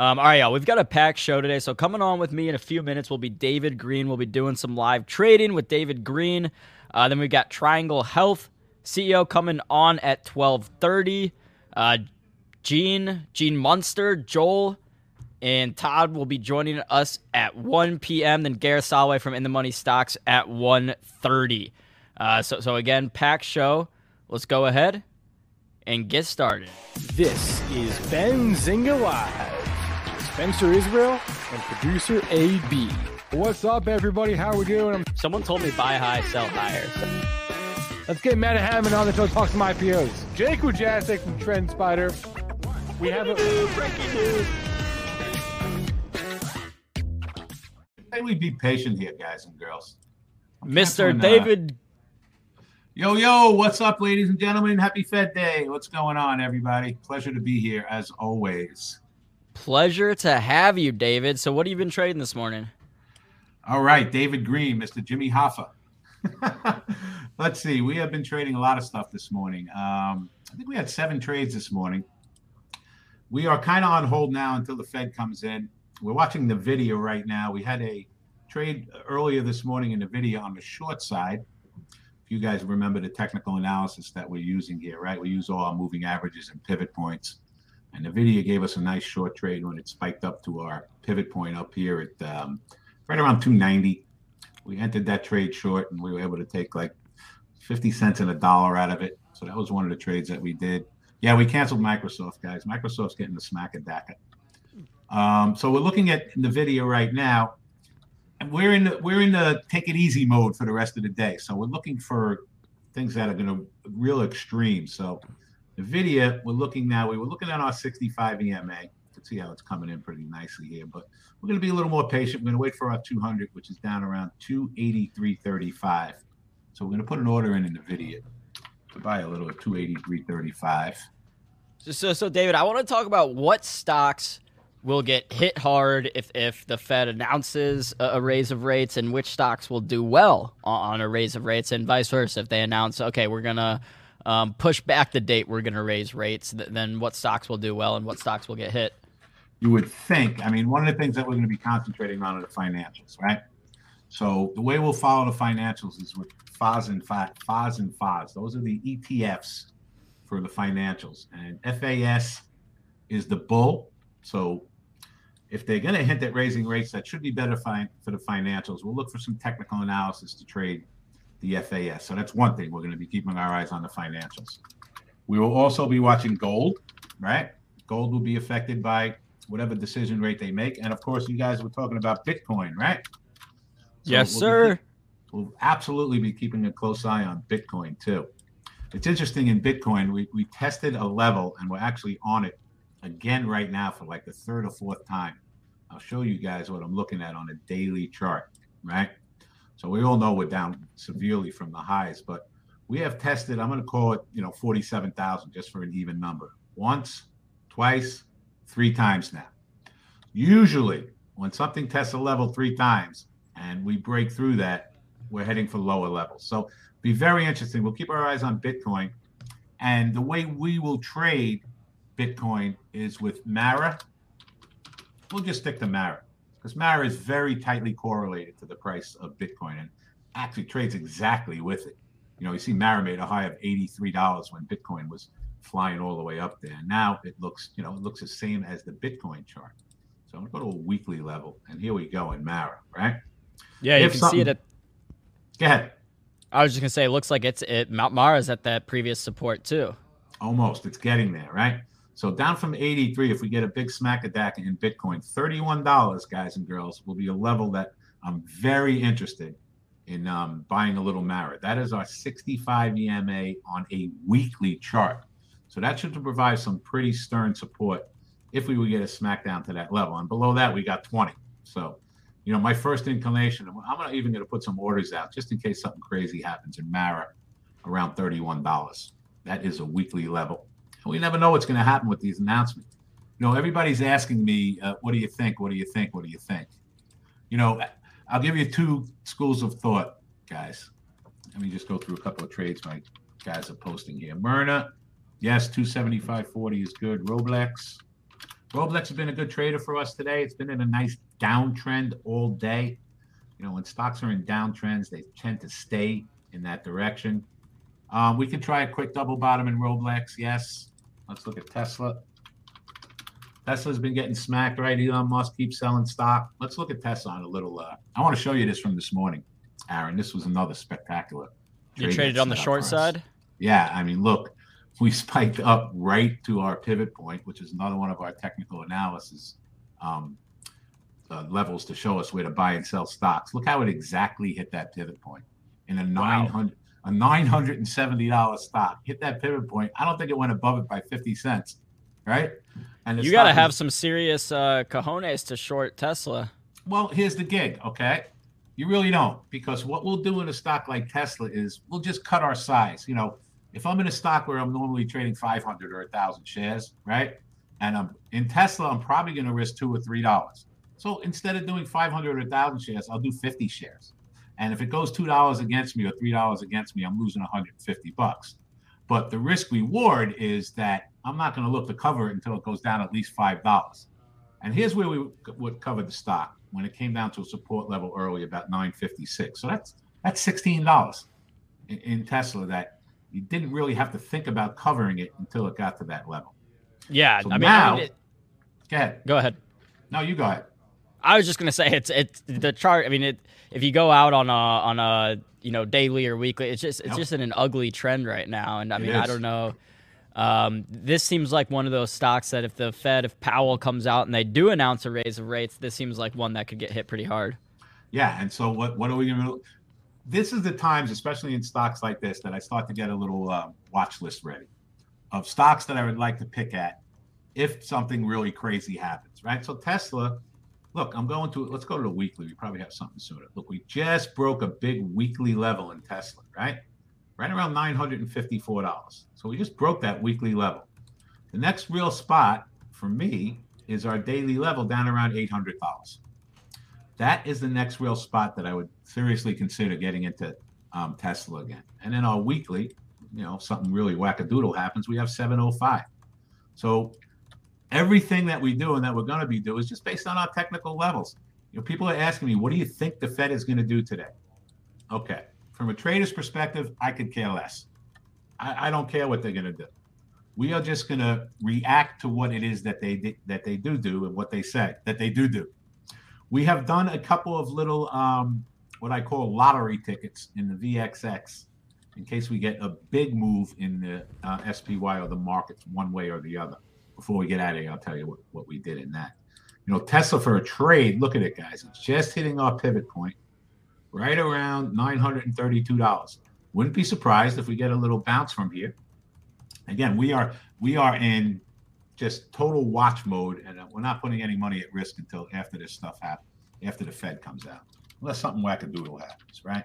Um, all right, y'all. We've got a packed show today. So coming on with me in a few minutes will be David Green. We'll be doing some live trading with David Green. Uh, then we've got Triangle Health CEO coming on at 1230. Uh, Gene, Gene Munster, Joel, and Todd will be joining us at 1 p.m. Then Gareth Soloway from In the Money Stocks at 1.30. Uh, so, so again, packed show. Let's go ahead and get started. This is Benzinga Live. Spencer Israel and producer AB. What's up, everybody? How are we doing? Someone told me buy high, sell higher. Let's get Matt Hammond on the show to talk some IPOs. Jake Wujastyk from TrendSpider. We have a breaking news. Hey, we be patient here, guys and girls. I'm Mr. David. Yo, yo, what's up, ladies and gentlemen? Happy Fed Day. What's going on, everybody? Pleasure to be here as always. Pleasure to have you, David. So, what have you been trading this morning? All right, David Green, Mr. Jimmy Hoffa. Let's see. We have been trading a lot of stuff this morning. Um, I think we had seven trades this morning. We are kind of on hold now until the Fed comes in. We're watching the Nvidia right now. We had a trade earlier this morning in the Nvidia on the short side. If you guys remember the technical analysis that we're using here, right? We use all our moving averages and pivot points. Nvidia gave us a nice short trade when it spiked up to our pivot point up here at um, right around 290. We entered that trade short and we were able to take like 50 cents and a dollar out of it. So that was one of the trades that we did. Yeah, we canceled Microsoft, guys. Microsoft's getting the smack of dacket. Um, so we're looking at Nvidia right now, and we're in the we're in the take it easy mode for the rest of the day. So we're looking for things that are going to real extreme. So Nvidia we're looking now. We were looking at our 65 EMA. You can see how it's coming in pretty nicely here, but we're going to be a little more patient. We're going to wait for our 200, which is down around 283.35. So we're going to put an order in in Nvidia to buy a little at 283.35. So, so, David, I want to talk about what stocks will get hit hard if, if the Fed announces a, a raise of rates, and which stocks will do well on, on a raise of rates, and vice versa. If they announce, okay, we're gonna um, push back the date, we're gonna raise rates, th- then what stocks will do well and what stocks will get hit? you would think. I mean, one of the things that we're going to be concentrating on are the financials, right? So the way we'll follow the financials is with FAS and FAS and FAS. Those are the ETFs for the financials, and FAS is the bull. So if they're going to hint at raising rates, that should be better fi- for the financials. We'll look for some technical analysis to trade the FAS. So that's one thing we're going to be keeping our eyes on the financials. We will also be watching gold, right? Gold will be affected by whatever decision rate they make. And of course, you guys were talking about Bitcoin, right? So yes, we'll sir. keep- we'll absolutely be keeping a close eye on Bitcoin too. It's interesting in Bitcoin, we, we tested a level and we're actually on it again right now for like the third or fourth time. I'll show you guys what I'm looking at on a daily chart, right? So we all know we're down severely from the highs, but we have tested, I'm going to call it, you know, 47,000 just for an even number. Once, twice, three times now. Usually, when something tests a level three times and we break through that, we're heading for lower levels. So be very interesting. We'll keep our eyes on Bitcoin. And the way we will trade Bitcoin is with Mara. We'll just stick to Mara because Mara is very tightly correlated to the price of Bitcoin and actually trades exactly with it. You know, you see Mara made a high of $83 when Bitcoin was flying all the way up there. Now it looks, you know, it looks the same as the Bitcoin chart. So I'm gonna go to a weekly level, and here we go in Mara, right? Yeah, you If can see it at. Go ahead. I was just gonna say, it looks like it's it. Mount Mara's at that previous support too. Almost. It's getting there, right? So down from 83, if we get a big smack attack in Bitcoin, $31, guys and girls, will be a level that I'm very interested in um, buying a little Mara. That is our 65 EMA on a weekly chart. So that should provide some pretty stern support if we would get a smackdown to that level. And below that, we got 20. So, you know, my first inclination, I'm gonna even going to put some orders out just in case something crazy happens in Mara around $31. That is a weekly level. We never know what's going to happen with these announcements. You know, everybody's asking me, uh, what do you think? What do you think? What do you think? You know, I'll give you two schools of thought, guys. Let me just go through a couple of trades my guys are posting here. Myrna, yes, 275.40 is good. Roblox, Roblox has been a good trader for us today. It's been in a nice downtrend all day. You know, when stocks are in downtrends, they tend to stay in that direction. Um, we can try a quick double bottom in Roblox. Yes. Let's look at Tesla. Tesla's been getting smacked, right? Elon Musk keeps selling stock. Let's look at Tesla on a little. Uh, I want to show you this from this morning, Aaron. This was another spectacular. You traded on the short side. Yeah, I mean, look, we spiked up right to our pivot point, which is another one of our technical analysis um, uh, levels to show us where to buy and sell stocks. Look how it exactly hit that pivot point in a wow. 900 a $970 stock hit that pivot point. I don't think it went above it by 50 cents, right? And you got to have some serious uh, cojones to short Tesla. Well, here's the gig, okay? You really don't, because what we'll do in a stock like Tesla is we'll just cut our size. You know, if I'm in a stock where I'm normally trading 500 or 1,000 shares, right? And I'm in Tesla, I'm probably going to risk two or three dollars. So instead of doing 500 or 1,000 shares, I'll do 50 shares. And if it goes two dollars against me or three dollars against me, I'm losing 150 bucks. But the risk reward is that I'm not going to look to cover it until it goes down at least five dollars. And here's where we would cover the stock when it came down to a support level early, about 956. So that's that's $16 in, in Tesla that you didn't really have to think about covering it until it got to that level. Yeah, so I mean, now, I mean it, go ahead. Go ahead. No, you go ahead. I was just gonna say it's it's the chart. I mean, it if you go out on a on a you know daily or weekly, it's just it's just in an ugly trend right now. And I mean, I don't know. Um, this seems like one of those stocks that if the Fed, if Powell comes out and they do announce a raise of rates, this seems like one that could get hit pretty hard. Yeah, and so what what are we gonna? This is the times, especially in stocks like this, that I start to get a little uh, watch list ready of stocks that I would like to pick at if something really crazy happens. Right. So Tesla Look, I'm going to let's go to the weekly. We probably have something sooner. Look, we just broke a big weekly level in Tesla, right? Right around $954. So we just broke that weekly level. The next real spot for me is our daily level down around $800. That is the next real spot that I would seriously consider getting into um, Tesla again. And then our weekly, you know, something really wackadoodle happens, we have 705. So everything that we do and that we're going to be doing is just based on our technical levels. You know, people are asking me, what do you think the Fed is going to do today? Okay, from a trader's perspective, I could care less. I, I don't care what they're going to do. We are just going to react to what it is that they that they do do and what they say that they do do. We have done a couple of little um, what I call lottery tickets in the VXX in case we get a big move in the uh, SPY or the markets one way or the other before we get out of here, I'll tell you what, what we did in that. You know, Tesla for a trade, look at it, guys. It's just hitting our pivot point right around $932. Wouldn't be surprised if we get a little bounce from here. Again, we are we are in just total watch mode, and uh, we're not putting any money at risk until after this stuff happens, after the Fed comes out, unless something wackadoodle happens, right?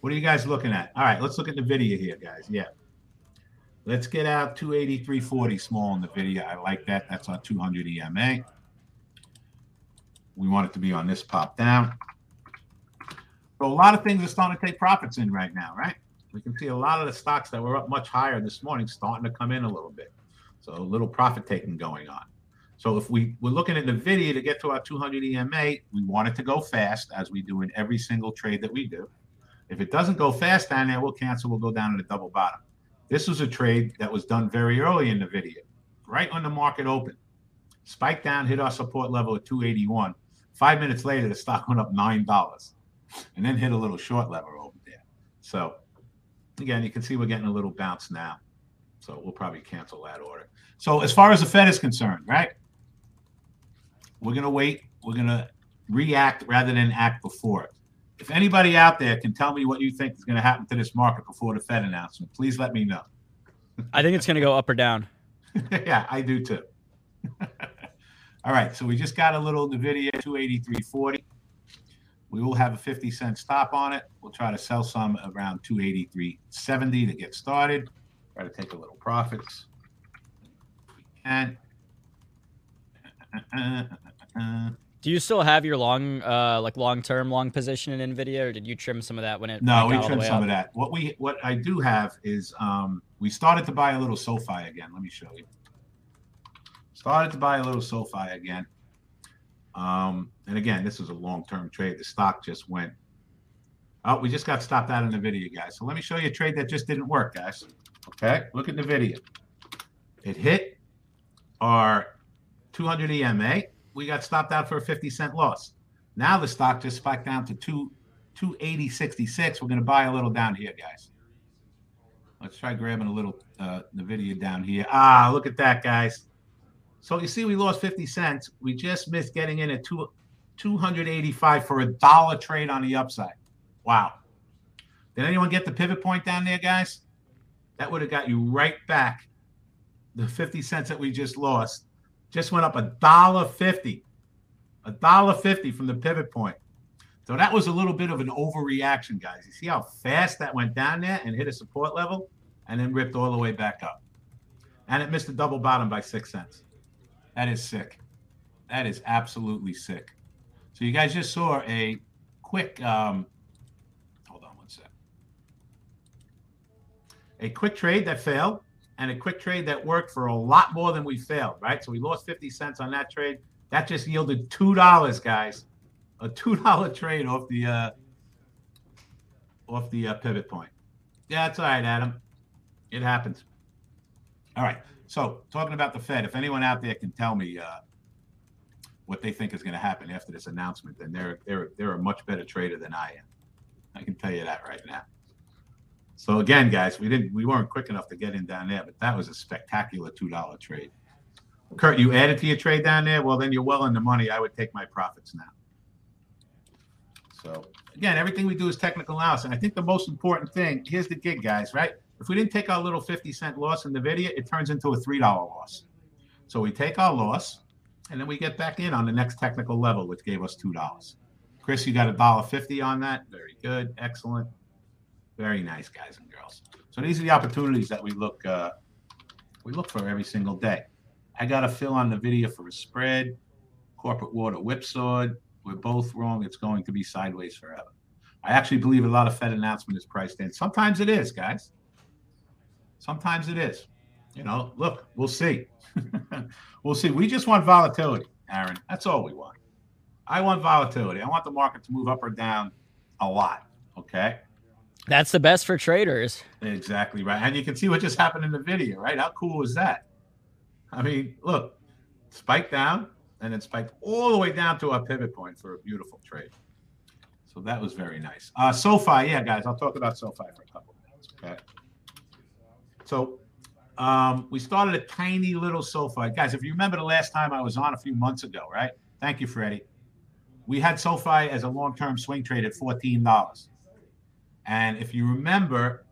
What are you guys looking at? All right, let's look at the Nvidia here, guys. Yeah. Let's get out 283.40 small in the Nvidia. I like that. That's on 200 EMA. We want it to be on this pop down. So a lot of things are starting to take profits in right now, right? We can see a lot of the stocks that were up much higher this morning starting to come in a little bit. So a little profit taking going on. So if we, we're looking at the Nvidia to get to our 200 EMA, we want it to go fast as we do in every single trade that we do. If it doesn't go fast down there, we'll cancel. We'll go down to the double bottom. This was a trade that was done very early in the Nvidia, right when the market opened. Spiked down, hit our support level at 281. Five minutes later, the stock went up $9 and then hit a little short level over there. So, again, you can see we're getting a little bounce now. So, we'll probably cancel that order. So, as far as the Fed is concerned, right? We're going to wait. We're going to react rather than act before. If anybody out there can tell me what you think is going to happen to this market before the Fed announcement, please let me know. I think it's going to go up or down. yeah, I do too. All right, so we just got a little NVIDIA 283.40. We will have a 50 cent stop on it. We'll try to sell some around 283.70 to get started. Try to take a little profits. And Do you still have your long, uh, like long term long position in Nvidia, or did you trim some of that when it? No, we trimmed some up? of that. What we, what I do have is, um, we started to buy a little SoFi again. Let me show you. started to buy a little SoFi again. Um, and again, this is a long-term trade. The stock just went. Oh, we just got stopped out in the Nvidia, guys. So let me show you a trade that just didn't work, guys. Okay, look at the Nvidia. It hit our 200 EMA. We got stopped out for a 50 cent loss. Now the stock just spiked down to two 280.66. We're going to buy a little down here, guys. Let's try grabbing a little uh, Nvidia down here. Ah, look at that, guys. So you see, we lost 50 cents. We just missed getting in at two, 285 for a dollar trade on the upside. Wow. Did anyone get the pivot point down there, guys? That would have got you right back the 50 cents that we just lost. Just went up a dollar 50. A dollar 50 from the pivot point. So that was a little bit of an overreaction, guys. You see how fast that went down there and hit a support level and then ripped all the way back up. And it missed a double bottom by six cents. That is sick. That is absolutely sick. So you guys just saw a quick um, hold on one sec. A quick trade that failed and a quick trade that worked for a lot more than we failed, right? So we lost 50 cents on that trade. That just yielded two dollars, guys a two dollar trade off the uh, off the uh, pivot point. Yeah, that's all right, Adam. It happens. All right. So talking about the Fed, if anyone out there can tell me uh, what they think is going to happen after this announcement, then they're they're they're a much better trader than I am. I can tell you that right now. So again, guys, we didn't we weren't quick enough to get in down there, but that was a spectacular two dollar trade. Kurt, you added to your trade down there. Well, then you're well in the money. I would take my profits now. So again, everything we do is technical analysis. And I think the most important thing, here's the gig, guys, right? If we didn't take our little 50 cent loss in the Nvidia, it turns into a $3 loss. So we take our loss and then we get back in on the next technical level, which gave us $2. Chris, you got a dollar fifty on that. Very good. Excellent. Very nice, guys and girls. So these are the opportunities that we look uh, we look for every single day. I got a fill on the Nvidia for a spread, corporate water whipsawed, we're both wrong. It's going to be sideways forever. I actually believe a lot of Fed announcement is priced in. Sometimes it is, guys. Sometimes it is. You know, look, we'll see. we'll see. We just want volatility, Aaron. That's all we want. I want volatility. I want the market to move up or down a lot. Okay. That's the best for traders. Exactly right. And you can see what just happened in the Nvidia, right? How cool is that? I mean, look, spike down, and then spiked all the way down to our pivot point for a beautiful trade. So that was very nice. Uh, SoFi, yeah, guys, I'll talk about SoFi for a couple minutes. Okay. So um, we started a tiny little SoFi. Guys, if you remember the last time I was on a few months ago, right? Thank you, Freddie. We had SoFi as a long term swing trade at $14. And if you remember,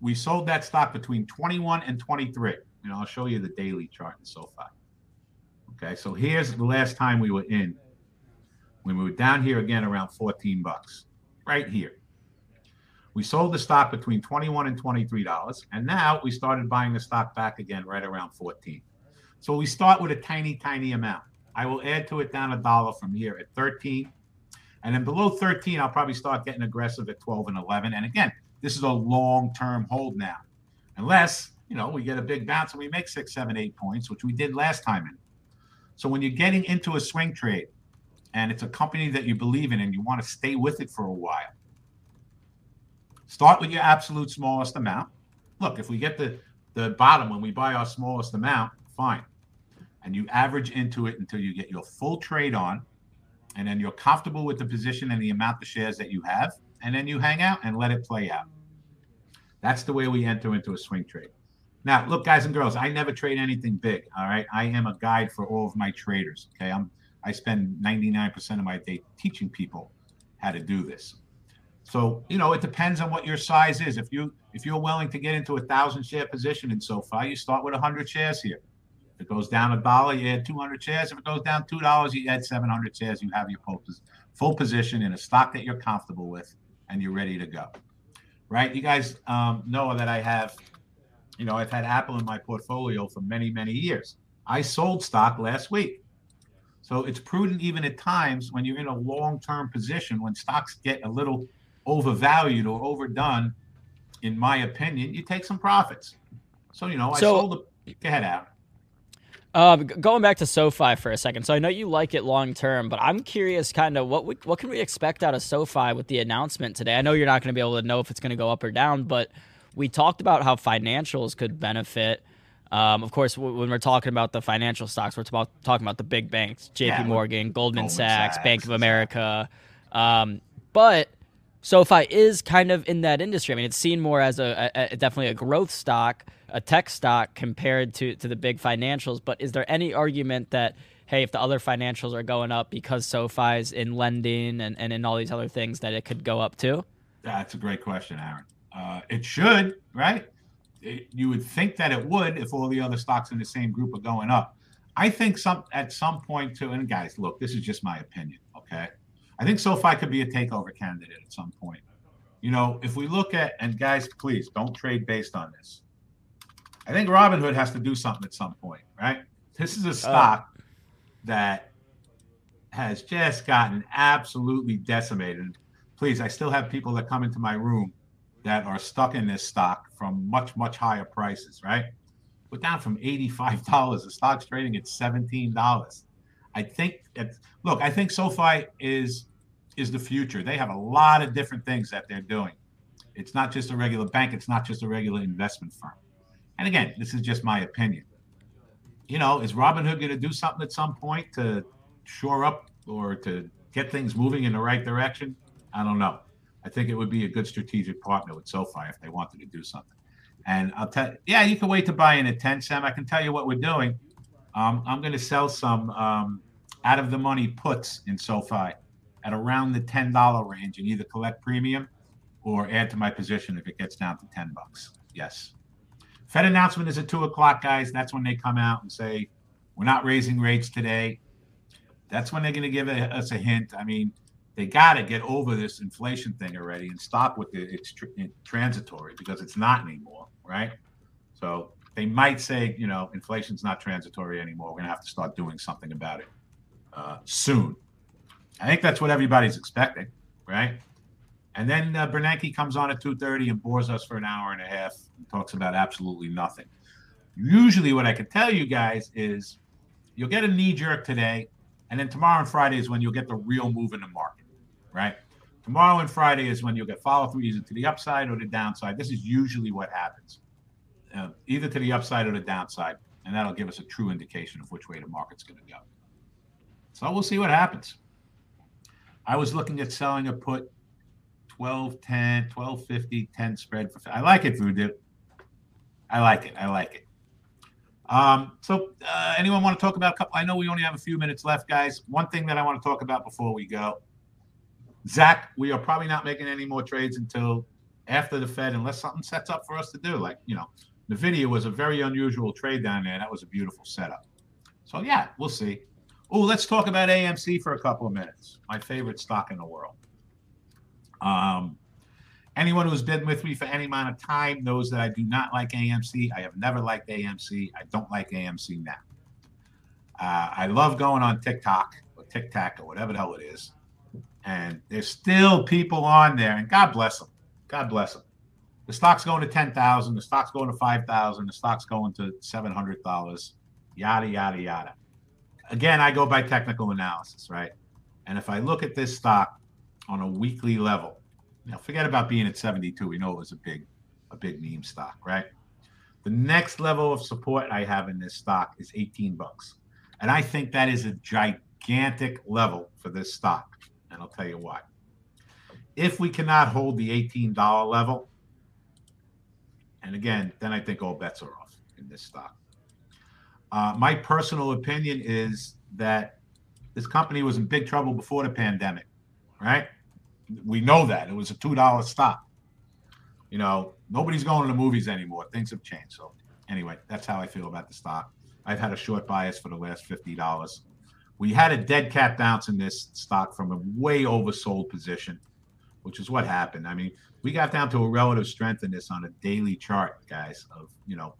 we sold that stock between 21 and 23. And I'll show you the daily chart in SoFi. Okay, so here's the last time we were in. When we were down here again around 14 bucks, right here. We sold the stock between 21 and 23 dollars, and now we started buying the stock back again right around 14. So we start with a tiny, tiny amount. I will add to it down a dollar from here at 13. And then below 13, I'll probably start getting aggressive at 12 and 11. And again, this is a long-term hold now. Unless, you know, we get a big bounce and we make six, seven, eight points, which we did last time in. So when you're getting into a swing trade and it's a company that you believe in and you want to stay with it for a while, start with your absolute smallest amount. Look, if we get the, the bottom when we buy our smallest amount, fine. And you average into it until you get your full trade on, and then you're comfortable with the position and the amount of shares that you have, and then you hang out and let it play out. That's the way we enter into a swing trade. Now, look, guys and girls, I never trade anything big. All right, I am a guide for all of my traders. Okay, I'm I spend 99% of my day teaching people how to do this. So you know, it depends on what your size is. If you if you're willing to get into a thousand share position in SoFi, you start with hundred shares here. If it goes down a dollar, you add 200 shares. If it goes down two dollars, you add 700 shares. You have your full position in a stock that you're comfortable with, and you're ready to go. Right? You guys um, know that I have you know, I've had Apple in my portfolio for many, many years. I sold stock last week. So it's prudent even at times when you're in a long-term position, when stocks get a little overvalued or overdone, in my opinion, you take some profits. So, you know, I so, sold the go ahead out. Um, going back to SoFi for a second. So I know you like it long term, but I'm curious, kind of what we, what can we expect out of SoFi with the announcement today? I know you're not going to be able to know if it's going to go up or down, but we talked about how financials could benefit. Um, of course, w- when we're talking about the financial stocks, we're about, talking about the big banks: J.P. Yeah, Morgan, Goldman, Goldman Sachs, Sachs, Bank of. America. Um, but SoFi is kind of in that industry. I mean, it's seen more as a, a, a definitely a growth stock, a tech stock compared to to the big financials. But is there any argument that hey, if the other financials are going up because SoFi's in lending and, and in all these other things, that it could go up too? That's a great question, Aaron. Uh, it should, right? It, you would think that it would if all the other stocks in the same group are going up. I think some at some point too. And guys, look, this is just my opinion. Okay, I think SoFi could be a takeover candidate at some point. You know, if we look at and guys, please don't trade based on this. I think Robinhood has to do something at some point, right? This is a uh, stock that has just gotten absolutely decimated. Please, I still have people that come into my room that are stuck in this stock from much, much higher prices, right? We're down from $85. The stock's trading at $17. I think it's look, I think SoFi is is the future. They have a lot of different things that they're doing. It's not just a regular bank, it's not just a regular investment firm. And again, this is just my opinion. You know, is Robinhood going to do something at some point to shore up or to get things moving in the right direction? I don't know. I think it would be a good strategic partner with SoFi if they wanted to do something. And I'll tell yeah, you can wait to buy in at 10, Sam. I can tell you what we're doing. Um, I'm going to sell some um, out of the money puts in SoFi at around the $10 range and either collect premium or add to my position if it gets down to 10 bucks. Yes. Fed announcement is at two o'clock, guys. That's when they come out and say, we're not raising rates today. That's when they're going to give us a hint. I mean, they got to get over this inflation thing already and stop with the it's tr- transitory because it's not anymore, right? So they might say, you know, inflation's not transitory anymore. We're going to have to start doing something about it uh, soon. I think that's what everybody's expecting, right? And then uh, Bernanke comes on at 2:30 and bores us for an hour and a half and talks about absolutely nothing. Usually, what I can tell you guys is you'll get a knee jerk today, and then tomorrow and Friday is when you'll get the real move in the market, right? Tomorrow and Friday is when you'll get follow through either to the upside or the downside. This is usually what happens, uh, either to the upside or the downside, and that'll give us a true indication of which way the market's going to go. So we'll see what happens. I was looking at selling a put 12 10, 12 50, 10 spread. For, I like it, Voodoo. I like it. I like it. Um, so, uh, anyone want to talk about a couple? I know we only have a few minutes left, guys. One thing that I want to talk about before we go Zach, we are probably not making any more trades until after the Fed, unless something sets up for us to do. Like, you know, Nvidia was a very unusual trade down there. That was a beautiful setup. So, yeah, we'll see. Oh, let's talk about AMC for a couple of minutes. My favorite stock in the world. Um, anyone who's been with me for any amount of time knows that I do not like AMC. I have never liked AMC. I don't like AMC now. Uh, I love going on TikTok or TikTok or whatever the hell it is. And there's still people on there, and God bless them. God bless them. The stock's going to 10,000, the stock's going to 5,000, the stock's going to $700, yada, yada, yada again, I go by technical analysis, right? And if I look at this stock on a weekly level, now forget about being at 72. We know it was a big, a big meme stock, right? The next level of support I have in this stock is 18 bucks. And I think that is a gigantic level for this stock. And I'll tell you why. If we cannot hold the $18 level, and again, then I think all bets are off in this stock. Uh, my personal opinion is that this company was in big trouble before the pandemic, right? We know that it was a two dollar stock. You know, nobody's going to the movies anymore. Things have changed. So, anyway, that's how I feel about the stock. I've had a short bias for the last fifty dollars. We had a dead cat bounce in this stock from a way oversold position, which is what happened. I mean, we got down to a relative strength in this on a daily chart, guys, of you know,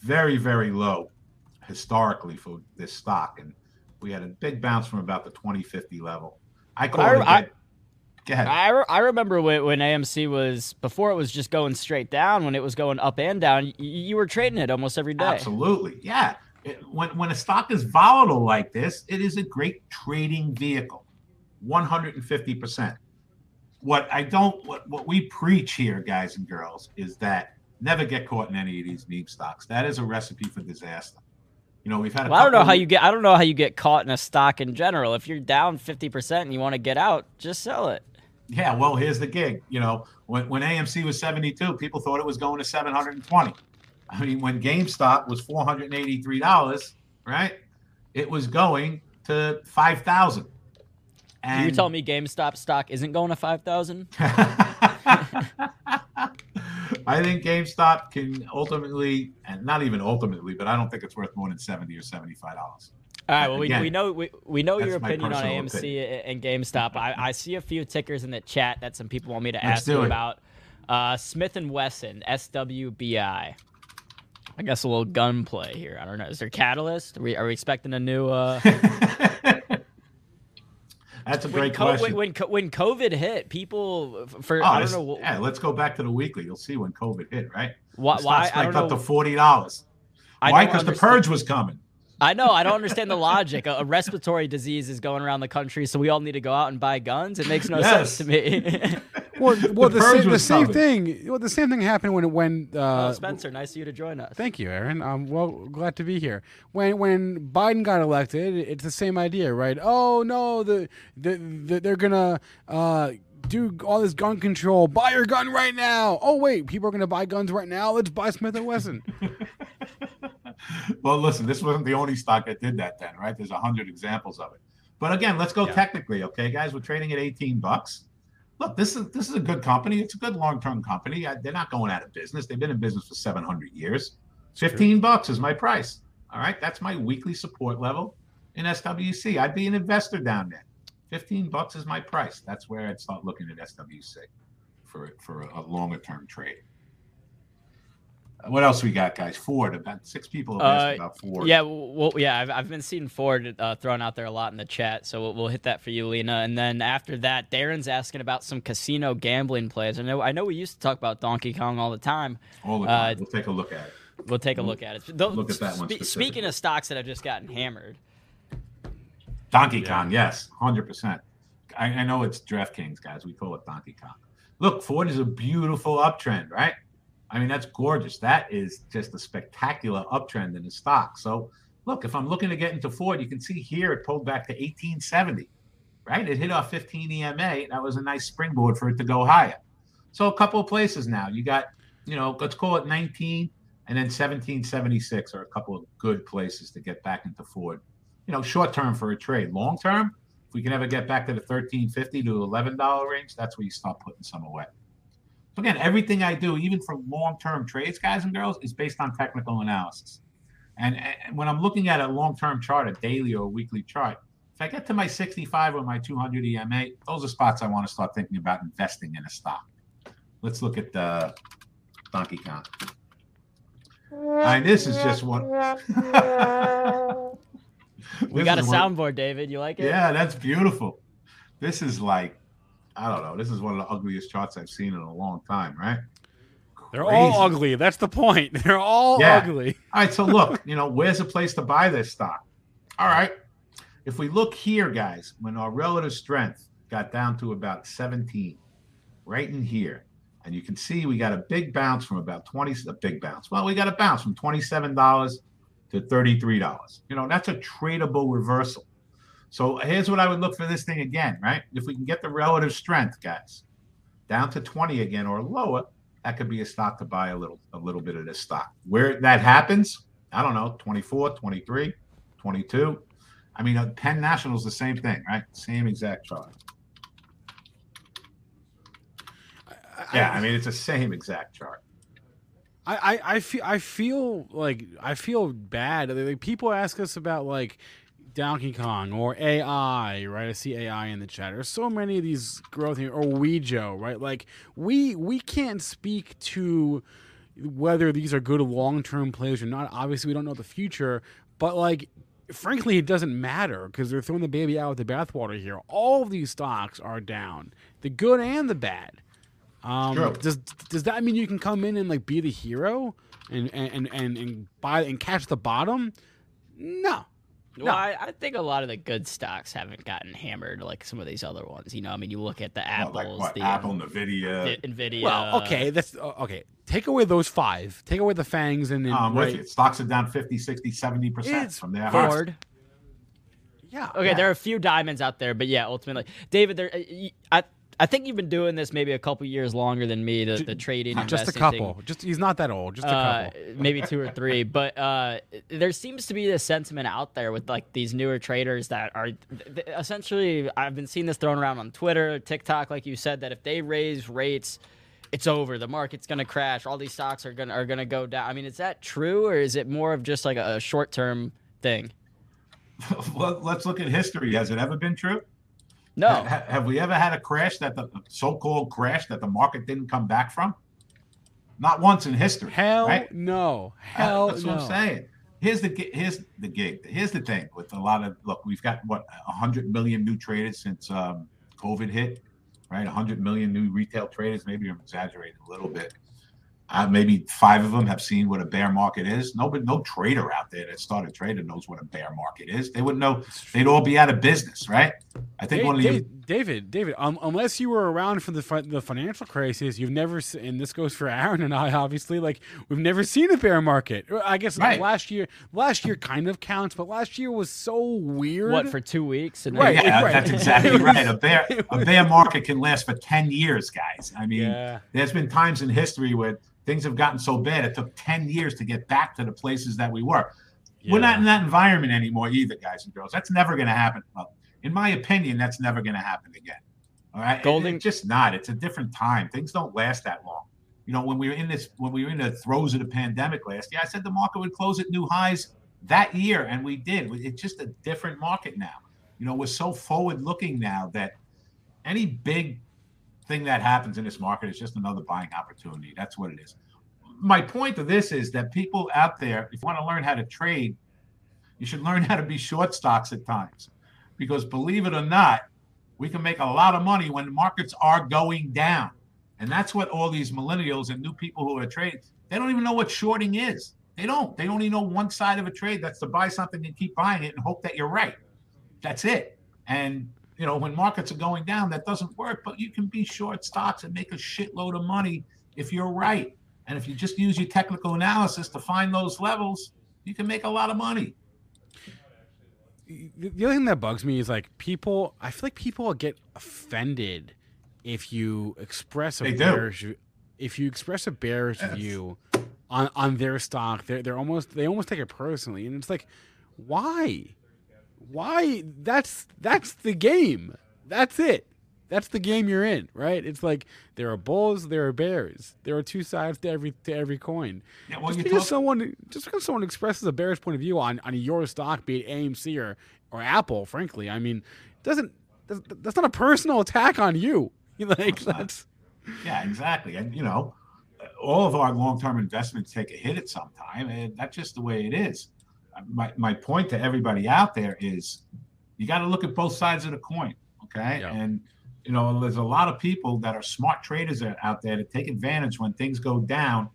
very very low historically for this stock, and we had a big bounce from about the 2050 level. I call I, it. I, Go ahead. I, re- I remember when, when AMC was before it was just going straight down. When it was going up and down, y- you were trading it almost every day. Absolutely, yeah. it, when when a stock is volatile like this, it is a great trading vehicle, one hundred and fifty percent. What I don't what what we preach here, guys and girls, is that never get caught in any of these meme stocks. That is a recipe for disaster. You know, we've had. Well, I don't know how you get. I don't know how you get caught in a stock in general. If you're down fifty percent and you want to get out, just sell it. Yeah, well, here's the gig. You know, when when AMC was seventy two, people thought it was going to seven hundred and twenty. I mean, when GameStop was four hundred and eighty three dollars, right? It was going to five thousand. And you tell me GameStop stock isn't going to five thousand? I think GameStop can ultimately, and not even ultimately, but I don't think it's worth more than seventy or seventy-five dollars. All right. Well, Again, we, we know we, we know your opinion on AMC opinion. and GameStop. I, I see a few tickers in the chat that some people want me to ask you about. Uh, Smith and Wesson, SWBI. I guess a little gunplay here. I don't know. Is there catalyst? Are we, are we expecting a new? Uh... That's a great when, question. When, when, COVID hit, people for oh, I don't know. Yeah, let's go back to the weekly. You'll see when COVID hit, right? Why? why I don't up know. to forty dollars. Why? Because the purge was coming. I know. I don't understand the logic. A, a, respiratory disease is going around the country, so we all need to go out and buy guns. It makes no yes. sense to me. well, well, the, the, same, the same thing. Well, the same thing happened when when uh, oh, Spencer. Nice of you to join us. Thank you, Aaron. I'm well glad to be here. When when Biden got elected, it's the same idea, right? Oh no, the, the, the they're gonna. Uh, do all this gun control. Buy your gun right now. Oh wait, people are going to buy guns right now. Let's buy Smith and Wesson. well, listen, this wasn't the only stock that did that then, right? There's a hundred examples of it. But again, let's go yeah. technically, okay, guys. We're trading at 18 bucks. Look, this is this is a good company. It's a good long-term company. They're not going out of business. They've been in business for 700 years. 15 bucks is my price. All right, that's my weekly support level in SWC. I'd be an investor down there. 15 bucks is my price. That's where I'd start looking at SWC for for a, a longer term trade. What else we got, guys? Ford. About six people have asked uh, about Ford. Yeah, well, yeah, I've, I've been seeing Ford uh, thrown out there a lot in the chat, so we'll, we'll, hit that for you, Lena. And then after that, Darren's asking about some casino gambling plays. I know, I know, we used to talk about Donkey Kong all the time. All the time. Uh, we'll take a look at it. We'll take a look at it. look at that one. Spe- speaking of stocks that have just gotten hammered, Donkey yeah. Kong, yes, hundred percent. I, I know it's DraftKings, guys. We call it Donkey Kong. Look, Ford is a beautiful uptrend, right? I mean, that's gorgeous. That is just a spectacular uptrend in the stock. So, look, if I'm looking to get into Ford, you can see here it pulled back to 1870, right? It hit our 15 EMA. That was a nice springboard for it to go higher. So, a couple of places now. You got, you know, let's call it 19 and then 1776 are a couple of good places to get back into Ford. You know, short term for a trade. Long term, if we can ever get back to the 1350 to $11 range, that's where you start putting some away. So again, everything I do, even for long-term trades, guys and girls, is based on technical analysis. And, and when I'm looking at a long-term chart, a daily or a weekly chart, if I get to my 65 or my 200 EMA, those are spots I want to start thinking about investing in a stock. Let's look at the Donkey Kong. And this is just one. we got a soundboard, David. You like it? Yeah, that's beautiful. This is like I don't know. This is one of the ugliest charts I've seen in a long time, right? They're all ugly. That's the point. They're all yeah. ugly. all right. So look, you know, where's a place to buy this stock? All right. If we look here, guys, when our relative strength got down to about 17, right in here, and you can see we got a big bounce from about 20, a big bounce. Well, we got a bounce from $27 to $33. You know, that's a tradable reversal. So here's what I would look for this thing again, right? If we can get the relative strength, guys, down to 20 again or lower, that could be a stock to buy a little a little bit of this stock. Where that happens, I don't know, 24, 23, 22. I mean, uh, Penn National is the same thing, right? Same exact chart. yeah, I mean, it's the same exact chart. I, I, I feel I feel like I feel bad. Like people ask us about like Donkey Kong or AI, right? I see AI in the chat. There's so many of these growth here, or Wejo, right? Like we we can't speak to whether these are good long term plays or not. Obviously, we don't know the future, but like frankly, it doesn't matter because they're throwing the baby out with the bathwater here. All of these stocks are down, the good and the bad. Um, True. Does does that mean you can come in and like be the hero and and and and buy and catch the bottom? No. Well, No. I, I think a lot of the good stocks haven't gotten hammered like some of these other ones. You know, I mean, you look at the Well, apples, like what? the Apple, Nvidia. the Nvidia. Well, okay, that's okay. Take away those five. Take away the fangs and then I'm with right- you. Stocks are down 50, 60, 70% from their highs. Ford. Yeah. Okay, Yeah. there are a few diamonds out there, but yeah, ultimately, David, there. uh, y- I I think you've been doing this maybe a couple years longer than me. The, the trading, Just a couple. thing. Just he's not that old. Just a Uh, couple. maybe two or three, but uh, there seems to be this sentiment out there with like these newer traders that are th- th- essentially. I've been seeing this thrown around on Twitter, TikTok, like you said, that if they raise rates, it's over. The market's gonna crash. All these stocks are gonna are gonna go down. I mean, is that true, or is it more of just like a, a short term thing? Well, Let's look at history. Has it ever been true? No. Ha- have we ever had a crash that the so-called crash that the market didn't come back from? Not once in history. Hell right? no. Uh, Hell That's no. what I'm saying. Here's the here's the gig. Here's the thing with a lot of look. We've got what hundred million new traders since um, COVID hit, right? hundred million new retail traders. Maybe I'm exaggerating a little bit. Uh, maybe five of them have seen what a bear market is. No, but no trader out there that started trading knows what a bear market is. They wouldn't know. They'd all be out of business, right? I think Da- one of Da- you. David, David, um, unless you were around for the fi- the financial crisis, you've never, se- and this goes for Aaron and I, obviously, like we've never seen a bear market. I guess Right. last year, last year kind of counts, but last year was so weird. What for two weeks? And Right, Yeah, right. that's exactly was- right. A bear, it a bear market can last for ten years, guys. I mean, Yeah. there's been times in history where things have gotten so bad it took 10 years to get back to the places that we were. We're not in that environment anymore either guys and girls. That's never going to happen. Well, in my opinion that's never going to happen again. All right? Golden- it's just not. It's a different time. Things don't last that long. You know when we were in this when we were in the throes of the pandemic last year i said the market would close at new highs that year and we did. It's just a different market now. You know we're so forward looking now that any big thing that happens in this market is just another buying opportunity. That's what it is. My point of this is that people out there, if you want to learn how to trade, you should learn how to be short stocks at times. Because believe it or not, we can make a lot of money when the markets are going down. And that's what all these millennials and new people who are trading, they don't even know what shorting is. They don't. They only know one side of a trade. That's to buy something and keep buying it and hope that you're right. That's it. And you know, when markets are going down, that doesn't work. But you can be short stocks and make a shitload of money if you're right. And if you just use your technical analysis to find those levels, you can make a lot of money. the the other thing that bugs me is like people. I feel like people get offended if you express a They do. bearish, if you express a bearish Yes. view on on their stock. They're they're almost they almost take it personally, and it's like, why, why? That's that's the game. That's it. That's the game you're in, right? It's like there are bulls, there are bears. There are two sides to every to every coin. Yeah, well, just because talk, someone just because someone expresses a bearish point of view on, on your stock, be it AMC or, or Apple, frankly, I mean, doesn't that's, that's not a personal attack on you. Like that's yeah, exactly. And you know, all of our long-term investments take a hit at some time, and that's just the way it is. My my point to everybody out there is, you got to look at both sides of the coin, okay? Yeah. And you know, there's a lot of people that are smart traders out- there that take advantage when things go down.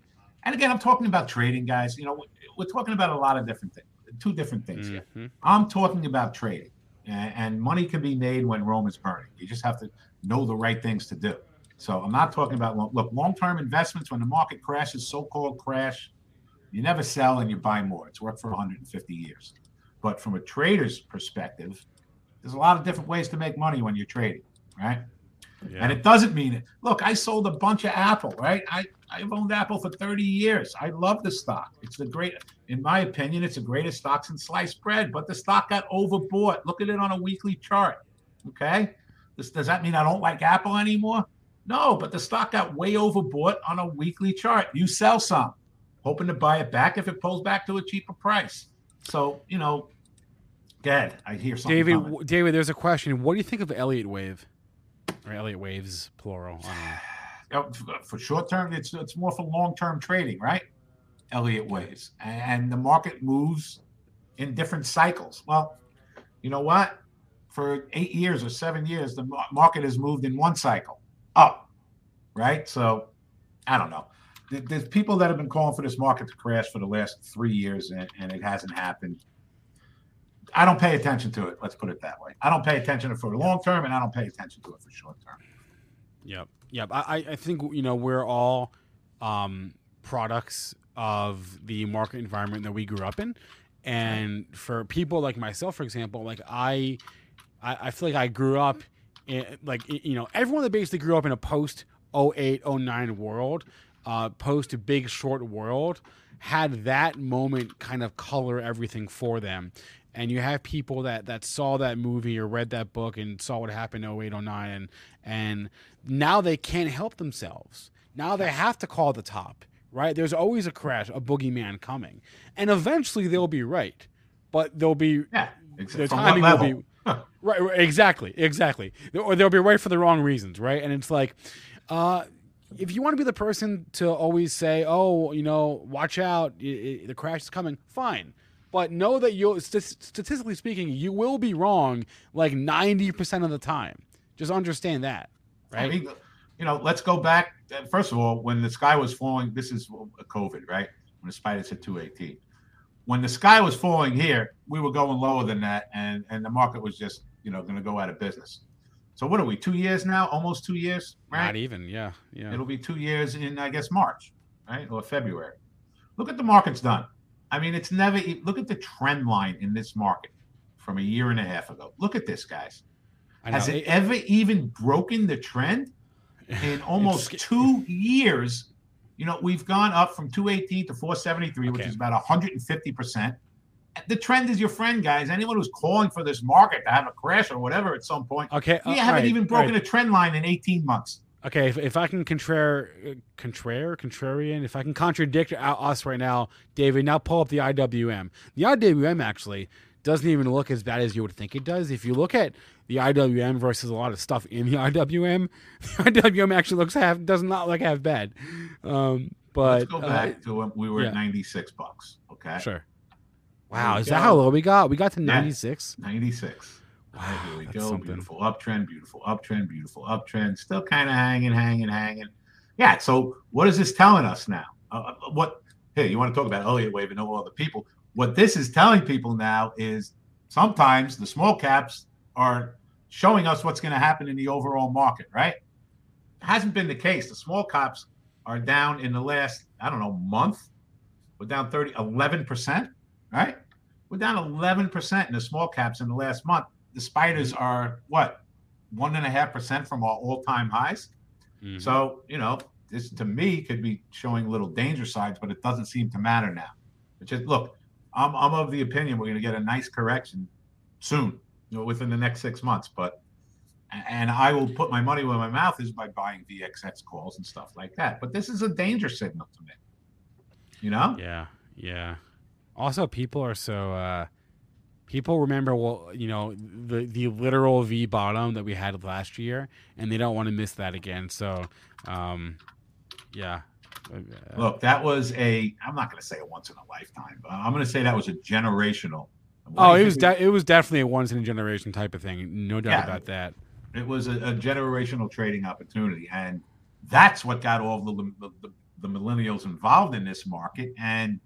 And again, I'm talking about trading, guys. You know, we're talking about a lot of different things, two different things here. Mhm. I'm talking about trading, and, and money can be made when Rome is burning. You just have to know the right things to do. So I'm not talking about look long-term investments. When the market crashes, so-called crash, you never sell and you buy more. It's worked for 150 years. But from a trader's perspective, there's a lot of different ways to make money when you're trading, right? And it doesn't mean it. Look, I sold a bunch of Apple, right? I, I've owned Apple for 30 years. I love the stock. It's the great, in my opinion, it's the greatest stock since sliced bread, but the stock got overbought. Look at it on a weekly chart. Okay. This, does that mean I don't like Apple anymore? No, but the stock got way overbought on a weekly chart. You sell some, hoping to buy it back if it pulls back to a cheaper price. So, you know, Dad, I hear something. David. w- David, there's a question. What do you think of Elliott Wave, or Elliott Waves plural? I don't know. you oh, know, f- uh, for short term, it's it's more for long term trading, right? Elliott waves, and the market moves in different cycles. Well, you know what? For eight years or seven years, the market has moved in one cycle up, right? So, I don't know. There- There's people that have been calling for this market to crash for the last three years, and, and it hasn't happened. I don't pay attention to it. Let's put it that way. I don't pay attention to it for the long term, and I don't pay attention to it for short term. Yep. Yep. I, I think you know we're all um, products of the market environment that we grew up in, and for people like myself, for example, like I, I, I feel like I grew up in like you know everyone that basically grew up in a post 08, 09 world, uh, post to big short world had that moment kind of color everything for them. And you have people that that saw that movie or read that book and saw what happened in 08 09 and and now they can't help themselves. Now they have to call the top right? There's always a crash a boogeyman coming. And eventually they'll be right but they'll be yeah their timing will be right, right exactly exactly. Or they'll be right for the wrong reasons right? And it's like uh if you want to be the person to always say, "Oh, you know, watch out, it, it, the crash is coming," fine. But know that you statistically speaking you will be wrong like 90% of the time. Just understand that right? I mean, you know let's go back uh, first of all when the sky was falling this is uh, covid right? When the spiders hit 218 when the sky was falling here we were going lower than that and and the market was just you know going to go out of business so what are we two years now almost two years right not even yeah yeah it'll be two years in i guess march right or february look at the market's done I mean, it's never. Look at the trend line in this market from a year and a half ago. Look at this, guys. Has it, it ever even broken the trend in almost two years? You know, we've gone up from 218 to 473, okay. which is about 150 percent. The trend is your friend, guys. Anyone who's calling for this market to have a crash or whatever at some point, okay, we uh, haven't right, even broken right. a trend line in 18 months. Okay, if, if I can contrare, contrare, contrarian, if I can contradict us right now, David, now pull up the IWM. The IWM actually doesn't even look as bad as you would think it does. If you look at the IWM versus a lot of stuff in the IWM, the IWM actually looks half does not look half bad. Um, but let's go back uh, to when we were yeah. at ninety six bucks. Okay, sure. Wow, is go. that how low we got? We got to ninety six. Ninety six. Right, here we go. Something. Beautiful uptrend, beautiful uptrend, beautiful uptrend. Still kind of hanging, hanging, hanging. Yeah. So what is this telling us now? Uh, uh, what? Hey, you want to talk about Elliott wave and all other people? What this is telling people now is sometimes the small caps are showing us what's going to happen in the overall market. Right? It hasn't been the case. The small caps are down in the last I don't know month. We're down 30, 11 percent. Right? We're down 11 percent in the small caps in the last month the spiders are what one and a half percent from our all-time highs. Mm-hmm. So you know, this to me could be showing little danger signs, but it doesn't seem to matter now. It's just look, I'm I'm of the opinion we're going to get a nice correction soon, you know, within the next six months. But and I will put my money where my mouth is by buying VXX calls and stuff like that. But this is a danger signal to me. You know? Yeah, yeah. Also, people are so. uh people remember well you know the the literal v bottom that we had last year and they don't want to miss that again. So um yeah. Uh, look that was a i'm not going to say a once in a lifetime but i'm going to say that was a generational. Oh it was de- it was definitely a once in a generation type of thing no doubt yeah, about that. It was a, a, generational trading opportunity and that's what got all the, the, the, the millennials involved in this market and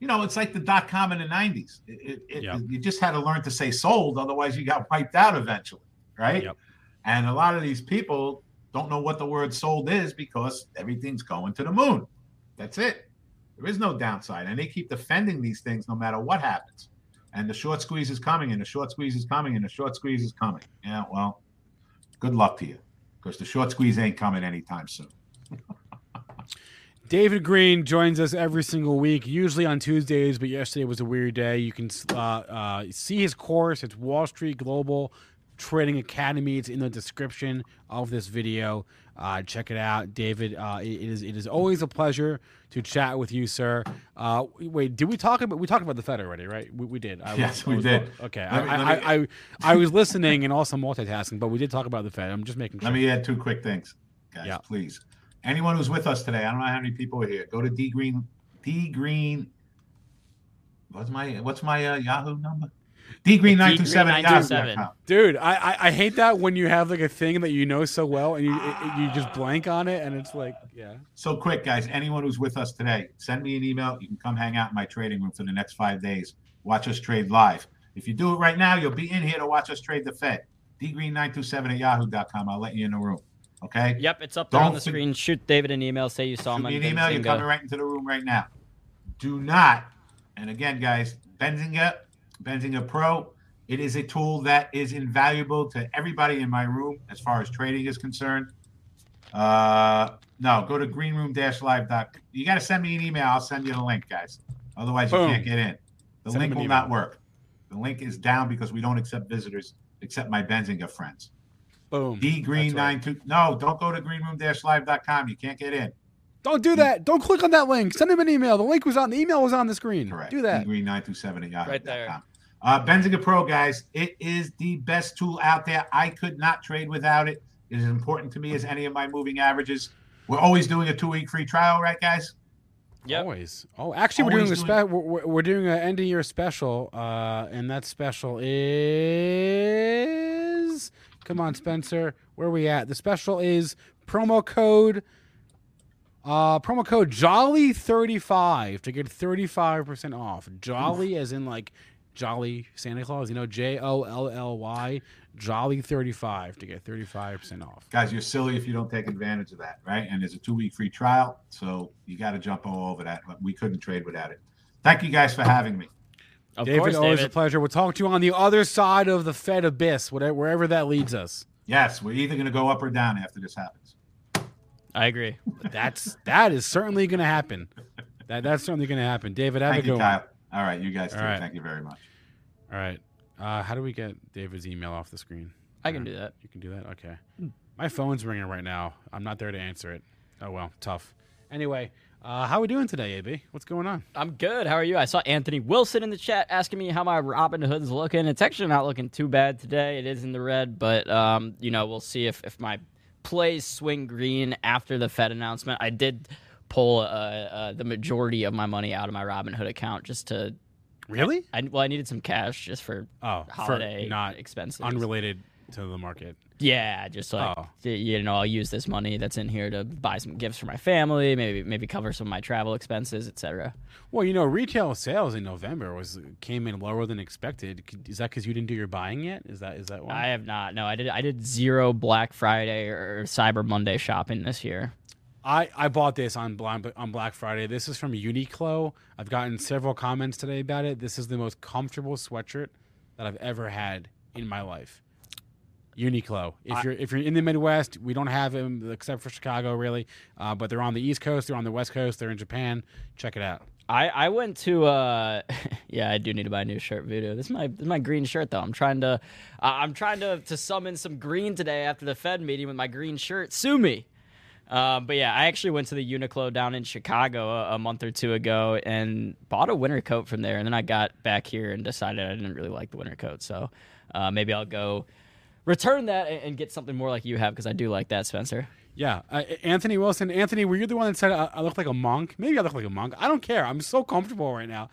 you know, it's like the dot com in the 90s. It, it, yep. You just had to learn to say sold, otherwise, you got wiped out eventually, right? Yep. And a lot of these people don't know what the word sold is because everything's going to the moon. That's it. There is no downside. And they keep defending these things no matter what happens. And the short squeeze is coming, and the short squeeze is coming, and the short squeeze is coming. Yeah, well, good luck to you because the short squeeze ain't coming anytime soon. David Green joins us every single week, usually on Tuesdays, but yesterday was a weird day. You can uh, uh, see his course. It's Wall Street Global Trading Academy. It's in the description of this video. Uh, check it out, David. Uh, it is it is always a pleasure to chat with you, sir. Uh, wait, did we talk about we talked about the Fed already, right? We, we did. I yes, was, we did. Okay, I, me, I, I, I, I was listening and also multitasking, but we did talk about the Fed. I'm just making sure. Let me add two quick things, guys, yeah. please anyone who's with us today, I don't know how many people are here. Go to D Green, D Green. What's my what's my uh, Yahoo number? D Green nine two seven. Dude, I, I, I hate that when you have like a thing that you know so well and you it, you just blank on it and it's like yeah. So quick, guys. Anyone who's with us today, send me an email. You can come hang out in my trading room for the next five days. Watch us trade live. If you do it right now, you'll be in here to watch us trade the Fed. dgreen927 at yahoo.com. I'll let you in the room. Okay? Yep, it's up there on Don't the for- screen. Shoot David an email. Say you saw Shoot him. me an email. You're coming right into the room right now. Do not, and again, guys, Benzinga, Benzinga Pro, it is a tool that is invaluable to everybody in my room as far as trading is concerned. Uh, no, go to greenroom-live. You got to send me an email. I'll send you the link, guys. Otherwise, you can't get in. The Send link will email. not work. The link is down because we don't accept visitors except my Benzinga friends. Boom. D Green right. nine two. No, don't go to greenroom-live.com. You can't get in. Don't do that. Don't click on that link. Send him an email. The link was on the email was on the screen. Correct. Do that. Green927 at yahoo.com. Right there. Uh, Benzinga Pro, guys, it is the best tool out there. I could not trade without it. It is important to me as any of my moving averages. We're always doing a two week free trial, right, guys? Yep. Always. Oh, actually, we're doing Always a doing- spe- we're, we're- we're doing an end of year special, uh, and that special is come on, Spencer. Where are we at? The special is promo code. Uh, promo code Jolly thirty five to get thirty five percent off. Jolly, as in like Jolly Santa Claus. You know, J O L L Y. Jolly thirty five to get thirty five percent off. Guys, you're silly if you don't take advantage of that, right? And there's a two week free trial. So you got to jump all over that. But we couldn't trade without it. Thank you guys for having me. Of David, course, always a pleasure. We'll talk to you on the other side of the Fed abyss, whatever, wherever that leads us. Yes, we're either going to go up or down after this happens. I agree. That's that is certainly going to happen. That that's certainly going to happen. David, have Thank a you, good one. Kyle. All right, you guys too. All right. Thank you very much. All right. Uh, how do we get David's email off the screen? I can do that. You can do that. Okay. My phone's ringing right now. I'm not there to answer it. Oh well, tough. Anyway, uh, how are we doing today, AB? What's going on? I'm good. How are you? I saw Anthony Wilson in the chat asking me how my Robinhood's looking. It's actually not looking too bad today. It is in the red, but um, you know, we'll see if, if my plays swing green after the Fed announcement. I did pull uh, uh, the majority of my money out of my Robinhood account just to. Really? I, well, I needed some cash just for Oh, holiday for not expenses. unrelated to the market. Yeah, just like Oh. you know, I'll use this money that's in here to buy some gifts for my family, maybe maybe cover some of my travel expenses, etc. Well, you know, retail sales in November was came in lower than expected. Is that because you didn't do your buying yet? Is that is that why? I have not. No, I did. I did zero Black Friday or Cyber Monday shopping this year. I, I bought this on Black, on Black Friday. This is from Uniqlo. I've gotten several comments today about it. This is the most comfortable sweatshirt that I've ever had in my life. Uniqlo. If I- you're if you're in the Midwest, we don't have them except for Chicago, really. Uh, but they're on the East Coast. They're on the West Coast. They're in Japan. Check it out. I, I went to uh yeah I do need to buy a new shirt Voodoo. This is my this is my green shirt though. I'm trying to uh, I'm trying to to summon some green today after the Fed meeting with my green shirt. Sue me. Um, but yeah, I actually went to the Uniqlo down in Chicago a, a month or two ago and bought a winter coat from there. And then I got back here and decided I didn't really like the winter coat. So uh, maybe I'll go return that and, and get something more like you have because I do like that, Spencer. Yeah, uh, Anthony Wilson. Anthony, were you the one that said I, I look like a monk? Maybe I look like a monk. I don't care. I'm so comfortable right now.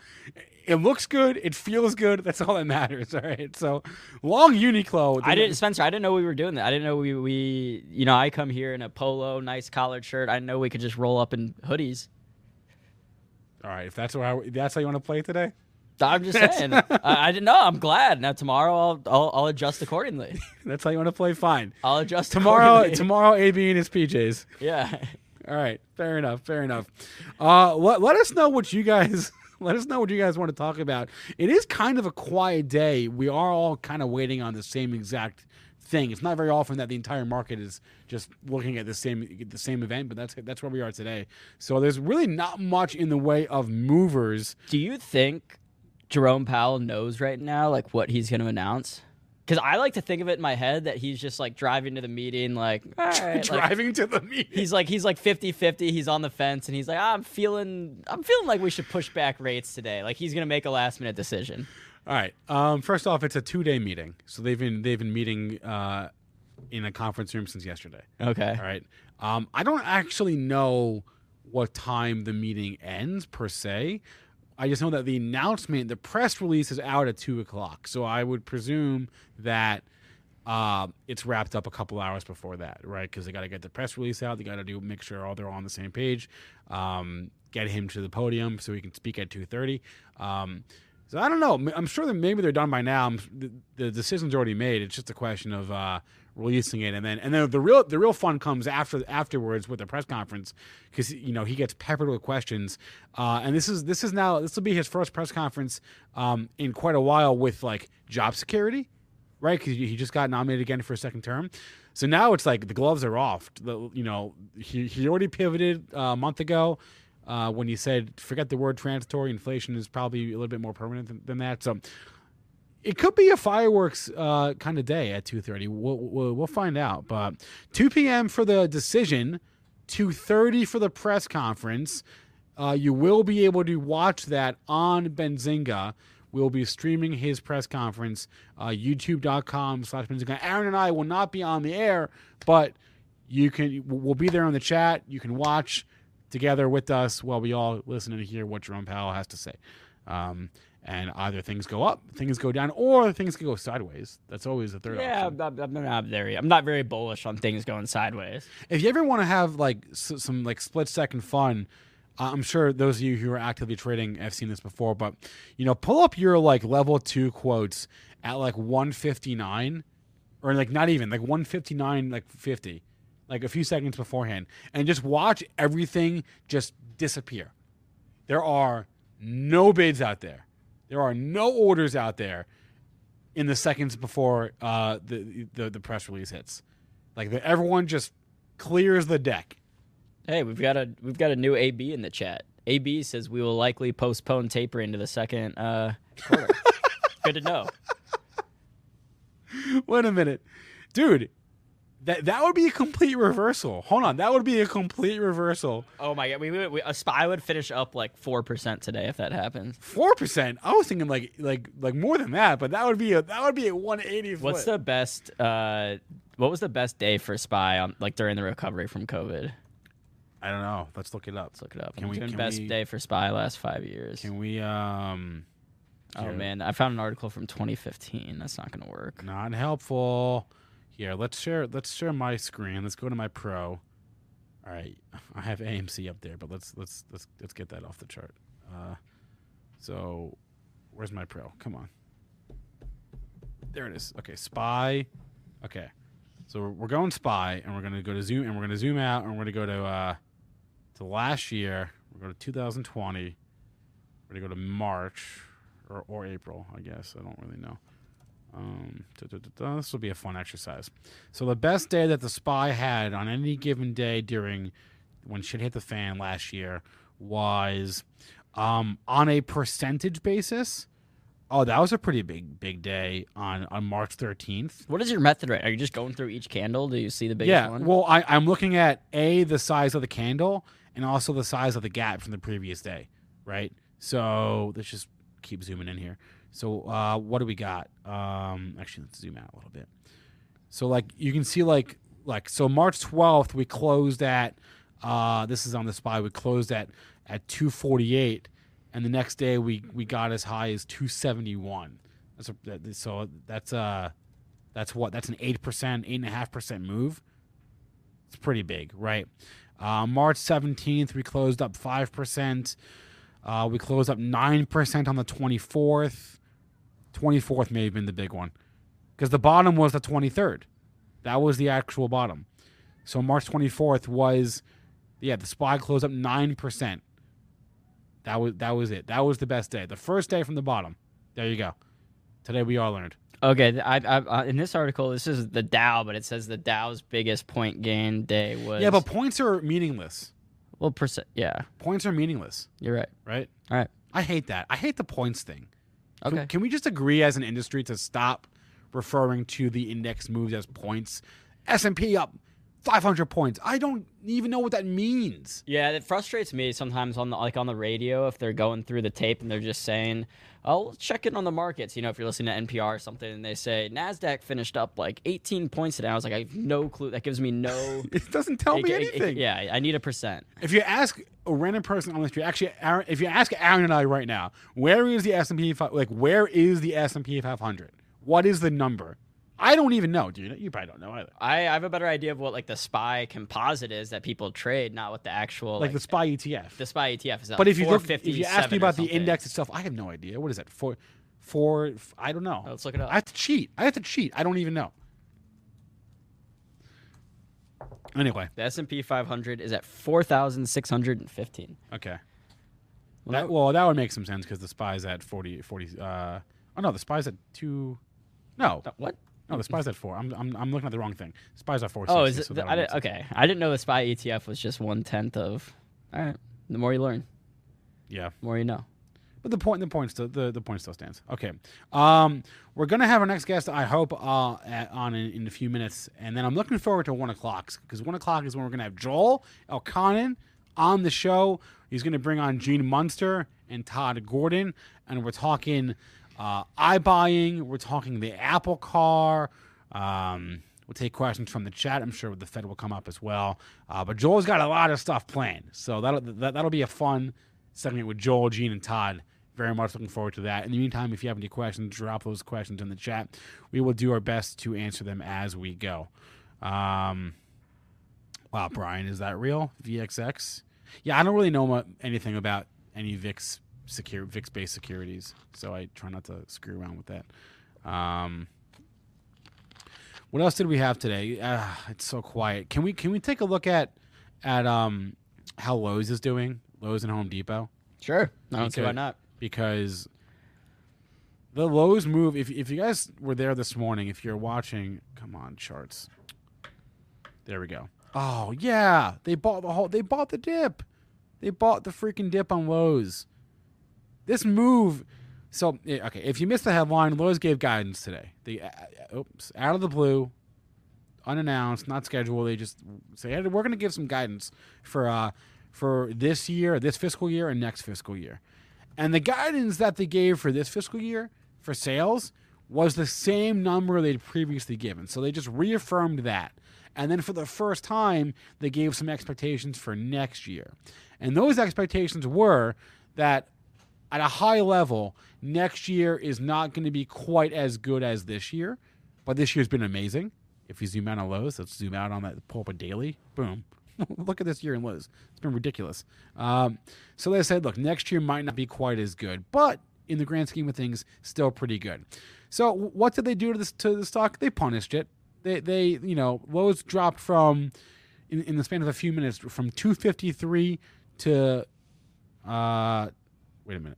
It looks good. It feels good. That's all that matters. All right. So long Uniqlo. I didn't, Spencer. I didn't know we were doing that. I didn't know we, we, you know, I come here in a polo, nice collared shirt. I didn't know we could just roll up in hoodies. All right. If that's how that's how you want to play today, I'm just saying. I, I didn't know. I'm glad. Now tomorrow I'll, I'll, I'll adjust accordingly. that's how you want to play. Fine. I'll adjust Tomorrow, tomorrow, AB in his PJs. Yeah. All right. Fair enough. Fair enough. Uh, let, let us know what you guys. Let us know what you guys want to talk about. It is kind of a quiet day. We are all kind of waiting on the same exact thing. It's not very often that the entire market is just looking at the same the same event, but that's that's where we are today. So there's really not much in the way of movers. Do you think Jerome Powell knows right now, like what he's going to announce? Because I like to think of it in my head that he's just like driving to the meeting, like, all right, like, driving to the meeting. he's like he's like 50-50 he's on the fence and he's like "Ah, i'm feeling i'm feeling like we should push back rates today like he's gonna make a last minute decision All right. Um, first off, it's a two day meeting, so they've been they've been meeting uh, in a conference room since yesterday. okay All right. Um, I don't actually know what time the meeting ends per se. I just know that the announcement, the press release is out at two o'clock. So I would presume that uh, it's wrapped up a couple hours before that, right? Because they got to get the press release out. They got to do make sure all they're all on the same page. Um, get him to the podium so he can speak at two thirty. Um, So I don't know. I'm sure that maybe they're done by now. The, the decision's already made. It's just a question of uh, releasing it, and then and then the real the real fun comes after afterwards with the press conference because you know he gets peppered with questions. Uh, and this is this is now this will be his first press conference um, in quite a while with like job security, right? Because he just got nominated again for a second term. So now it's like the gloves are off. The, you know, he, he already pivoted uh, a month ago uh, when he said, forget the word transitory. Inflation is probably a little bit more permanent than, than that. So it could be a fireworks uh, kind of day at 2.30. We'll, we'll, we'll find out. But 2 p.m. for the decision, 2.30 for the press conference. Uh, you will be able to watch that on Benzinga. We'll be streaming his press conference, uh, youtube.com slash Benzinga. Aaron and I will not be on the air, but you can. We'll be there on the chat. You can watch together with us while we all listen and hear what Jerome Powell has to say. Um, and either things go up, things go down, or things can go sideways. That's always the third Yeah, option. I'm, I'm not very. I'm not very bullish on things going sideways. If you ever want to have like s- some like split second fun, uh, I'm sure those of you who are actively trading have seen this before. But you know, pull up your like level two quotes at like 159, or like not even like 159, like 50, like a few seconds beforehand, and just watch everything just disappear. There are no bids out there. There are no orders out there in the seconds before uh, the, the the press release hits. Like the, everyone just clears the deck. Hey, we've got a we've got a new AB in the chat. AB says we will likely postpone tapering to the second uh, quarter. Good to know. Wait a minute, dude. That that would be a complete reversal. Hold on, that would be a complete reversal. Oh my god, we, we, we a spy would finish up like four percent today if that happens. Four percent. I was thinking like like like more than that, but that would be a that would be a one eighty. What's the best? Uh, what was the best day for spy on like during the recovery from COVID? I don't know. Let's look it up. Let's look it up. Can I'm we- doing best we- day for spy last five years. Can we um? oh man, I found an article from 2015. That's not gonna work. Not helpful. Here, let's share. Let's share my screen. Let's go to my pro. All right, I have AMC up there, but let's let's let's let's get that off the chart. Uh, so, where's my pro? Come on. There it is. Okay, spy. Okay, so we're, going spy, and we're gonna go to zoom, and we're gonna zoom out, and we're gonna go to uh, to last year. We're going to 2020. We're gonna go to March or or April, I guess. I don't really know. Um, da, da, da. This will be a fun exercise. So the best day that the spy had on any given day during when shit hit the fan last year was um, on a percentage basis. Oh, that was a pretty big big day on on March thirteenth. What is your method right? Are you just going through each candle? Do you see the biggest Yeah, one? well, I, I'm looking at a the size of the candle and also the size of the gap from the previous day, right? So let's just keep zooming in here. So uh, what do we got? Um, actually, let's zoom out a little bit. So like you can see like like so March 12th we closed at uh, this is on the spy we closed at at 248 and the next day we we got as high as 271. That's a, that, so that's uh that's what that's an eight percent eight and a half percent move. It's pretty big, right? Uh, March 17th we closed up five percent. Uh, we closed up nine percent on the 24th. 24th may have been the big one because the bottom was the 23rd. That was the actual bottom. So March 24th was, yeah, the SPY closed up nine percent. That was that was it. That was the best day. The first day from the bottom. There you go. Today we all learned. Okay, I, I, I, in this article, this is the Dow, but it says the Dow's biggest point gain day was Yeah, but points are meaningless. well, percent. Yeah, Points are meaningless, you're right. right? All right. I hate that. I hate the points thing. Can- Can, we just agree as an industry to stop referring to the index moves as points? S&P up 500 points. I don't even know what that means. Yeah, it frustrates me sometimes on the like on the radio if they're going through the tape and they're just saying, "Oh, check in on the markets." You know, if you're listening to NPR or something, and they say Nasdaq finished up like 18 points today, I was like, I have no clue. That gives me no. It doesn't tell it- me it- it- anything. yeah, I need a percent. If you ask a random person on the street, actually, Aaron, if you ask Aaron and I right now, where is the S&P fi- like where is the S&P 500? What is the number? I don't even know, dude. You probably don't know either. I, I have a better idea of what like the spy composite is that people trade, not what the actual Like, the SPY ETF. the spy ETF is. but if you look, if you ask me about the index itself, I have no idea. What is that? Four, four. f- I don't know. let's look it up. I have to cheat. I have to cheat. I don't even know. Anyway, the S and P 500 is at 4,615. okay. Well, That, that- well, that would make some sense because the spy's at 40, 40 uh, oh no, the spy's at two. No, What? No, the spy's at four. I'm, I'm, I'm looking at the wrong thing. Spy's at four. Oh, is it? the- I didn't, okay, I didn't know the spy ETF was just one tenth of. All right, the more you learn, Yeah, the more you know. but the point, the point still, the, the point still stands. Okay, um, we're gonna have our next guest. I hope uh, at, on in, in a few minutes, and then I'm looking forward to one o'clock because one o'clock is when we're gonna have Joel Elconin on the show. He's gonna bring on Gene Munster and Todd Gordon, and we're talking uh, iBuying. We're talking the Apple Car. Um, we'll take questions from the chat. I'm sure the Fed will come up as well. Uh, but Joel's got a lot of stuff planned, so that'll that, that'll be a fun segment with Joel, Gene, and Todd. Very much looking forward to that. In the meantime, if you have any questions, drop those questions in the chat. We will do our best to answer them as we go. Um, wow, Brian, is that real? VXX? Yeah, I don't really know anything about any VIX secure VIX based securities, so I try not to screw around with that. Um, what else did we have today? Uh, it's so quiet. Can we can we take a look at at um how Lowe's is doing? Lowe's and Home Depot Sure, I don't see why not. because the Lowe's move. If if you guys were there this morning, if you're watching, come on charts. There we go. Oh yeah, they bought the whole. They bought the dip. They bought the freaking dip on Lowe's. This move. So okay, if you missed the headline, Lowe's gave guidance today. They uh, uh, oops out of the blue, unannounced, not scheduled. They just say hey, we're going to give some guidance for uh for this year, this fiscal year, and next fiscal year. And the guidance that they gave for this fiscal year for sales was the same number they'd previously given. So they just reaffirmed that. And then for the first time, they gave some expectations for next year. And those expectations were that at a high level, next year is not going to be quite as good as this year. But this year's been amazing. If you zoom out on Lowe's, let's zoom out on that, pull up a daily. Boom. look at this year in Lowe's. It's been ridiculous. Um, so they said, look, next year might not be quite as good, but in the grand scheme of things, still pretty good. So what did they do to this to the stock? They punished it. They they you know Lowe's dropped from in, in the span of a few minutes from 253 to uh wait a minute.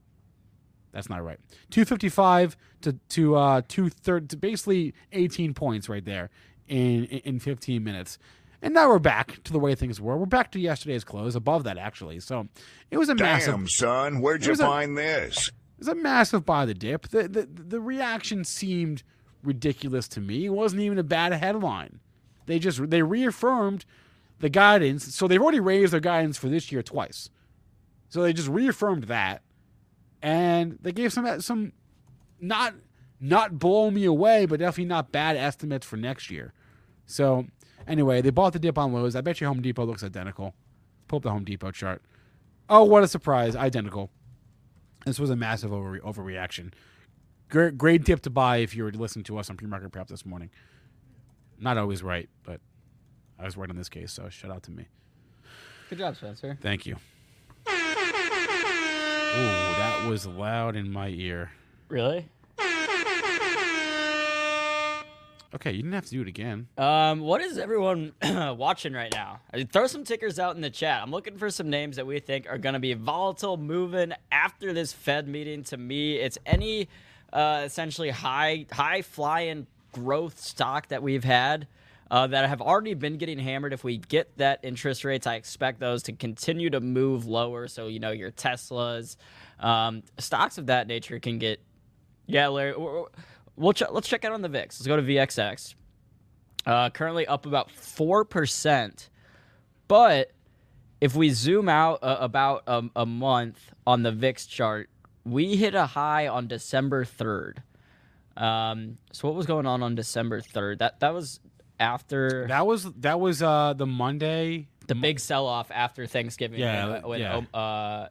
That's not right. 255 to to uh two third to basically 18 points right there in in in 15 minutes. And now we're back to the way things were. We're back to yesterday's close, above that actually. So it was a massive Damn, son, where'd you There's a- find this? it was a massive buy the dip. The, the the reaction seemed ridiculous to me. It wasn't even a bad headline. They just they reaffirmed the guidance. So they've already raised their guidance for this year twice. So they just reaffirmed that, and they gave some some not not blow me away, but definitely not bad estimates for next year. So anyway, they bought the dip on Lowe's. I bet you Home Depot looks identical. Pull up the Home Depot chart. Oh, what a surprise! Identical. This was a massive over overreaction. Great, great tip to buy if you were listening to us on pre-market prep this morning. Not always right, but I was right in this case, so shout out to me. Good job, Spencer. Thank you. Ooh, that was loud in my ear. Really? Okay, you didn't have to do it again. Um, what is everyone watching right now? I mean, throw some tickers out in the chat. I'm looking for some names that we think are going to be volatile moving after this Fed meeting. To me, it's any uh, essentially high high flying growth stock that we've had uh, that have already been getting hammered. If we get that interest rates, I expect those to continue to move lower. So you know your Teslas, um, stocks of that nature can get yeah, Larry. We'll ch- let's check out on the VIX. Let's go to VXX. Uh, currently up about four percent, but if we zoom out uh, about a, a month on the VIX chart, we hit a high on December third. Um, so what was going on on December third? That that was after That was that was uh the Monday. the big sell off after Thanksgiving. Yeah, when, yeah. Om- uh,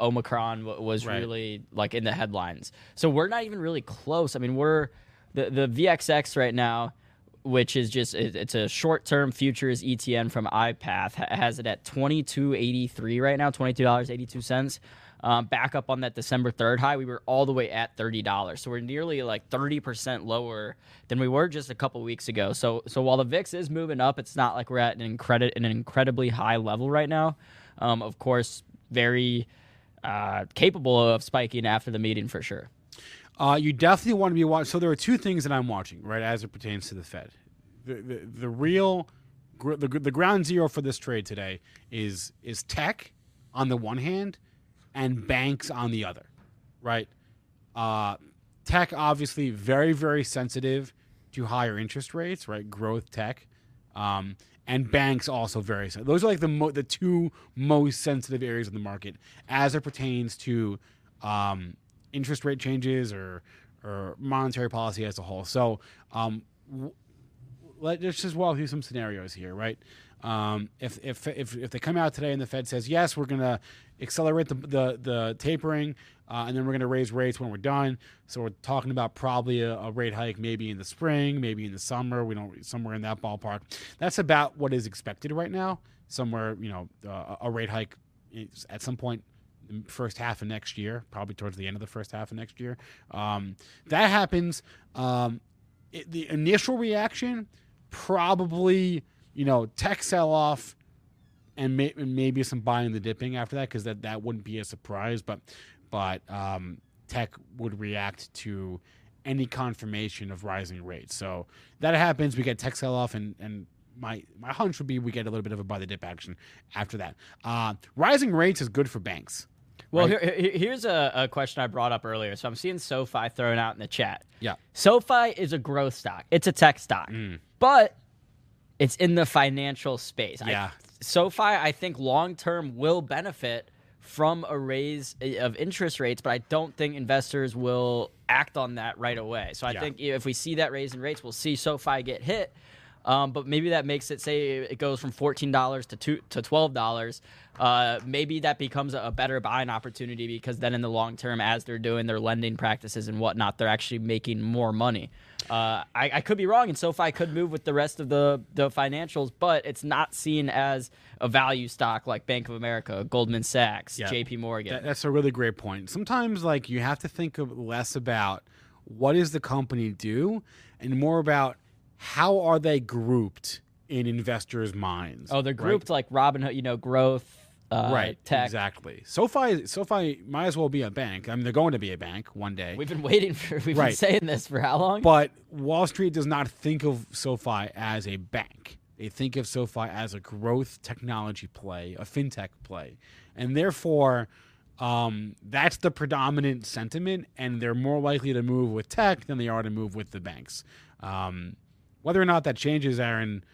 Omicron was Right. really like in the headlines. So we're not even really close. I mean, we're the the VXX right now, which is just it's a short term futures ETN from iPath, has it at twenty two eighty three right now, twenty two dollars eighty two cents. Um, back up on that December 3rd high, we were all the way at $30. So we're nearly like 30% lower than we were just a couple weeks ago. So so while the VIX is moving up, it's not like we're at an, incredi- an incredibly high level right now. Um, of course, very uh, capable of spiking after the meeting for sure. Uh, you definitely want to be watching. So there are two things that I'm watching, right, as it pertains to the Fed. The the, the real, gr- the, the ground zero for this trade today is is tech on the one hand, and banks on the other, right? Uh, tech obviously very very sensitive to higher interest rates, right? Growth tech, um, and banks also very. Those are like the mo- the two most sensitive areas of the market as it pertains to um, interest rate changes or or monetary policy as a whole. So um, w- let, let's just walk through some scenarios here, right? Um, if, if, if, if they come out today and the Fed says, yes, we're going to accelerate the, the, the tapering uh, and then we're going to raise rates when we're done. So we're talking about probably a, a rate hike maybe in the spring, maybe in the summer. We don't somewhere in that ballpark. That's about what is expected right now. Somewhere, you know, uh, a rate hike at some point the first half of next year, probably towards the end of the first half of next year. Um, that happens. Um, it, the initial reaction, probably, you know, tech sell off and, and maybe some buying the dipping after that because that, that wouldn't be a surprise. But but um, tech would react to any confirmation of rising rates. So that happens. We get tech sell off and and my my hunch would be we get a little bit of a buy the dip action after that. Uh, rising rates is good for banks. Well, Right. here, here- here's a, a question I brought up earlier. So I'm seeing SoFi thrown out in the chat. Yeah. SoFi is a growth stock. It's a tech stock, but it's in the financial space. I- Yeah. SoFi, I think long term will benefit from a raise eh, of interest rates, but I don't think investors will act on that right away. So I Yeah. think if we see that raise in rates, we'll see SoFi get hit. Um, but maybe that makes it say it goes from fourteen dollars to two to twelve dollars. Uh, maybe that becomes a, a better buying opportunity because then in the long term, as they're doing their lending practices and whatnot, they're actually making more money. Uh, I, I could be wrong, and SoFi could move with the rest of the the financials, but it's not seen as a value stock like Bank of America, Goldman Sachs, Yeah. J.P. Morgan. That, that's a really great point. Sometimes, like, you have to think of less about what does the company do, and more about how are they grouped in investors' minds. oh, they're right? grouped like Robinhood, you know, growth, uh, right? tech. Exactly. SoFi, SoFi might as well be a bank. I mean, they're going to be a bank one day. We've been waiting for. We've been Right. saying this for how long? But Wall Street does not think of SoFi as a bank. They think of SoFi as a growth technology play, a fintech play. And therefore, um, that's the predominant sentiment, and they're more likely to move with tech than they are to move with the banks. Um, whether or not that changes, Aaron,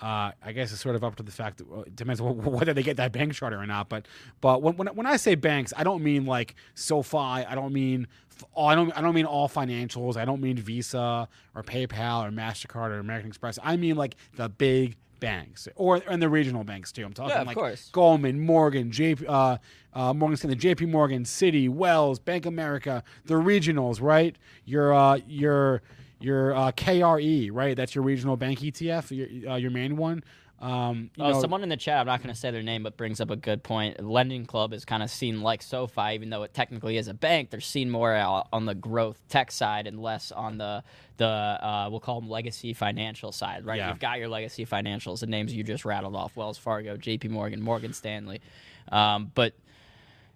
uh, I guess it's sort of up to the fact that well, it depends whether they get that bank charter or not. But but when when, when I say banks, I don't mean like SoFi. I don't mean all- I don't I don't mean all financials. I don't mean Visa or PayPal or Mastercard or American Express. I mean like the big banks or and the regional banks too. I'm talking Yeah, like course. Goldman, Morgan, JP, uh, uh, Morgan Stanley, JP Morgan, Citi, Wells, Bank America, the regionals, right? Your uh, your your uh, KRE, right? That's your regional bank ETF, your uh, your main one. Um, you Oh, know, someone in the chat, I'm not going to say their name, but brings up a good point. Lending Club is kind of seen like SoFi, even though it technically is a bank. They're seen more uh, on the growth tech side and less on the the uh, we'll call them legacy financial side, right? Yeah. You've got your legacy financials, the names you just rattled off: Wells Fargo, J.P. Morgan, Morgan Stanley. Um, but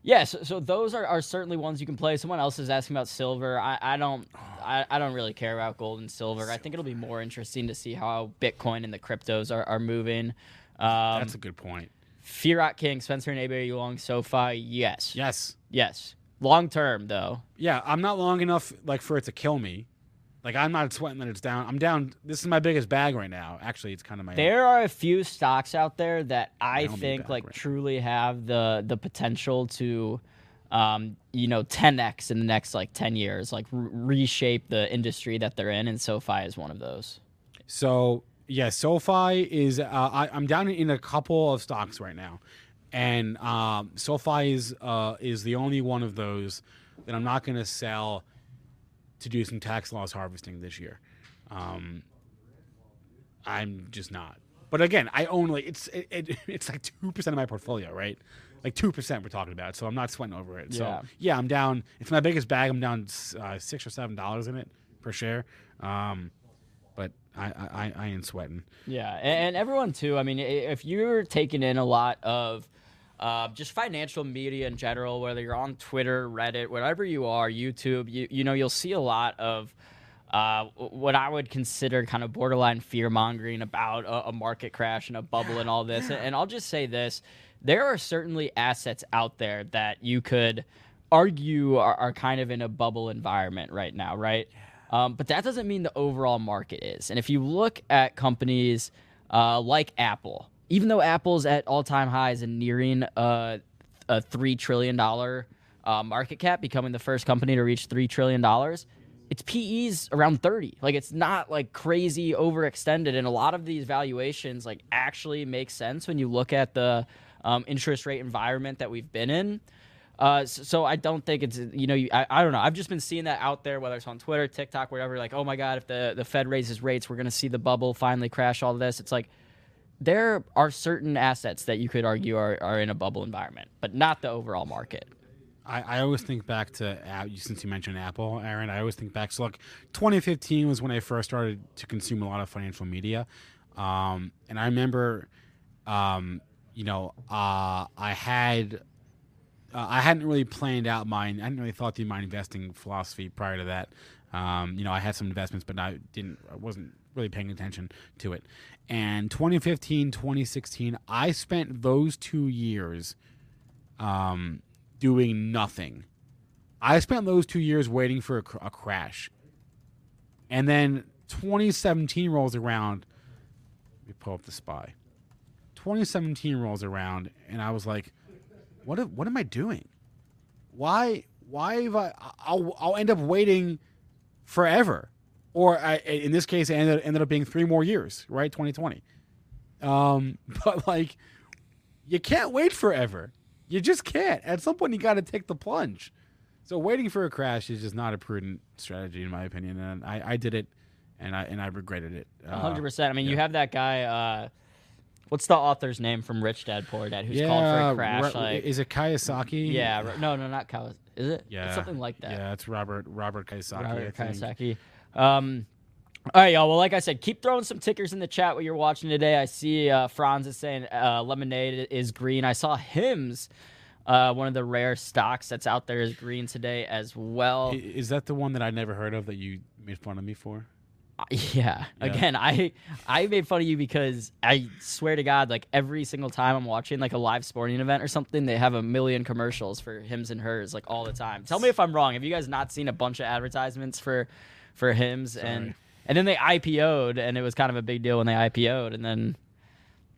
yeah, so, so those are, are certainly ones you can play. Someone else is asking about silver. I, I don't I, I don't really care about gold and silver. I think it'll be more interesting to see how Bitcoin and the cryptos are, are moving. Um, that's a good point. Fiat King, Spencer and ABA long SoFi, yes. Yes, Yes. Long term though. yeah. I'm not long enough like for it to kill me. Like I'm not sweating that it's down. I'm down. This is my biggest bag right now. Actually, it's kind of my. There are a few stocks out there that I think like right. truly have the the potential to um, you know, 10x in the next like 10 years, like r- reshape the industry that they're in, and SoFi is one of those. So yeah, SoFi is. Uh, I, I'm down in a couple of stocks right now, and um, SoFi is uh, is the only one of those that I'm not going to sell to do some tax loss harvesting this year. Um, I'm just not. But again, I own like it's it, it it's like two percent of my portfolio, right? Like two percent we're talking about, so I'm not sweating over it. Yeah. So yeah, I'm down. It's my biggest bag. I'm down uh, six or seven dollars in it per share. Um, but I, I I ain't sweating. Yeah, and, and everyone too. I mean, if you're taking in a lot of uh, just financial media in general, whether you're on Twitter, Reddit, whatever you are, YouTube, you you know you'll see a lot of uh, what I would consider kind of borderline fear mongering about a, a market crash and a bubble and all this. And, and I'll just say this: there are certainly assets out there that you could argue are, are kind of in a bubble environment right now, right? Um, but that doesn't mean the overall market is. And if you look at companies uh, like Apple, even though Apple's at all time highs and nearing uh, a $3 trillion uh, market cap, becoming the first company to reach $3 trillion, its PE's around 30. Like it's not like crazy overextended. And a lot of these valuations like actually make sense when you look at the um, interest rate environment that we've been in. Uh, so, so I don't think it's you know you, I, I don't know I've just been seeing that out there whether it's on Twitter, TikTok, whatever. Like oh my god, if the the Fed raises rates, we're gonna see the bubble finally crash. All this. It's like there are certain assets that you could argue are, are in a bubble environment, but not the overall market. I, I always think back to uh, since you mentioned Apple, Aaron. I always think back. So, look, 2015 was when I first started to consume a lot of financial media, um, and I remember, um, you know, uh, I had. Uh, I hadn't really planned out my I hadn't really thought through my investing philosophy prior to that. Um, you know, I had some investments, but I didn't. I wasn't really paying attention to it. And 2015, 2016, I spent those two years um, doing nothing. I spent those two years waiting for a, cr- a crash. And then 2017 rolls around. Let me pull up the spy. 2017 rolls around, and I was like, "What? What am I doing? Why? Why have I? I'll, I'll end up waiting forever, or I, in this case, it ended, ended up being three more years, right? 2020. Um, but like, you can't wait forever. You just can't. At some point, you got to take the plunge. So waiting for a crash is just not a prudent strategy, in my opinion. And I, I did it, and I and I regretted it. Uh, hundred percent. I mean, you have that guy. Uh, what's the author's name from Rich Dad Poor Dad who's called for a crash? Ra- like, is it Kiyosaki? yeah, no, no, not Kawasaki. Is it? yeah, It's something like that. Yeah, it's Robert Robert Kiyosaki. I Robert think. Kiyosaki. Um, all right, y'all. Well, like I said, keep throwing some tickers in the chat what you're watching today. I see uh, Franz is saying uh, lemonade is green. I saw Hims, uh, one of the rare stocks that's out there, is green today as well. Is that the one that I never heard of that you made fun of me for? Yeah. Yeah. Again, I I made fun of you because I swear to God, like every single time I'm watching like a live sporting event or something, they have a million commercials for hims and hers like all the time. Tell me if I'm wrong. Have you guys not seen a bunch of advertisements for for hims and Sorry. and then they IPO'd and it was kind of a big deal when they IPO'd and then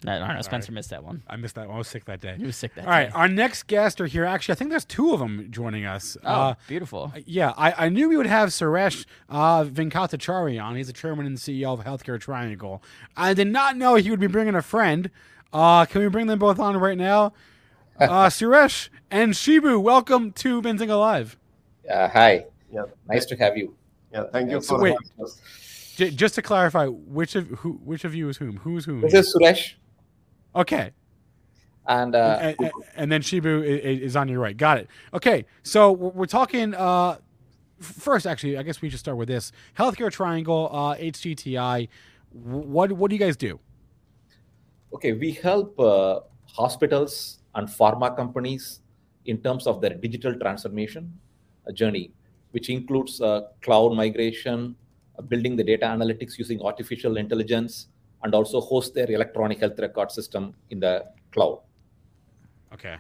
I don't know. Sorry. Spencer missed that one. I missed that one. I was sick that day. He was sick that day. All right, our next guests are here. Actually, I think there's two of them joining us. Oh, Uh, beautiful. yeah, I, I knew we would have Suresh uh, Venkatachari on. He's the chairman and CEO of Healthcare Triangle. I did not know he would be bringing a friend. Uh, can we bring them both on right now? Uh, Suresh and Shibu, welcome to Benzinga Live. Uh, hi. Yeah. Nice to have you. Yeah, thank you so for wait. J- just to clarify, which of who which of you is whom? Who's whom? This is Suresh, okay, and uh, and, and- and then Shibu is, is on your right. Got it. Okay, so we're we're talking. Uh, first, actually, I guess we should start with this Healthcare Triangle, uh, HCTI. What what do you guys do? okay, we help uh, hospitals and pharma companies in terms of their digital transformation uh, journey, which includes uh, cloud migration, uh, building the data analytics using artificial intelligence, and also host their electronic health record system in the cloud. Okay.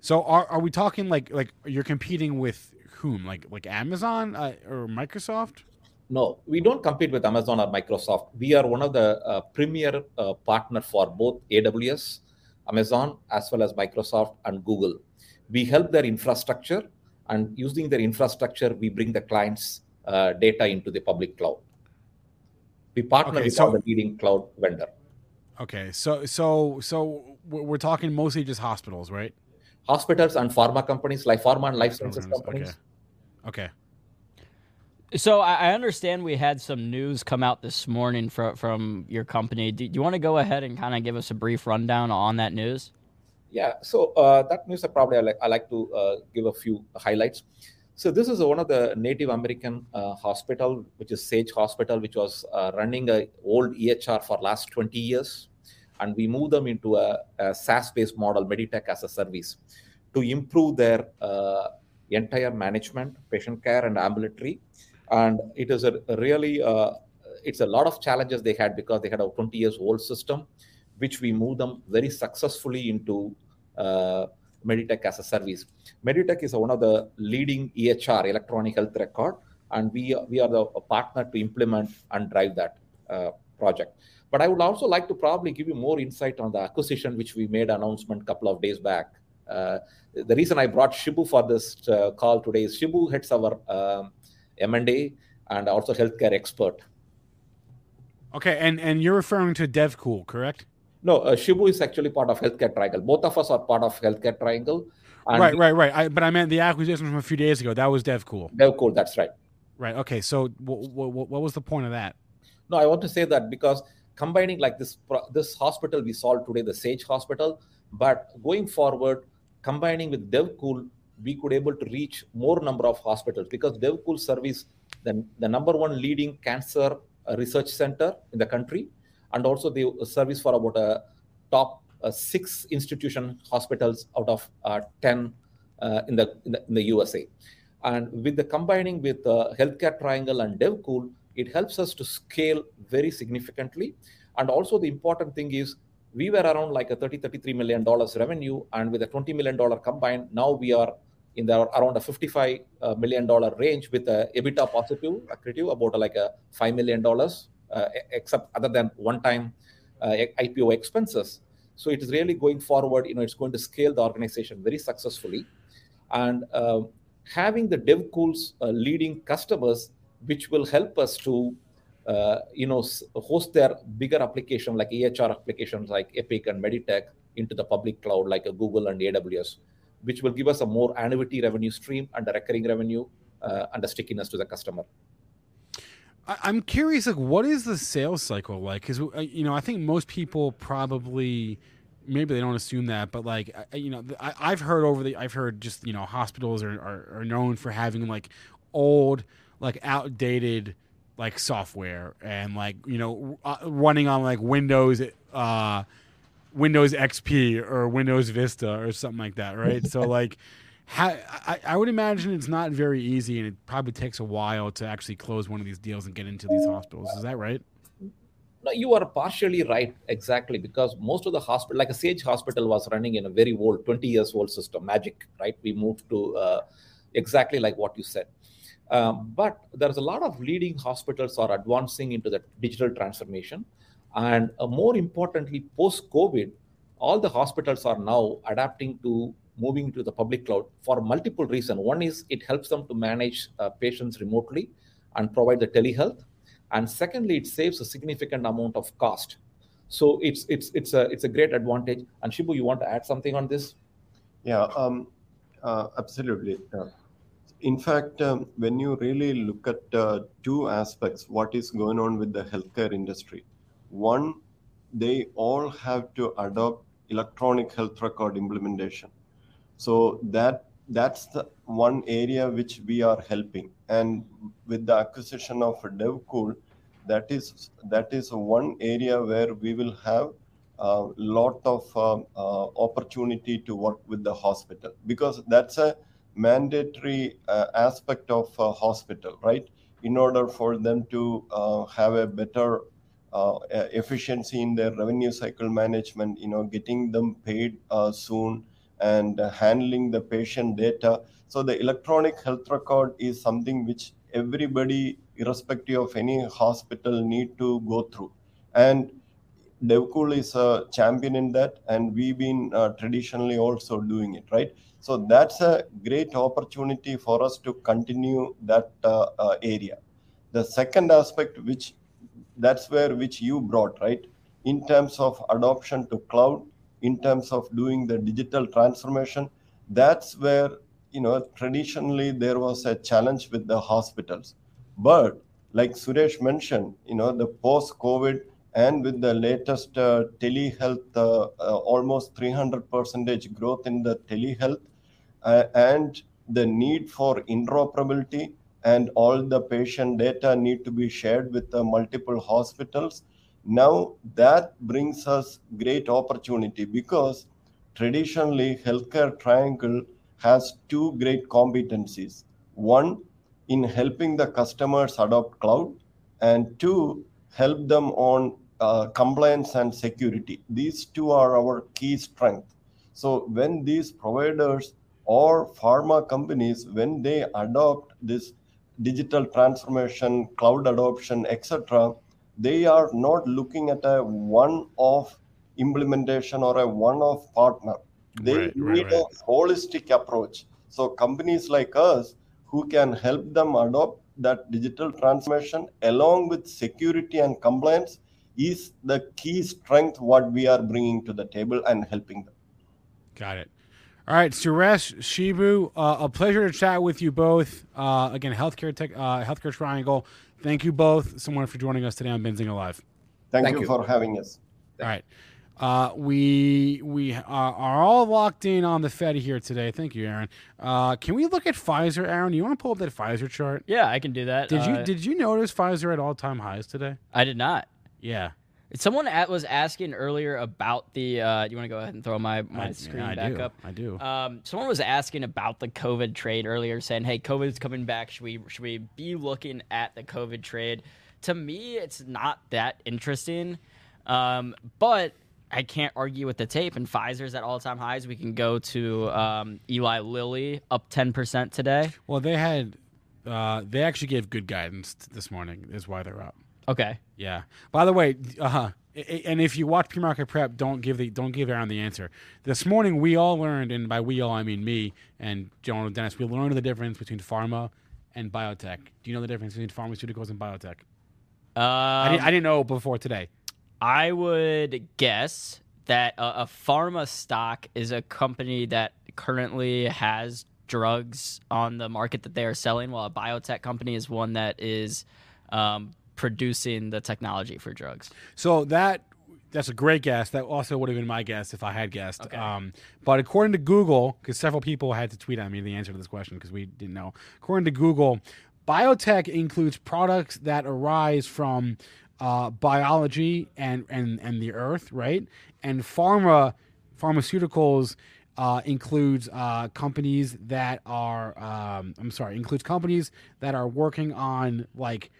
So are are we talking like like you're competing with whom? Like like Amazon uh, or Microsoft? No, we don't compete with Amazon or Microsoft. We are one of the uh, premier uh, partner for both AWS, Amazon, as well as Microsoft and Google. We help their infrastructure, and using their infrastructure, we bring the clients' uh, data into the public cloud. We partner Okay, with so- all the leading cloud vendor. Okay. So so so we're we're talking mostly just hospitals, right? Hospitals and pharma companies, like pharma and life sciences companies. Okay. Okay. So I understand we had some news come out this morning from from your company. Do you want to go ahead and kind of give us a brief rundown on that news? Yeah. So uh, that news, I probably I like, I like to uh, give a few highlights. So this is one of the Native American uh, hospital, which is Sage Hospital, which was uh, running a old EHR for last 20 years, and we moved them into a, a SaaS-based model, Meditech as a service, to improve their uh, entire management, patient care, and ambulatory. And it is a, a really uh, it's a lot of challenges they had because they had a 20 years old system, which we move them very successfully into uh, Meditech as a service. Meditech is one of the leading EHR, electronic health record, and we we are the partner to implement and drive that uh, project. But I would also like to probably give you more insight on the acquisition which we made announcement a couple of days back. Uh, the reason I brought Shibu for this uh, call today is Shibu heads our um, M&A and also healthcare expert. Okay, and and you're referring to DevCool, correct? No, uh, Shibu is actually part of Healthcare Triangle. Both of us are part of Healthcare Triangle. right, right, right. I, but I meant the acquisition from a few days ago. That was DevCool. DevCool, that's right. Right. Okay. So, w- w- what was the point of that? No, I want to say that because combining like this this hospital we solved today, the Sage Hospital, but going forward, combining with DevCool, we could able to reach more number of hospitals because DevCool service the, the number one leading cancer uh, research center in the country and also the service for about a top uh, six institution hospitals out of uh, 10 uh, in, the, in, the, in the USA. And with the combining with uh, Healthcare Triangle and DevCool, it helps us to scale very significantly. And also the important thing is we were around like a 30, 33 million dollars revenue, and with a 20 million dollar combined, now we are in the around a 55 uh, million dollar range with a EBITDA positive accretive about like a five million dollars uh, except other than one-time uh, IPO expenses. So it is really going forward. You know, it's going to scale the organization very successfully, and um, having the DevCools uh, leading customers, which will help us to uh, you know host their bigger application like EHR applications like Epic and Meditech into the public cloud like Google and AWS, which will give us a more annuity revenue stream and a recurring revenue uh, and a stickiness to the customer. I'm curious, like, what is the sales cycle like? Because uh, you know, I think most people probably maybe they don't assume that, but like, you know, I, have heard over the, I've heard just you know, hospitals are, are, are known for having like old, like outdated, like software and like you know, uh, running on like Windows, uh, Windows XP or Windows Vista or something like that, right? so like how, I, I would imagine it's not very easy, and it probably takes a while to actually close one of these deals and get into these hospitals. Is that right? No, you are partially right, exactly, because most of the hospital, like a Sage Hospital, was running in a very old, 20 years old system, Magic, right? We moved to uh, exactly like what you said. Um, but there's a lot of leading hospitals are advancing into the digital transformation. And uh, more importantly, post COVID, all the hospitals are now adapting to moving to the public cloud for multiple reasons. One is it helps them to manage uh, patients remotely and provide the telehealth, and secondly, it saves a significant amount of cost. So it's it's it's a it's a great advantage. And Shibu, you want to add something on this? Yeah, um, uh, absolutely. Uh, in fact, um, when you really look at uh, two aspects, what is going on with the healthcare industry, one, they all have to adopt electronic health record implementation so that that's the one area which we are helping. And with the acquisition of devcool that is that is one area where we will have a lot of uh, uh, opportunity to work with the hospital. Because that's a mandatory uh, aspect of a hospital right? In order for them to uh, have a better uh, efficiency in their revenue cycle management you know getting them paid uh, soon and handling the patient data. So the electronic health record is something which everybody, irrespective of any hospital, need to go through. And DevCool is a champion in that, and we've been uh, traditionally also doing it, right? So that's a great opportunity for us to continue that uh, uh, area. The second aspect, which that's where which you brought, right, in terms of adoption to cloud, in terms of doing the digital transformation that's where you know traditionally there was a challenge with the hospitals But like Suresh mentioned, you know, the post-COVID and with the latest uh, telehealth, uh, uh, almost 300 percentage growth in the telehealth, uh, and the need for interoperability and all the patient data need to be shared with the multiple hospitals. Now that brings us great opportunity because traditionally healthcare triangle has two great competencies. One, in helping the customers adopt cloud, and two, help them on uh, compliance and security. These two are our key strength. So when these providers or pharma companies, when they adopt this digital transformation, cloud adoption, etc., they are not looking at a one-off implementation or a one-off partner. They Right, right, need right. a holistic approach. So companies like us who can help them adopt that digital transformation along with security and compliance is the key strength what we are bringing to the table and helping them. Got it. All right, Suresh, Shibu, uh, a pleasure to chat with you both. Uh, again, healthcare tech, uh, healthcare triangle. Thank you both so much for joining us today on Benzinga Live. Thank, Thank you, you. for having us. All right, uh, we we are, are all locked in on the Fed here today. Thank you, Aaron. Uh, can we look at Pfizer, Aaron? You want to pull up that Pfizer chart? Yeah, I can do that. Did you Uh, did you notice Pfizer at all time highs today? I did not. Yeah, Someone at, was asking earlier about the. Uh, you want to go ahead and throw my, my I, screen I back do. up? I do. Um, someone was asking about the COVID trade earlier, saying, "Hey, COVID is coming back. Should we should we be looking at the COVID trade?" To me, it's not that interesting, um, but I can't argue with the tape. And Pfizer's at all time highs. We can go to um, Eli Lilly up ten percent today. well, they had uh, they actually gave good guidance this morning. Is why they're up. Okay, Yeah. By the way, uh, huh. and if you watch pre-market prep, don't give the don't give Aaron the answer. This morning, we all learned, and by we all I mean me and Joan and Dennis. We learned the difference between pharma and biotech. Do you know the difference between pharmaceuticals and biotech? um, I, didn't, I didn't know before today. I would guess that a, a pharma stock is a company that currently has drugs on the market that they are selling, while a biotech company is one that is um, producing the technology for drugs. So that that's a great guess. That also would have been my guess if I had guessed. Okay. Um, but according to Google, because several people had to tweet at me the answer to this question because we didn't know. According to Google, biotech includes products that arise from uh, biology and, and and the earth, right? And pharma pharmaceuticals uh, includes uh, companies that are um, I'm sorry, includes companies that are working on like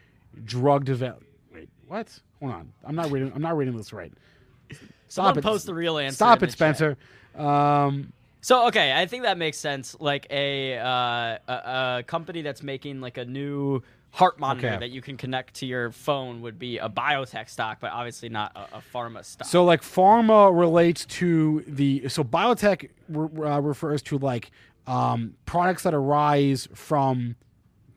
drug develop. Wait, what? Hold on, I'm not reading. I'm not reading this right. Stop Someone it. post the real answer. Stop it. Spencer. Um, So okay, I think that makes sense. Like a uh, a, a company that's making like a new heart monitor Okay. that you can connect to your phone would be a biotech stock, but obviously not a, a pharma stock. So like pharma relates to the so biotech re- uh, refers to like um, products that arise from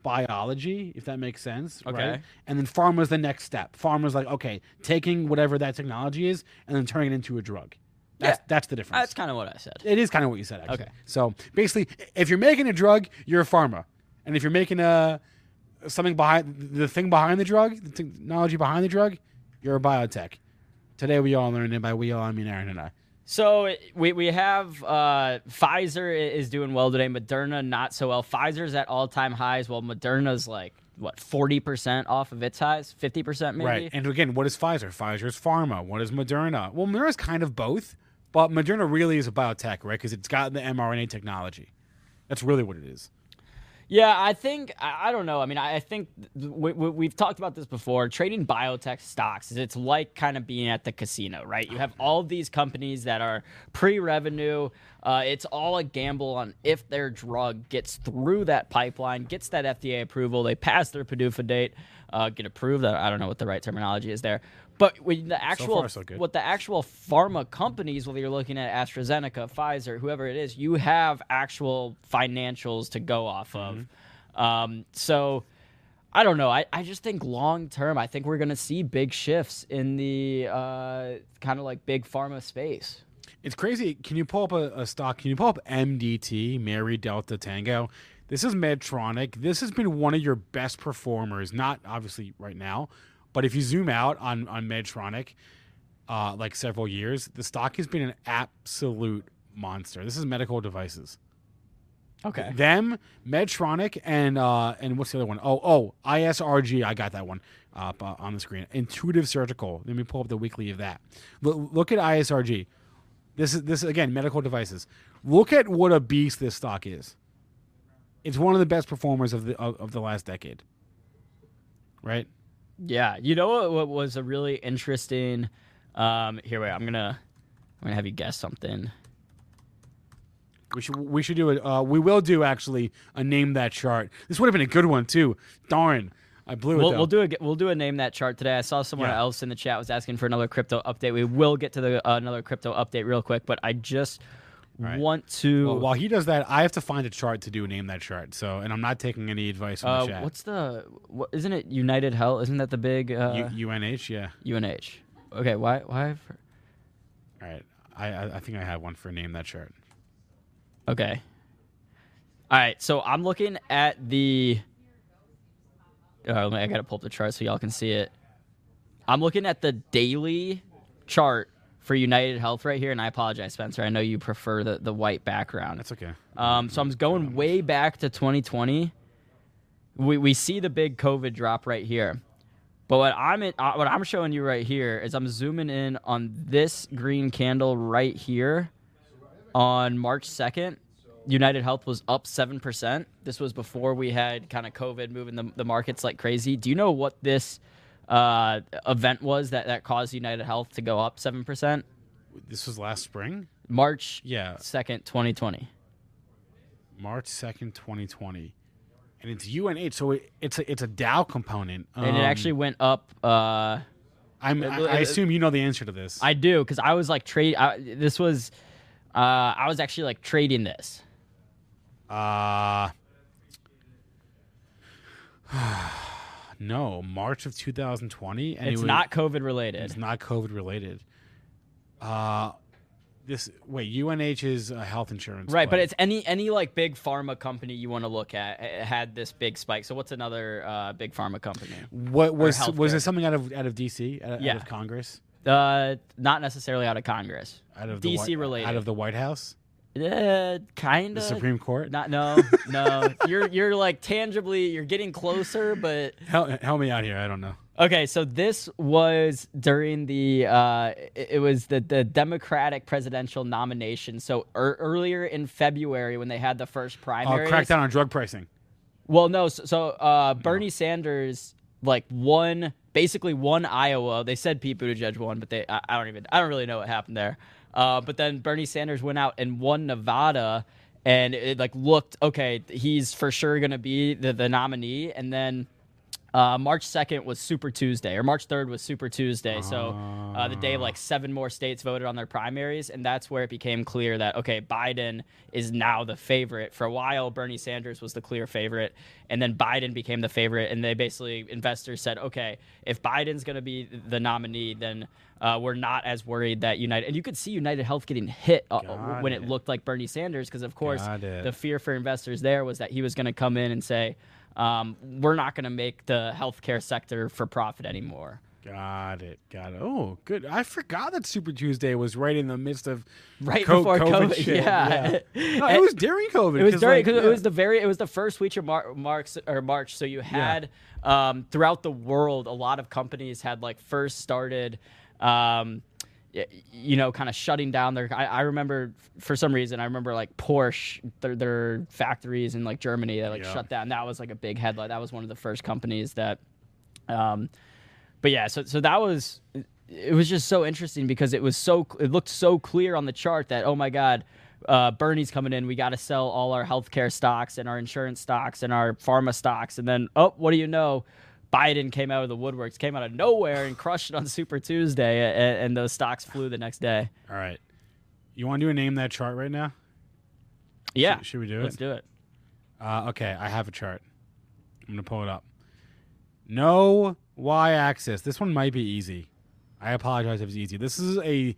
biology, if that makes sense. Right? And then pharma is the next step. Pharma is like okay, taking whatever that technology is and then turning it into a drug. That's Yeah. that's the difference. that's kind of what I said. It is kind of what you said, actually. Okay. So basically, if you're making a drug, you're a pharma, and if you're making a something behind the thing behind the drug, the technology behind the drug, you're a biotech. Today we all learned it. By we all, I mean Aaron and I. So we, we have uh, Pfizer is doing well today. Moderna not so well. Pfizer's at all time highs, while Moderna's like what forty percent off of its highs, fifty percent maybe. Right. And again, what is Pfizer? Pfizer's pharma. What is Moderna? Well, Moderna's kind of both, but Moderna really is a biotech, right? Because it's got the mRNA technology. That's really what it is. Yeah, I think I, I don't know. I mean, I, I think we, we, we've talked about this before. Trading biotech stocks is it's like kind of being at the casino, right? You have all these companies that are pre-revenue. Uh, it's all a gamble on if their drug gets through that pipeline, gets that FDA approval, they pass their PDUFA date, uh, get approved. I don't know what the right terminology is there, but when the actual far, so what the actual pharma companies, whether you're looking at AstraZeneca, Pfizer, whoever it is, you have actual financials to go off of. Mm-hmm. Um, so I don't know. I, I just think long term, I think we're going to see big shifts in the uh, kind of like big pharma space. It's crazy. Can you pull up a, a stock? Can you pull up MDT, Mary Delta Tango? This is Medtronic. This has been one of your best performers, not obviously right now, but if you zoom out on on Medtronic, uh, like several years, the stock has been an absolute monster. This is medical devices. Okay. Them, Medtronic, and uh, and what's the other one? Oh, oh, ISRG. I got that one up uh, on the screen. Intuitive Surgical. Let me pull up the weekly of that. Look, look at ISRG. This is this again medical devices. Look at what a beast this stock is. It's one of the best performers of the of, of the last decade. Right? Yeah, you know what, what was a really interesting. Um, here, wait. I'm gonna, I'm gonna have you guess something. We should we should do it. Uh, we will do actually a name that chart. This would have been a good one too. Darn, I blew it. We'll, we'll do a we'll do a name that chart today. I saw someone Yeah. else in the chat was asking for another crypto update. We will get to the uh, another crypto update real quick, but I just right. want to. Well, while he does that, I have to find a chart to do name that chart. So, and I'm not taking any advice from uh, the chat. what's the what, isn't it United Health? Isn't that the big uh, U- UNH? Yeah. UNH? Okay, why why? All right. I, I think I have one for name that chart. Okay. All right, so I'm looking at the. Uh, I gotta pull up the chart so y'all can see it. I'm looking at the daily chart for United Health right here, and I apologize, Spencer. I know you prefer the, the white background. That's okay. Um, so I'm going way back to 2020. We, we see the big COVID drop right here. But what I'm in, uh, what I'm showing you right here is I'm zooming in on this green candle right here on March 2nd. United Health was up 7%. This was before we had kind of COVID moving the, the markets like crazy. Do you know what this uh, event was that, that caused United Health to go up 7%? This was last spring. March Yeah, 2nd, 2020. March second, 2020, and it's UNH. So it, it's a it's a Dow component. And it Um, actually went up. Uh, I'm, I, I assume you know the answer to this. I do because I was like trade. I, this was, uh, I was actually like trading this. Uh no, March of 2020, and it's it was, not COVID related. It's not COVID related. Uh, this wait, UNH is a health insurance, Right, but it's any any like big pharma company you want to look at had this big spike. So what's another uh, big pharma company? what was was it something out of out of DC, out, of- Yeah. out of Congress, Uh, not necessarily out of Congress. out of DC White- related. out of the White House, Uh, kind the of. Supreme Court. Not no no. you're you're like tangibly you're getting closer, but help, help me out here. I don't know. Okay, so this was during the uh, it was the the Democratic presidential nomination. So ear earlier in February when they had the first Oh, primary. crackdown on drug pricing. Well, no. So, so uh, Bernie Sanders like won basically won Iowa. They said Pete Buttigieg won, but they I, I don't even I don't really know what happened there. Uh, but then Bernie Sanders went out and won Nevada, and it like looked okay. He's for sure gonna be the the nominee, and then. Uh, March 2nd was Super Tuesday, or March 3rd was Super Tuesday. So uh, the day like seven more states voted on their primaries, and that's where it became clear that okay, Biden is now the favorite. For a while, Bernie Sanders was the clear favorite, and then Biden became the favorite. And they basically investors said, okay, if Biden's going to be the nominee, then uh, we're not as worried that United. And you could see United Health getting hit uh, when it it. looked like Bernie Sanders, because of course the fear for investors there was that he was going to come in and say. Um, we're not going to make the healthcare sector for profit anymore. Got it. Got it. Oh, good. I forgot that Super Tuesday was right in the midst of Right co- before COVID, shit. yeah. No, it was during COVID. It was during like, because yeah. it was the very it was the first week of Mar- March or March. So you had um, throughout the world, a lot of companies had like first started. Um, you know, kind of shutting down their. I, I remember for some reason, I remember like Porsche, their, their factories in like Germany that like Yeah. shut down. That was like a big headline. That was one of the first companies that. Um, but yeah, so so that was it was just so interesting because it was so it looked so clear on the chart that oh my god, uh, Bernie's coming in. We got to sell all our healthcare stocks and our insurance stocks and our pharma stocks, and then oh, what do you know? Biden came out of the woodworks, came out of nowhere and crushed it on Super Tuesday, and, and those stocks flew the next day. All right. You want to do a name that chart right now? Yeah, Should we do it? let's do it. Uh, okay, I have a chart. I'm gonna pull it up. No y-axis. This one might be easy. I apologize if it's easy. This is a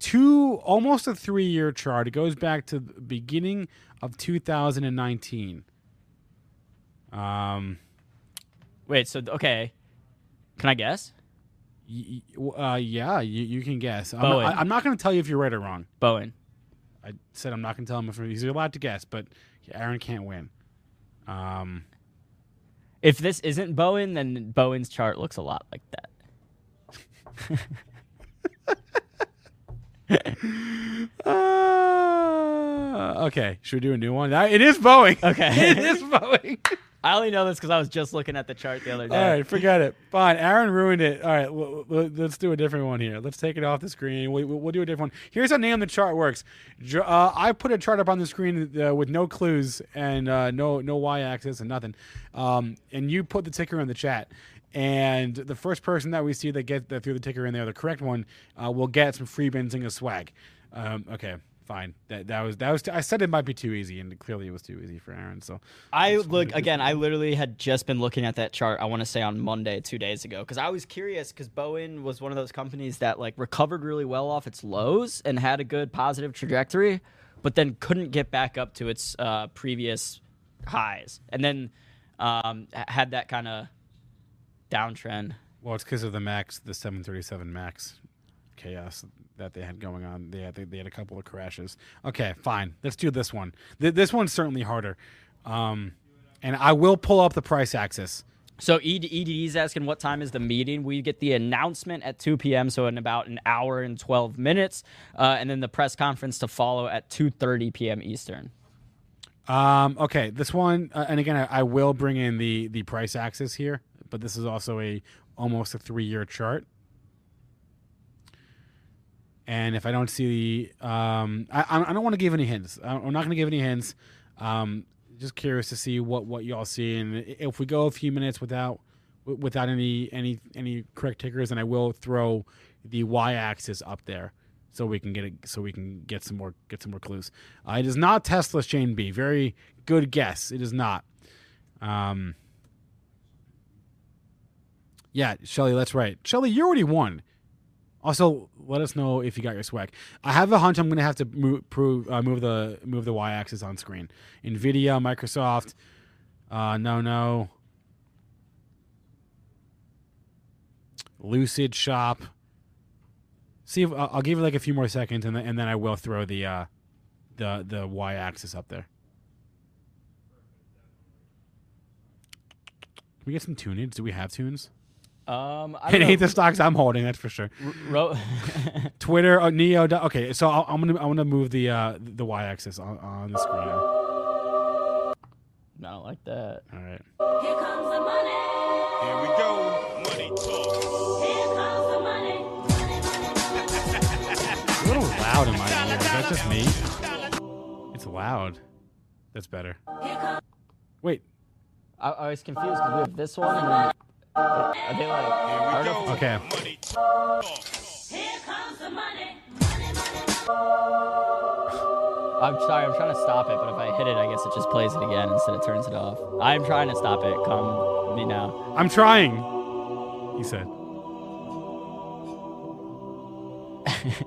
two, almost a three-year chart. It goes back to the beginning of 2019. Um, Wait, so okay. Can I guess? y- uh, yeah, you, you can guess. I'm not, I, am not going to tell you if you're right or wrong. Boeing. I said I'm not going to tell him if he's allowed to guess, but Aaron can't win. Um, If this isn't Boeing, then Boeing's chart looks a lot like that. uh, okay, should we do a new one? It is Boeing. Okay. it is Boeing. I only know this because I was just looking at the chart the other day. All right, forget it. Fine, Aaron ruined it. All right, let's do a different one here. Let's take it off the screen. We, we'll do a different one. Here's how name the chart works. Uh, I put a chart up on the screen uh, with no clues and uh, no no y-axis and nothing. Um, and you put the ticker in the chat. And the first person that we see that get that threw the ticker in there, the correct one, uh, will get some free Benzinga swag. Um, okay, fine. That that was that was. I said it might be too easy, and clearly it was too easy for Aaron. So I look again. I literally had just been looking at that chart. I want to say on Monday, two days ago, because I was curious. Because Boeing was one of those companies that like recovered really well off its lows and had a good positive trajectory, but then couldn't get back up to its uh, previous highs, and then um, had that kind of downtrend. Well, it's because of the Max, the 737 Max chaos that they had going on. They had, they had a couple of crashes. Okay, fine. Let's do this one. Th- this one's certainly harder. Um, and I will pull up the price axis. So ED, is asking what time is the meeting. We get the announcement at 2 p.m. So in about an hour and 12 minutes, uh, and then the press conference to follow at 2:30 p.m. Eastern. Um, okay, this one, uh, and again, I, I will bring in the the price axis here, but this is also a almost a three year chart. And if I don't see the, um, I, I don't want to give any hints. I'm not going to give any hints. Um, just curious to see what what y'all see, and if we go a few minutes without without any any any correct tickers, and I will throw the y axis up there so we can get it so we can get some more get some more clues. Uh, it is not Tesla's chain B. Very good guess. It is not. Um, yeah, Shelly, that's right. Shelly, you already won. Also, let us know if you got your swag. I have a hunch I'm going to have to move, prove, uh, move the move the y-axis on screen. Nvidia, Microsoft, uh, no, no, Lucid Shop. See if I'll give it like a few more seconds, and then, and then I will throw the uh, the the y-axis up there. Can we get some tunage? Do we have tunes? Um, I It don't ain't know. the stocks I'm holding, that's for sure. Ro- Twitter, uh, Neo. Okay, so I'll, I'm gonna I'm gonna move the uh, the y-axis on, on the screen. All no, like that. All right. Here comes the money. Here we go. Money talk. Here comes the money. Money, money, money, money. It's a little loud in my ear. Is that just me? It's loud. That's better. Here comes Wait. I, I was confused because we have this one. And then, are they like? Here we part go. Okay. Money. Here comes the money. Money, money, I'm sorry. I'm trying to stop it, but if I hit it, I guess it just plays it again instead of turns it off. I'm trying to stop it. Calm me now. I'm trying. He said.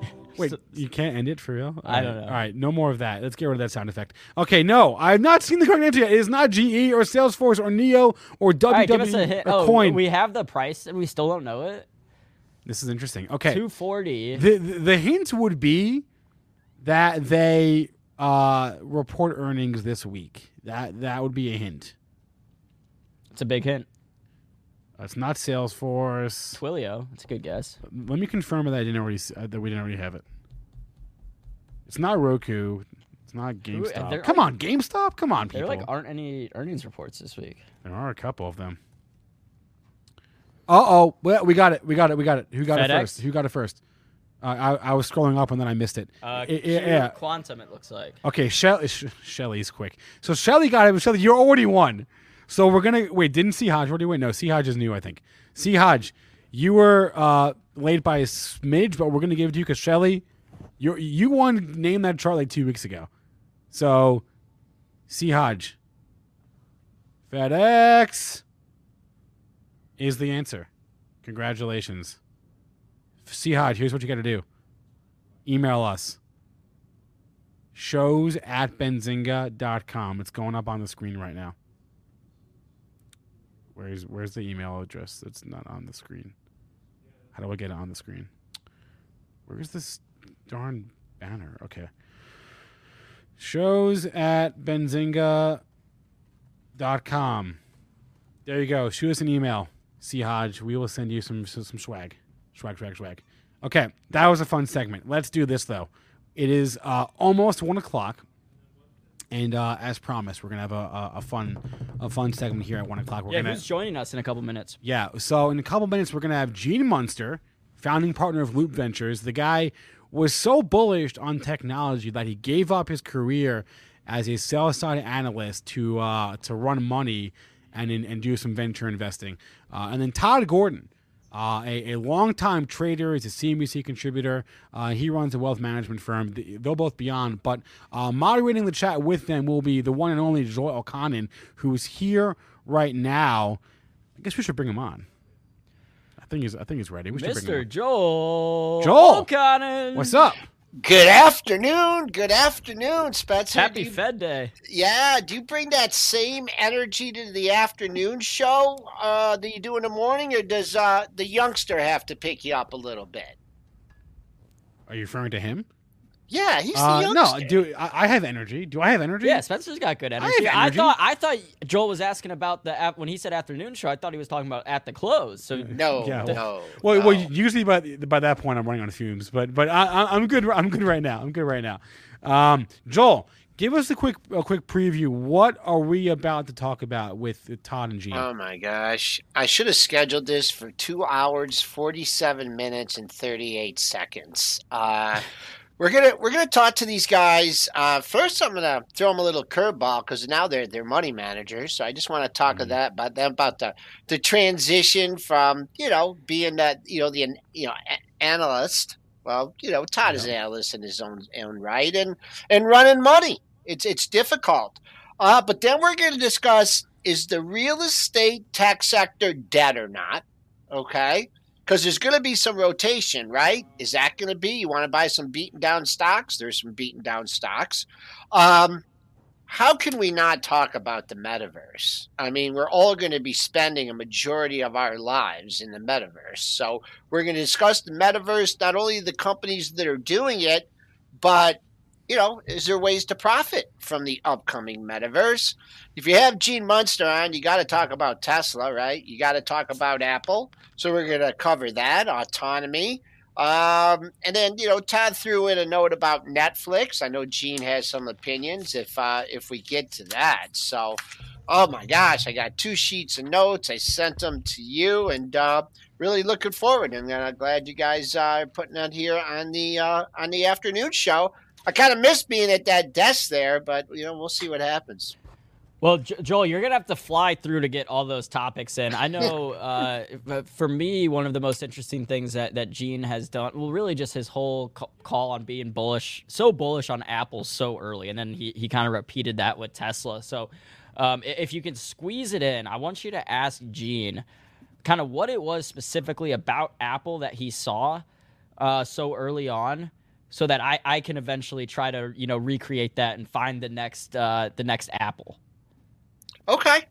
Wait, So- you can't end it for real? I All don't right, know. All right, no more of that. Let's get rid of that sound effect. Okay, no, I've not seen the correct answer yet. It is not GE or Salesforce or Neo or WWE right, give us a hint. or Oh, Coin. we have the price and we still don't know it. this is interesting. Okay, Two forty. the, the the hint would be that they uh, report earnings this week. That that would be a hint. It's a big hint. It's not Salesforce. Twilio. It's a good guess. Let me confirm that I didn't already s- uh, that we didn't already have it. It's not Roku. It's not GameStop. there Come on, GameStop. Come on, people. There like aren't any earnings reports this week. there are a couple of them. Uh oh. Well, we got it. We got it. We got it. Who got it FedEx? first? Who got it first? Uh, I, I was scrolling up and then I missed it. Uh, I- I- Q yeah. Quantum. It looks like. Okay, Shelly, Sh- Shelly's quick. So Shelly got it, Shelly, you're already won. So we're gonna wait. Didn't see Hodge already win? No, C Hodge is new, I think. See Hodge, you were uh, late by a smidge, but we're gonna give it to you because Shelly, you you won. Name that chart like two weeks ago. So, see Hodge, FedEx is the answer. Congratulations, See Hodge. Here's what you got to do. Email us shows at benzinga.com. It's going up on the screen right now. Where's Where's the email address that's not on the screen? How do I get it on the screen? Where's this darn banner? Okay. Shows at benzinga.com. There you go. Shoot us an email. C Hodge. We will send you some some, some swag. Swag, swag, swag. Okay, that was a fun segment. Let's do this though. It is uh, almost one o'clock, and uh, as promised, we're gonna have a, a, a fun a fun segment here at one o'clock. We're Yeah, gonna who's joining us in a couple minutes? yeah. So in a couple minutes, we're gonna have Gene Munster, founding partner of Loup Ventures. The guy was so bullish on technology that he gave up his career as a sell side analyst to uh, to run money and and do some venture investing. Uh, and then Todd Gordon. Uh, a, a longtime trader, he's a CNBC contributor. Uh, he runs a wealth management firm. They'll both be on, but uh, moderating the chat with them will be the one and only Joel Elconin, who's here right now. I guess we should bring him on. I think he's I think he's ready. We should bring him Mr. Joel. Joel! Elconin. What's up? Good afternoon. Good afternoon, Spencer. Happy you- Fed Day. Yeah, do you bring that same energy to the afternoon show uh, that you do in the morning, or does uh, the youngster have to pick you up a little bit? Are you referring to him? Yeah, he's the Uh, youngster. no, do I, I have energy? Do I have energy? Yeah, Spencer's got good have energy. I, energy. thought I thought Joel was asking about the app when he said afternoon show. I thought he was talking about at the close. So No, Yeah, no. Well, no. well, usually by by that point I'm running on fumes, but but I, I, I'm good. I'm good right now. I'm good right now. Um, Joel, give us a quick a quick preview. What are we about to talk about with Todd and Gene? Oh my gosh. I should have scheduled this for two hours, 47 minutes, and 38 seconds. Uh, we're gonna we're gonna talk to these guys. Uh, first, I'm gonna throw them a little curveball because now they're they're money managers. So I just want to talk to that about them about the the transition from you know being that you know the an- you know a- analyst. Well, you know Todd is an analyst in his own own right, and and running money. It's it's difficult. Uh, but then we're going to discuss is the real estate tech sector dead or not? Okay. Because there's going to be some rotation, right? Is that going to be? You want to buy some beaten down stocks? There's some beaten down stocks. Um, how can we not talk about the metaverse? I mean, we're all going to be spending a majority of our lives in the metaverse. So we're going to discuss the metaverse, not only the companies that are doing it, but you know, is there ways to profit from the upcoming metaverse? If you have Gene Munster on, you got to talk about Tesla, right? You got to talk about Apple. So we're going to cover that autonomy. Um, and then you know, Todd threw in a note about Netflix. I know Gene has some opinions if uh, if we get to that. So, oh my gosh, I got two sheets of notes. I sent them to you, and uh, really looking forward. And I'm glad you guys are putting that here on the uh, on the afternoon show. I kind of miss being at that desk there, but you know, we'll see what happens. Well, Joel, you're gonna have to fly through to get all those topics in. I know, uh, for me, one of the most interesting things that that Gene has done, well, really just his whole call on being bullish, so bullish on Apple so early, and then he he kind of repeated that with Tesla. So, um, if you can squeeze it in, I want you to ask Gene, kind of what it was specifically about Apple that he saw uh, so early on. So that I, I can eventually try to you know recreate that and find the next uh, the next Apple. Okay,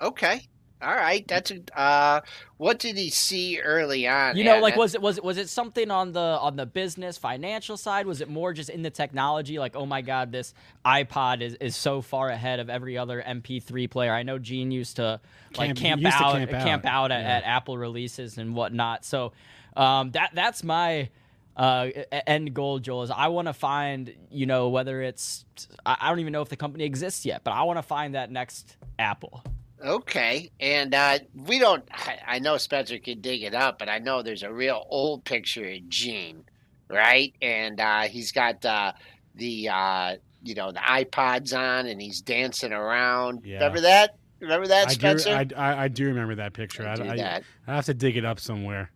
okay, all right. That's a, uh, what did he see early on? You know, Yeah, like that- was it was it was it something on the on the business financial side? Was it more just in the technology? Like, oh my god, this iPod is, is so far ahead of every other MP3 player. I know Gene used to like Camp- camp, used to out camp out, camp out at, yeah. at Apple releases and whatnot. So um, that that's my uh, end goal, Joel. Is I want to find you know whether it's I I don't even know if the company exists yet, but I want to find that next Apple. Okay, and uh, we don't. I, I know Spencer can dig it up, but I know there's a real old picture of Gene, right? And uh, he's got uh, the uh, you know the iPods on, and he's dancing around. Yeah. Remember that? Remember that, I do, Spencer? I, I, I do remember that picture. I, do I, that. I have to dig it up somewhere.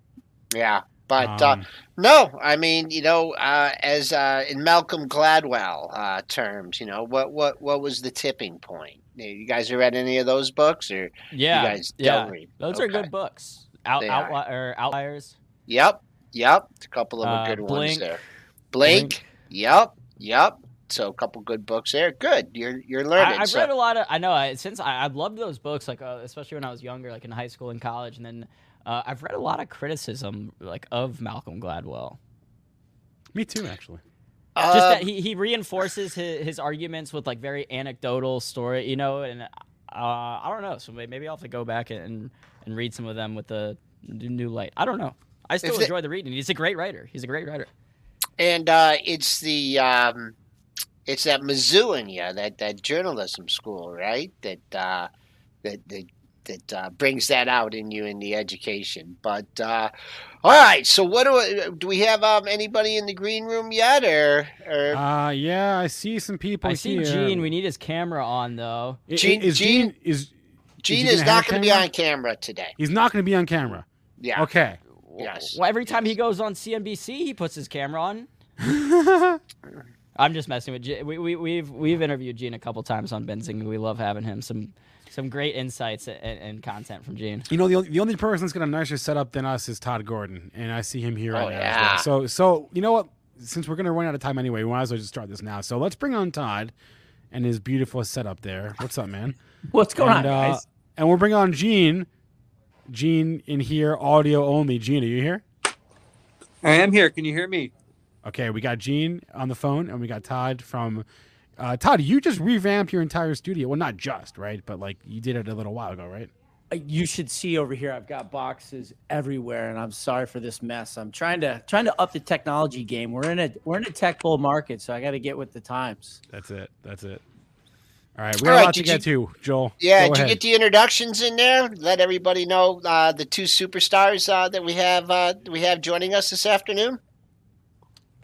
Yeah, but uh, Um, no, I mean, you know, uh, as uh, in Malcolm Gladwell uh, terms, you know, what what what was the tipping point? You guys have read any of those books, or Yeah, you guys yeah, don't read? those are good books. Out, They are. outli- or outliers. Yep, yep. A couple of Uh, good ones there. Blink. Blink. Yep, yep. So a couple good books there. Good. You're you're learning. I, I've So- read a lot of. I know. I, since I, I loved those books, like uh, especially when I was younger, like in high school and college, and then uh, I've read a lot of criticism, like of Malcolm Gladwell. Me too, actually. Just Uh, that he, he reinforces his, his arguments with like very anecdotal story, you know, and uh, I don't know. So may- maybe I'll have to go back and and read some of them with the new light. I don't know. I still If the- enjoy the reading. He's a great writer. He's a great writer. and uh, it's the um, it's that Mizzou in you, that that journalism school, right? That uh, that that that uh, brings that out in you in the education. But uh, all right, so what do we, do we have? Um, anybody in the green room yet, or or Uh, yeah, I see some people I see here. Gene. We need his camera on though. I- i- Gene- is Gene- Gene is Gene he is not going to be on camera today? he's not going to be on camera. Yeah. Okay. Yes. Well, every time he goes on CNBC, he puts his camera on. I'm just messing with Gene. We, we, we've we've interviewed Gene a couple times on Benzinga. We love having him. Some some great insights and, and content from Gene. You know, the only, the only person that's got a nicer setup than us is Todd Gordon, and I see him here right Oh, now. yeah. As well. So, so you know what? Since we're gonna run out of time anyway, we might as well just start this now. So let's bring on Todd and his beautiful setup there. What's up, man? What's going and, on, uh, guys? and we'll bring on Gene. Gene in here, audio only. Gene, are you here? I am here. Can you hear me? Okay, we got Gene on the phone, and we got Todd from. Uh, Todd, you just revamped your entire studio. Well, not just right, but like you did it a little while ago, right? Uh, You should see over here. I've got boxes everywhere, and I'm sorry for this mess. I'm trying to trying to up the technology game. We're in a we're in a tech bull market, so I got to get with the times. That's it. That's it. All right, we All got a right, lot to did get to, Joel. Yeah, Go did you get the introductions in there? Let everybody know uh, the two superstars uh, that we have uh, we have joining us this afternoon.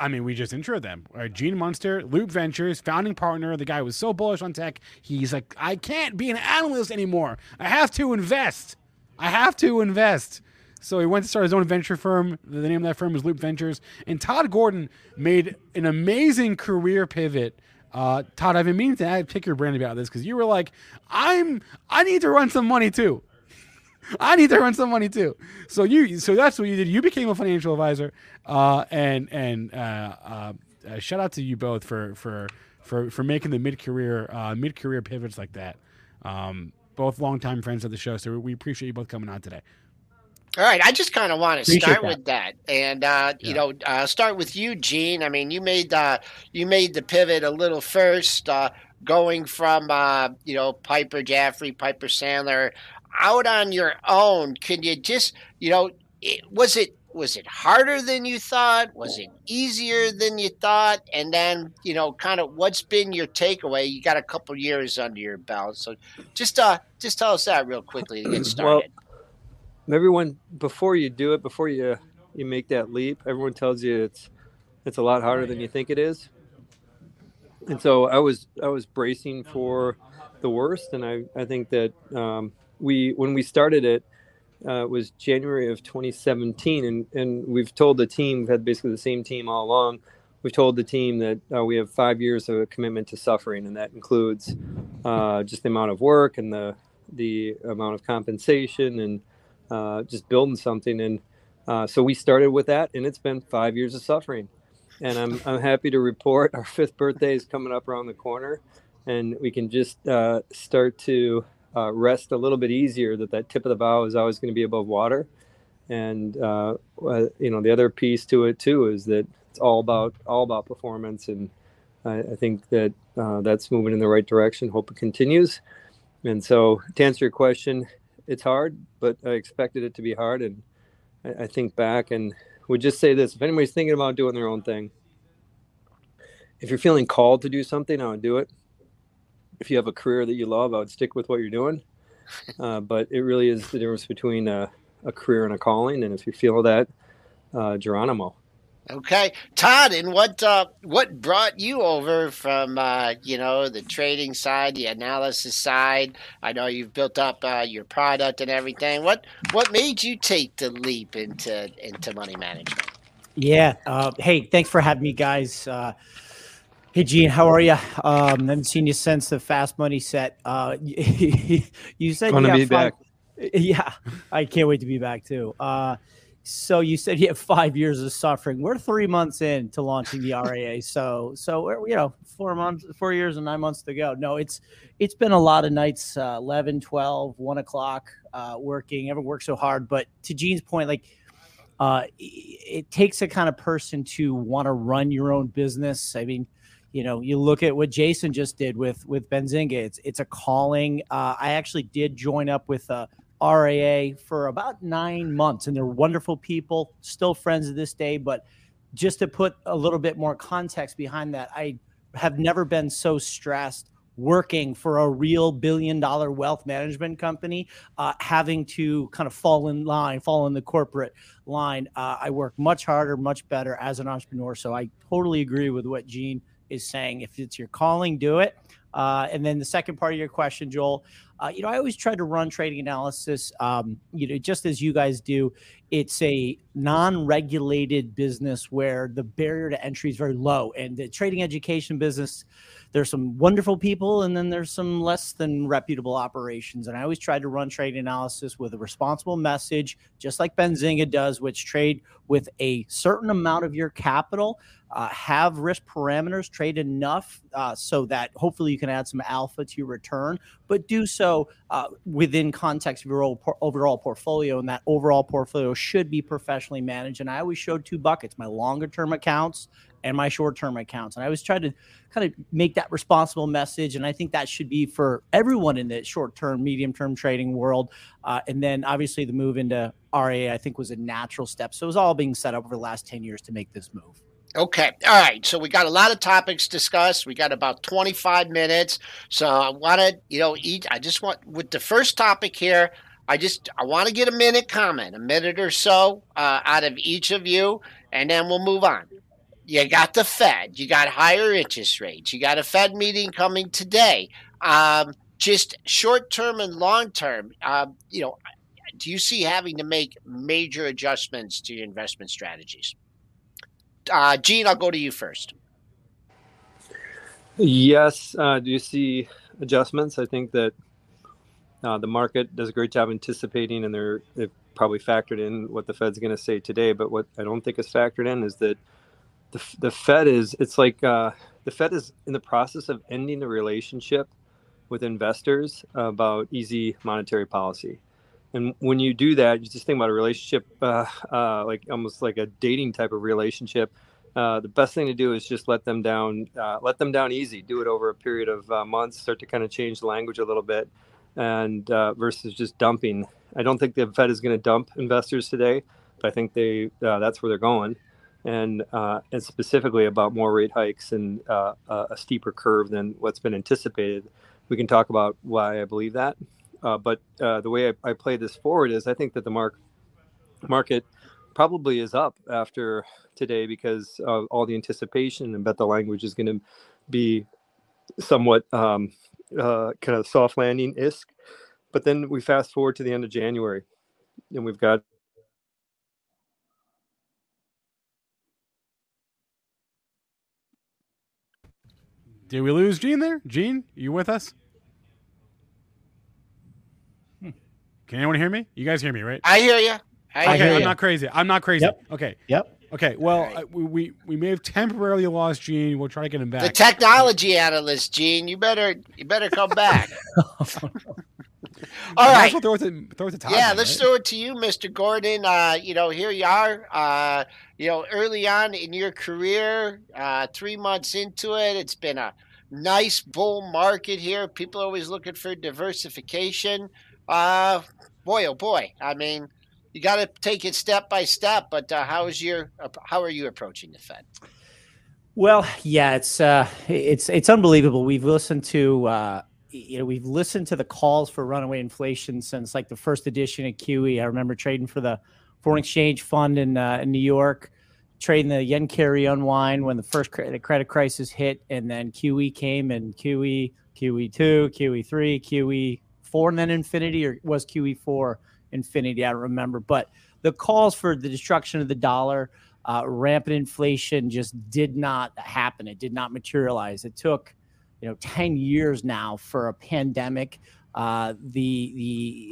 I mean, we just intro them. Gene Munster, Loup Ventures, founding partner. The guy was so bullish on tech. He's like, I can't be an analyst anymore. I have to invest. I have to invest. So he went to start his own venture firm. The name of that firm is Loup Ventures. And Todd Gordon made an amazing career pivot. Uh, Todd, I've been meaning to pick your brain about this because you were like, I'm, I need to run some money too. I need to run some money too. So you, so that's what you did. You became a financial advisor, uh, and and uh, uh, uh, shout out to you both for for for for making the mid career uh, mid career pivots like that. Um, both longtime friends of the show, so we appreciate you both coming on today. All right, I just kind of want to Appreciate start that. with that, and uh, you know, uh, start with you, Gene. I mean, you made uh, you made the pivot a little first, uh, going from uh, you know Piper Jaffray, Piper Sandler, out on your own. Can you just you know, it, was it was it harder than you thought? Was it easier than you thought? And then you know, kind of what's been your takeaway? You got a couple years under your belt, so just uh, just tell us that real quickly to get started. Well, everyone before you do it before you you make that leap everyone tells you it's it's a lot harder than you think it is and so i was i was bracing for the worst and i i think that um, we when we started it uh, was january of 2017 and and we've told the team we've had basically the same team all along we've told the team that uh, we have five years of a commitment to suffering and that includes uh, just the amount of work and the the amount of compensation and uh, just building something. And uh, so we started with that, and it's been five years of suffering. And I'm, I'm happy to report our fifth birthday is coming up around the corner, and we can just uh, start to uh, rest a little bit easier that that tip of the bow is always going to be above water. And uh, uh, you know the other piece to it too is that it's all about all about performance, and I, I think that uh, that's moving in the right direction. Hope it continues. And so, to answer your question, it's hard, but I expected it to be hard. And I, I think back and would just say this if anybody's thinking about doing their own thing, if you're feeling called to do something, I would do it. If you have a career that you love, I would stick with what you're doing. Uh, but it really is the difference between a, a career and a calling. And if you feel that, uh, Geronimo. Okay, Todd, and what uh, what brought you over from uh, you know the trading side, the analysis side? I know you've built up uh, your product and everything. What what made you take the leap into into money management? Yeah. Uh, hey, thanks for having me, guys. Uh, hey, Gene, how are you? Um, haven't seen you since the Fast Money set. Uh, you said Gonna you be have five- Yeah, I can't wait to be back too. Uh, So you said you have five years of suffering. We're three months in to launching the RAA. So so you know four months, four years and nine months to go. No, it's it's been a lot of nights, uh, 11, 12, 1 o'clock uh, working. Haven't worked so hard. But to Gene's point, like uh, it, it takes a kind of person to want to run your own business. I mean, you know, you look at what Jason just did with with Benzinga. It's it's a calling. Uh, I actually did join up with a RAA for about nine months, and they're wonderful people, still friends to this day. But just to put a little bit more context behind that, I have never been so stressed working for a real billion dollar wealth management company, uh, having to kind of fall in line, fall in the corporate line. Uh, I work much harder, much better as an entrepreneur. So I totally agree with what Gene is saying. If it's your calling, do it. Uh, and then the second part of your question, Joel, uh, you know, I always try to run trading analysis, um, you know, just as you guys do. It's a non-regulated business where the barrier to entry is very low, and the trading education business, there's some wonderful people, and then there's some less than reputable operations. And I always try to run trading analysis with a responsible message, just like Benzinga does, which trade with a certain amount of your capital uh, have risk parameters, trade enough uh, so that hopefully you can add some alpha to your return, but do so uh, within context of your overall, portfolio. And that overall portfolio should be professionally managed. And I always showed two buckets my longer term accounts and my short term accounts. And I always try to kind of make that responsible message. And I think that should be for everyone in the short term, medium term trading world. Uh, and then obviously the move into RIA, I think, was a natural step. So it was all being set up over the last 10 years to make this move. Okay. All right. So we got a lot of topics discussed. We got about 25 minutes. So I want to, you know, each, I just want, with the first topic here, I just, I want to get a minute comment, a minute or so uh, out of each of you, and then we'll move on. You got the Fed. You got higher interest rates. You got a Fed meeting coming today. Um, just short term and long term, um, you know, do you see having to make major adjustments to your investment strategies? Uh, Gene, I'll go to you first. Yes. Uh, do you see adjustments? I think that uh, the market does a great job anticipating, and they're they've probably factored in what the Fed's going to say today. But what I don't think is factored in is that the the Fed is it's like uh, the Fed is in the process of ending the relationship with investors about easy monetary policy. And when you do that, you just think about a relationship, uh, uh, like almost like a dating type of relationship. Uh, the best thing to do is just let them down, uh, let them down easy. Do it over a period of uh, months. Start to kind of change the language a little bit, and uh, versus just dumping. I don't think the Fed is going to dump investors today, but I think they that's where they're going, and and specifically about more rate hikes and a steeper curve than what's been anticipated. We can talk about why I believe that. Uh, but uh, the way I, I, play this forward is I think that the mark, market probably is up after today because all the anticipation and bet the language is going to be somewhat um, uh, kind of soft landing isk. But then we fast forward to the end of January and we've got Did we lose Gene there? Gene, you with us? Can anyone hear me? You guys hear me, right? I hear you. I okay, hear I'm ya. not crazy. I'm not crazy. Yep. Okay. Yep. Okay. Well, All right. uh, we, we we may have temporarily lost Gene. We'll try to get him back. The technology analyst, Gene, you better you better come back. All Might right. as well throw it to, throw it to Todd Yeah, then, let's right? throw it to you, Mr. Gordon. Uh, you know, here you are. Uh, you know, early on in your career, uh, three months into it, it's been a nice bull market here. People are always looking for diversification. Uh, boy, oh boy. I mean, you got to take it step by step. But uh, how is your how are you approaching the Fed? Well, yeah, it's uh, it's it's unbelievable. We've listened to uh, you know we've listened to the calls for runaway inflation since like the first edition of QE. I remember trading for the foreign exchange fund in uh, in New York, trading the yen carry unwind when the first cre- the credit crisis hit, and then QE came and QE QE two, QE three, QE four, and then infinity or was QE four infinity? I don't remember, but the calls for the destruction of the dollar uh, rampant inflation just did not happen. It did not materialize. It took, you know, 10 years now for a pandemic Uh, the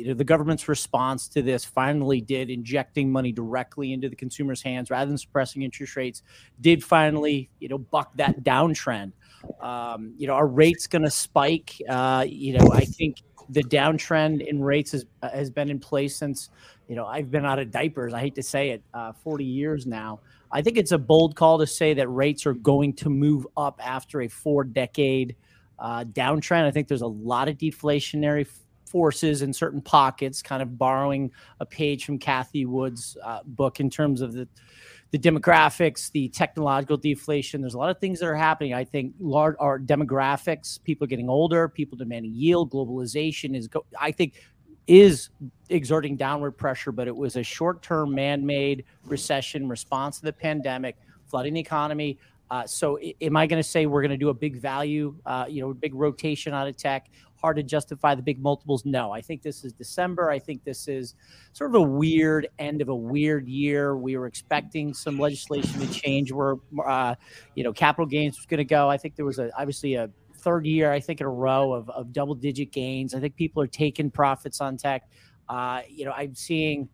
the the government's response to this finally did injecting money directly into the consumer's hands rather than suppressing interest rates did finally you know buck that downtrend. Um, you know, are rates going to spike? Uh, you know, I think the downtrend in rates has has been in place since you know I've been out of diapers. I hate to say it, uh, 40 years now. I think it's a bold call to say that rates are going to move up after a four decade uh, downtrend. I think there's a lot of deflationary forces in certain pockets, kind of borrowing a page from Cathie Wood's uh, book in terms of the the demographics, the technological deflation. There's a lot of things that are happening. I think large our demographics, people are getting older, people demanding yield, globalization is. Go- I think is exerting downward pressure, but it was a short-term man-made recession response to the pandemic, flooding the economy. Uh, so, am I going to say we're going to do a big value, uh, you know, big rotation out of tech? Hard to justify the big multiples. No, I think this is December. I think this is sort of a weird end of a weird year. We were expecting some legislation to change where, uh, you know, capital gains was going to go. I think there was a obviously a third year, I think, in a row of, of double digit gains. I think people are taking profits on tech. Uh, you know, I'm seeing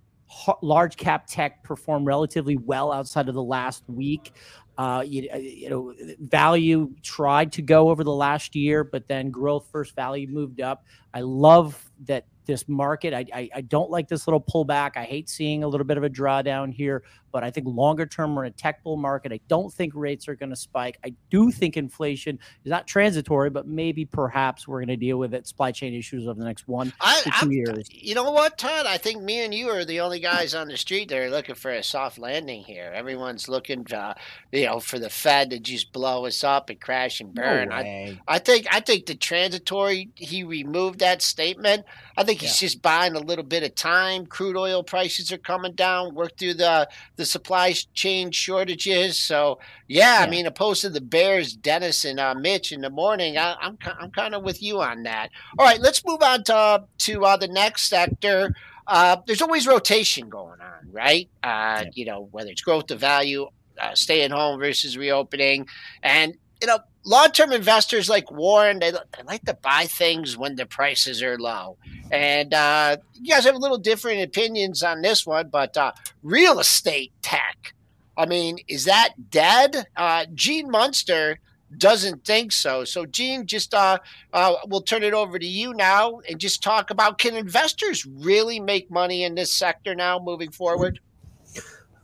large cap tech perform relatively well outside of the last week. Uh, you, you know, value tried to go over the last year, but then growth first value moved up. I love that this market. I, I, I don't like this little pullback. I hate seeing a little bit of a drawdown here, but I think longer term we're in a tech bull market. I don't think rates are going to spike. I do think inflation is not transitory, but maybe perhaps we're going to deal with it supply chain issues over the next one I, to 2 I'm- years. You know what, Todd? I think me and you are the only guys on the street that are looking for a soft landing here. Everyone's looking, uh, you know, for the Fed to just blow us up and crash and burn. I, way. I think I think the transitory he removed that statement. I think he's just buying a little bit of time. Crude oil prices are coming down. Work through the the supply chain shortages. So yeah, I mean, opposed to the Bears, Dennis and uh, Mitch in the morning, I, I'm I'm kind of with you on that. All right, let's move on to to uh, the next sector. Uh, there's always rotation going on, right? Uh, You know, whether it's growth to value, uh, stay at home versus reopening, and you know, long-term investors like Warren, they, they like to buy things when the prices are low. And uh, you guys have a little different opinions on this one, but uh, real estate tech. I mean, is that dead? Uh, Gene Munster doesn't think so. So, Gene, just uh, uh, we'll turn it over to you now and just talk about can investors really make money in this sector now moving forward?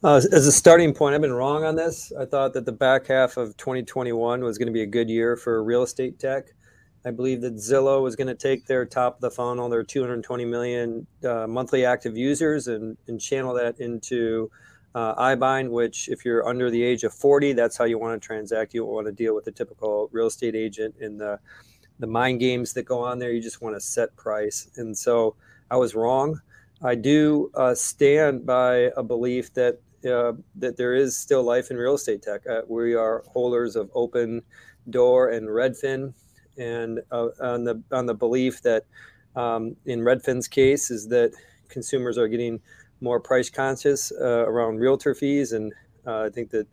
Uh, as a starting point, I've been wrong on this. I thought that the back half of 2021 was going to be a good year for real estate tech. I believe that Zillow was going to take their top of the funnel, their 220 million uh, monthly active users, and, and channel that into uh, iBuying, which, if you're under the age of 40, that's how you want to transact. You don't want to deal with the typical real estate agent and the, the mind games that go on there. You just want to set price. And so I was wrong. I do uh, stand by a belief that uh, that there is still life in real estate tech. Uh, we are holders of Open Door and Redfin, and uh, on the on the belief that um, in Redfin's case is that consumers are getting more price conscious uh, around realtor fees, and uh, I think that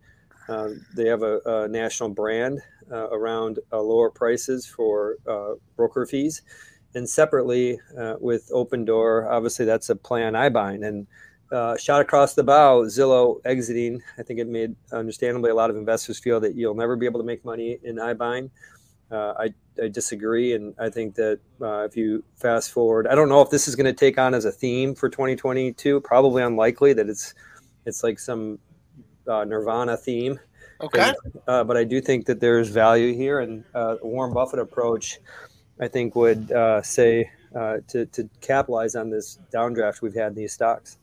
uh, they have a, a national brand around lower prices for broker fees. And separately with Opendoor, obviously that's a play on iBuying and uh, shot across the bow, Zillow exiting. I think it made understandably a lot of investors feel that you'll never be able to make money in iBuying. Uh, I, I disagree, and I think that uh, if you fast forward, I don't know if this is going to take on as a theme for 2022. Probably unlikely that it's it's like some uh, Nirvana theme. Okay. Uh, but I do think that there's value here, and uh, Warren Buffett approach, I think, would uh, say uh, to to capitalize on this downdraft we've had in these stocks.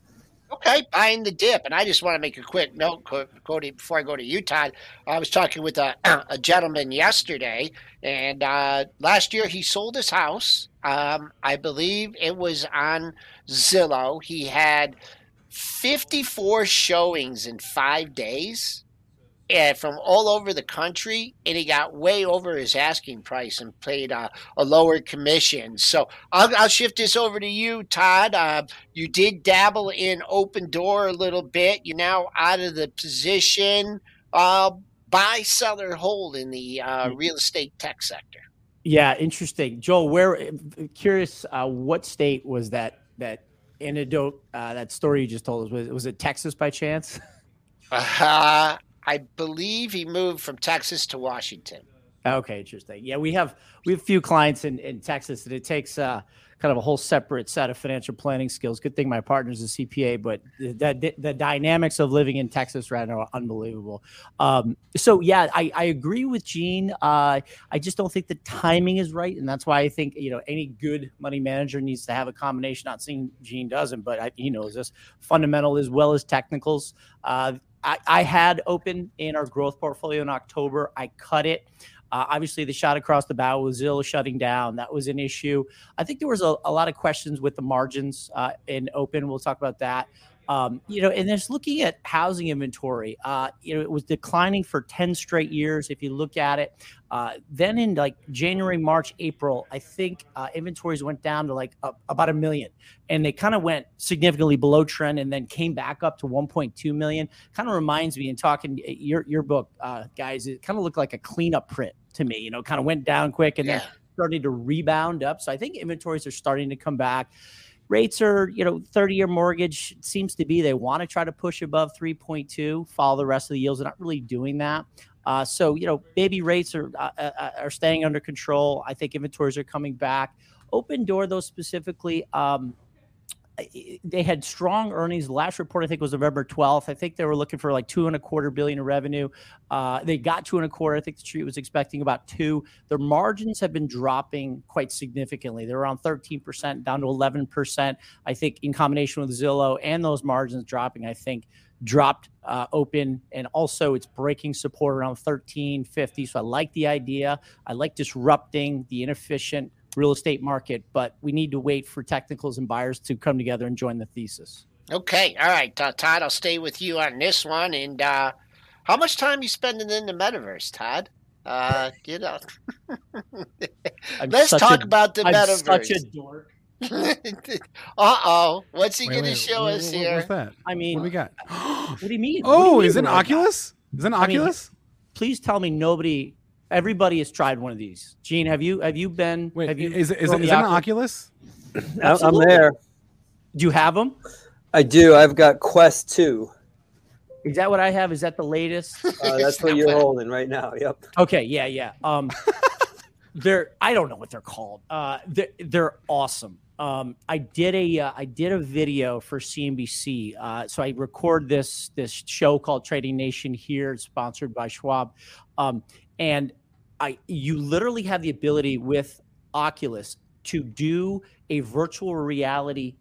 Okay, buying the dip. And I just want to make a quick note, quoting before I go to Utah. I was talking with a, a gentleman yesterday, and uh, last year he sold his house. Um, I believe it was on Zillow. He had 54 showings in five days. And from all over the country, and he got way over his asking price and paid uh, a lower commission. So I'll, I'll shift this over to you, Todd. Uh, you did dabble in Opendoor a little bit. You're now out of the position. Uh, buy, sell, or hold in the uh, real estate tech sector. Yeah, interesting. Joel, where curious uh, what state was that that anecdote uh, that story you just told us was was it Texas by chance? Uh, I believe he moved from Texas to Washington. Okay, interesting. Yeah, we have we have a few clients in, in Texas, and it takes uh, kind of a whole separate set of financial planning skills. Good thing my partner's a CPA, but the the, the dynamics of living in Texas right now are unbelievable. Um, so yeah, I, I agree with Gene. Uh, I just don't think the timing is right, and that's why I think you know any good money manager needs to have a combination. Not saying Gene doesn't, but I, he knows this fundamental as well as technicals. Uh, I, I had open in our growth portfolio in October. I cut it. Uh, obviously, the shot across the bow was Zillow shutting down. That was an issue. I think there was a, a lot of questions with the margins uh, in open. We'll talk about that. Um, you know, and just looking at housing inventory, uh, you know, it was declining for 10 straight years. If you look at it, uh, then in like January, March, April, I think uh, inventories went down to like a, about a million and they kind of went significantly below trend and then came back up to 1.2 million. Kind of reminds me in talking your, your book, uh, guys, it kind of looked like a cleanup print to me, you know, kind of went down quick and Yeah. then started to rebound up. So I think inventories are starting to come back rates are you know 30 year mortgage seems to be they want to try to push above 3.2 follow the rest of the yields they're not really doing that. Uh, so you know baby rates are uh, uh, are staying under control. I think inventories are coming back. Opendoor though specifically um, they had strong earnings. The last report I think was November 12th. I think they were looking for like two and a quarter billion in revenue. Uh, they got two and a quarter. I think the street was expecting about two. Their margins have been dropping quite significantly. They're around 13% down to 11%. I think in combination with Zillow and those margins dropping, I think dropped uh, open and also it's breaking support around 1350 so i like the idea i like disrupting the inefficient real estate market but we need to wait for technicals and buyers to come together and join the thesis Okay, all right, uh, Todd. I'll stay with you on this one. And uh, how much time you spending in the metaverse, Todd? Uh, you know, let's talk a- about the I'm metaverse. such a dork uh oh, what's he Wait, gonna wait, show what- us what- here? What's that? i mean What do we got? what do you mean What do Oh, you mean is it an what do I got? Oculus? Is it an I mean, Oculus? please tell me nobody everybody has tried one of these gene have you have you been Wait, have you is it is thrown it, is it an Oculus? Oculus? I- I'm there. do you have them I do. I've got Quest 2. is that what i have is that the latest Uh, that's what you're holding right now. Yep. Okay, yeah, yeah. Um, they're I don't know what they're called. Uh, they're, they're awesome. Um, I did a uh, I did a video for CNBC. Uh, so I record this this show called Trading Nation here, sponsored by Schwab, um, and I you literally have the ability with Oculus to do a virtual reality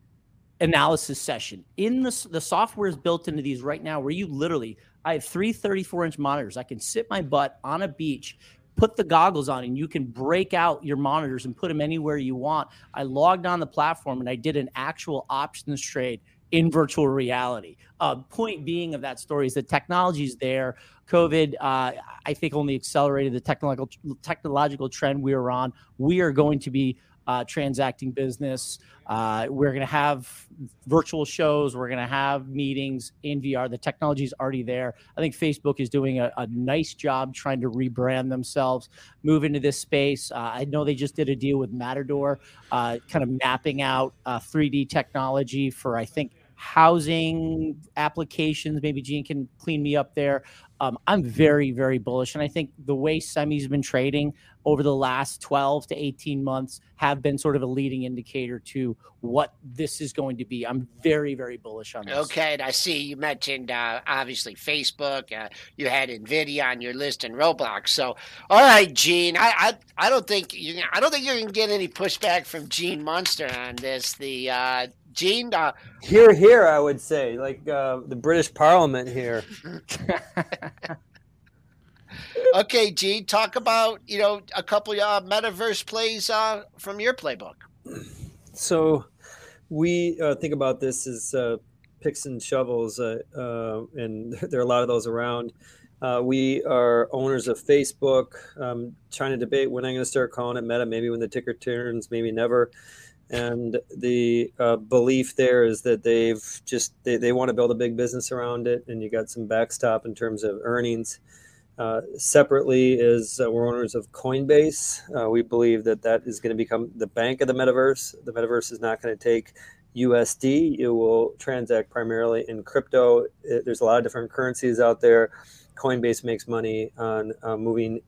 analysis session. In the, the software is built into these right now where you literally i have three 34 inch monitors. I can sit my butt on a beach put the goggles on and you can break out your monitors and put them anywhere you want. I logged on the platform and i did an actual options trade in virtual reality uh, point being of that story is the technology is there covid uh, i think only accelerated the technological technological trend we are on we are going to be uh, transacting business uh, we're going to have virtual shows. We're going to have meetings in VR. The technology is already there. I think Facebook is doing a, a nice job trying to rebrand themselves, move into this space. Uh, I know they just did a deal with Matterport, uh, kind of mapping out uh, 3D technology for, I think, housing applications. Maybe Gene can clean me up there. Um, I'm very, very bullish. And I think the way semis been trading over the last 12 to 18 months have been sort of a leading indicator to what this is going to be. I'm very, very bullish on this. Okay, and I see you mentioned uh, obviously Facebook. Uh, you had Nvidia on your list and Roblox. So, all right, Gene. I I, I don't think you I don't think you're gonna get any pushback from Gene Munster on this. The uh, Gene. Uh, Here, here, I would say, like uh, the British Parliament here. okay, Gene. Talk about you know a couple of uh, metaverse plays uh, from your playbook. So we uh, think about this as uh, picks and shovels, uh, uh, and there are a lot of those around. Uh, we are owners of Facebook, um, trying to debate when I'm going to start calling it Meta, maybe when the ticker turns, maybe never. And the uh, belief there is that they've just they, they want to build a big business around it, and you got some backstop in terms of earnings. Uh, separately, is uh, we're owners of Coinbase. Uh, we believe that that is going to become the bank of the metaverse. The metaverse is not going to take USD. It will transact primarily in crypto. It, there's a lot of different currencies out there. Coinbase makes money on uh, moving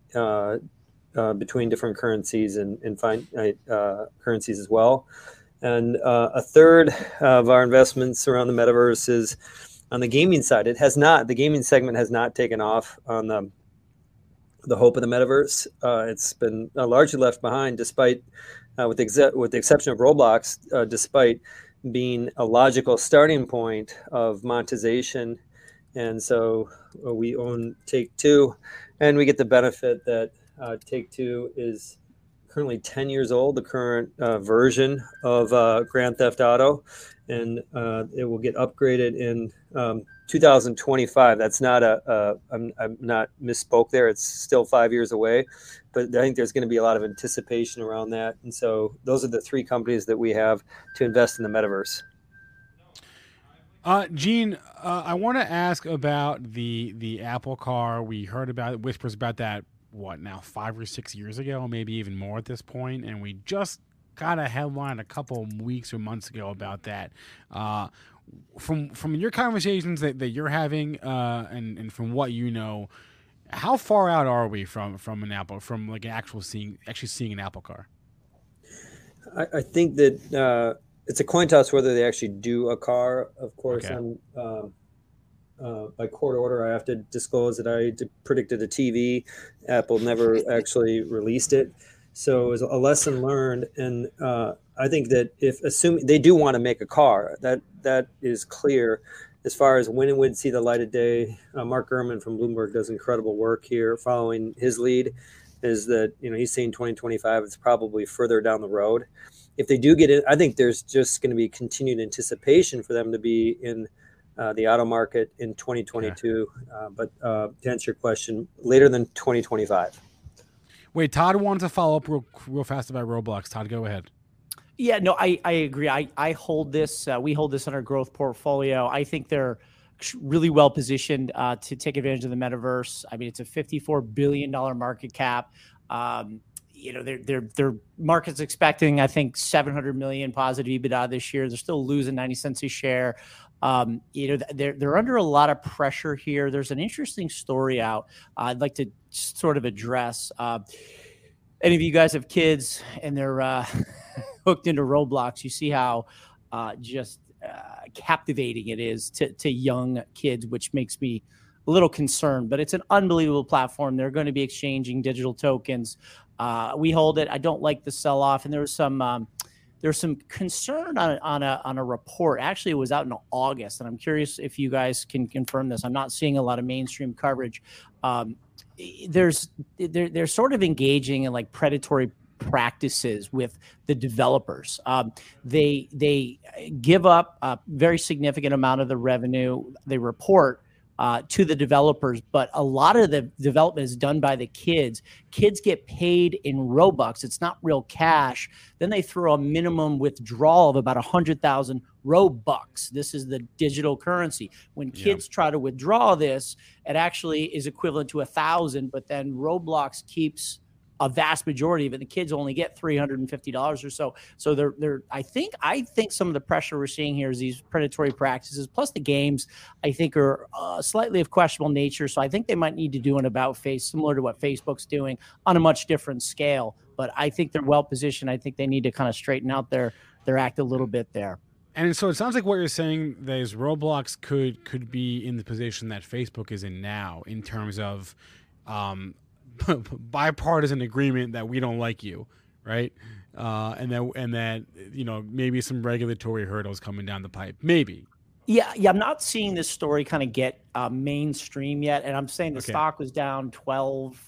uh, uh, between different currencies and, and finite uh, currencies as well. And uh, a third of our investments around the metaverse is on the gaming side. It has not, the gaming segment has not taken off on the, the hope of the metaverse. Uh, it's been uh, largely left behind, despite, uh, with, the with the exception of Roblox, uh, despite being a logical starting point of monetization. And so uh, we own Take Two, and we get the benefit that uh, Take Two is currently 10 years old, the current uh, version of uh, Grand Theft Auto, and uh, it will get upgraded in um, 2025. That's not a, a I'm, I'm not misspoke there. It's still five years away, but I think there's going to be a lot of anticipation around that. And so those are the three companies that we have to invest in the metaverse. Uh, Gene, uh, I want to ask about the the Apple Car. We heard about whispers about that. What now? Five or six years ago, maybe even more at this point, and we just got a headline a couple weeks or months ago about that. Uh, from from your conversations that, that you're having, uh, and and from what you know, how far out are we from from an Apple from like an actual seeing actually seeing an Apple Car? I, I think that uh, it's a coin toss whether they actually do a car. Of course, Okay. on um, uh, by court order, I have to disclose that I d- predicted a TV. Apple never actually released it, so it was a lesson learned. And uh, I think that if assuming they do want to make a car, that that is clear. As far as when it would see the light of day, uh, Mark Gurman from Bloomberg does incredible work here, following his lead. Is that you know he's saying 2025? It's probably further down the road if they do get in, I think there's just going to be continued anticipation for them to be in uh, the auto market in 2022. Uh, but uh, to answer your question, later than 2025. Wait, Todd wanted to follow up real real fast about Roblox. Todd, go ahead. Yeah, no, I, I agree. I, I hold this, uh, we hold this in our growth portfolio. I think they're really well positioned uh, to take advantage of the metaverse. I mean, it's a $54 billion market cap. Um, you know, their their their market's expecting, I think, 700 million positive EBITDA this year. They're still losing 90 cents a share. Um, you know, they're they're under a lot of pressure here. There's an interesting story out. I'd like to sort of address. Uh, any of you guys have kids and they're uh, hooked into Roblox, you see how uh, just uh, captivating it is to, to young kids, which makes me a little concerned. But it's an unbelievable platform. They're going to be exchanging digital tokens. Uh, we hold it. I don't like the sell off, and there was some. Um, there's some concern on, on a on a report. Actually, it was out in August, and I'm curious if you guys can confirm this. I'm not seeing a lot of mainstream coverage. Um, there's they're, they're sort of engaging in like predatory practices with the developers. Um, they they give up a very significant amount of the revenue they report uh, to the developers, but a lot of the development is done by the kids. Kids get paid in Robux. It's not real cash. Then they throw a minimum withdrawal of about a hundred thousand Robux. This is the digital currency. When Yeah. kids try to withdraw this, it actually is equivalent to a thousand, but then Roblox keeps a vast majority of it. The kids only get three hundred and fifty dollars or so. So they're they're. I think I think some of the pressure we're seeing here is these predatory practices, plus the games. I think are uh, slightly of questionable nature. So I think they might need to do an about face similar to what Facebook's doing on a much different scale. But I think they're well positioned. I think they need to kind of straighten out their their act a little bit there. And so it sounds like what you're saying is Roblox could could be in the position that Facebook is in now in terms of um, bipartisan agreement that we don't like you, right? Uh, and that and that you know maybe some regulatory hurdles coming down the pipe, maybe. Yeah, yeah, I'm not seeing this story kind of get uh, mainstream yet, and I'm saying the Okay. stock was down 12,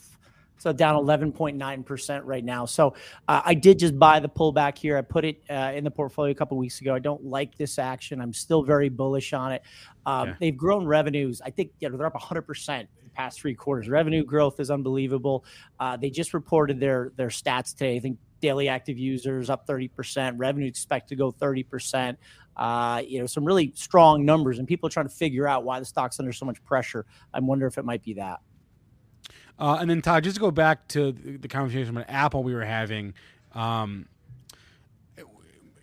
so down 11.9 percent right now. So uh, I did just buy the pullback here. I put it uh, in the portfolio a couple weeks ago. I don't like this action. I'm still very bullish on it. Um, Okay. They've grown revenues. I think you know, they're up 100 percent past three quarters. Revenue growth is unbelievable. Uh, they just reported their their stats today. I think daily active users up 30 percent. Revenue expect to go 30 percent uh, you know, some really strong numbers, and people are trying to figure out why the stock's under so much pressure. I wonder if it might be that. Uh, and then Todd, just to go back to the conversation about Apple we were having. Um,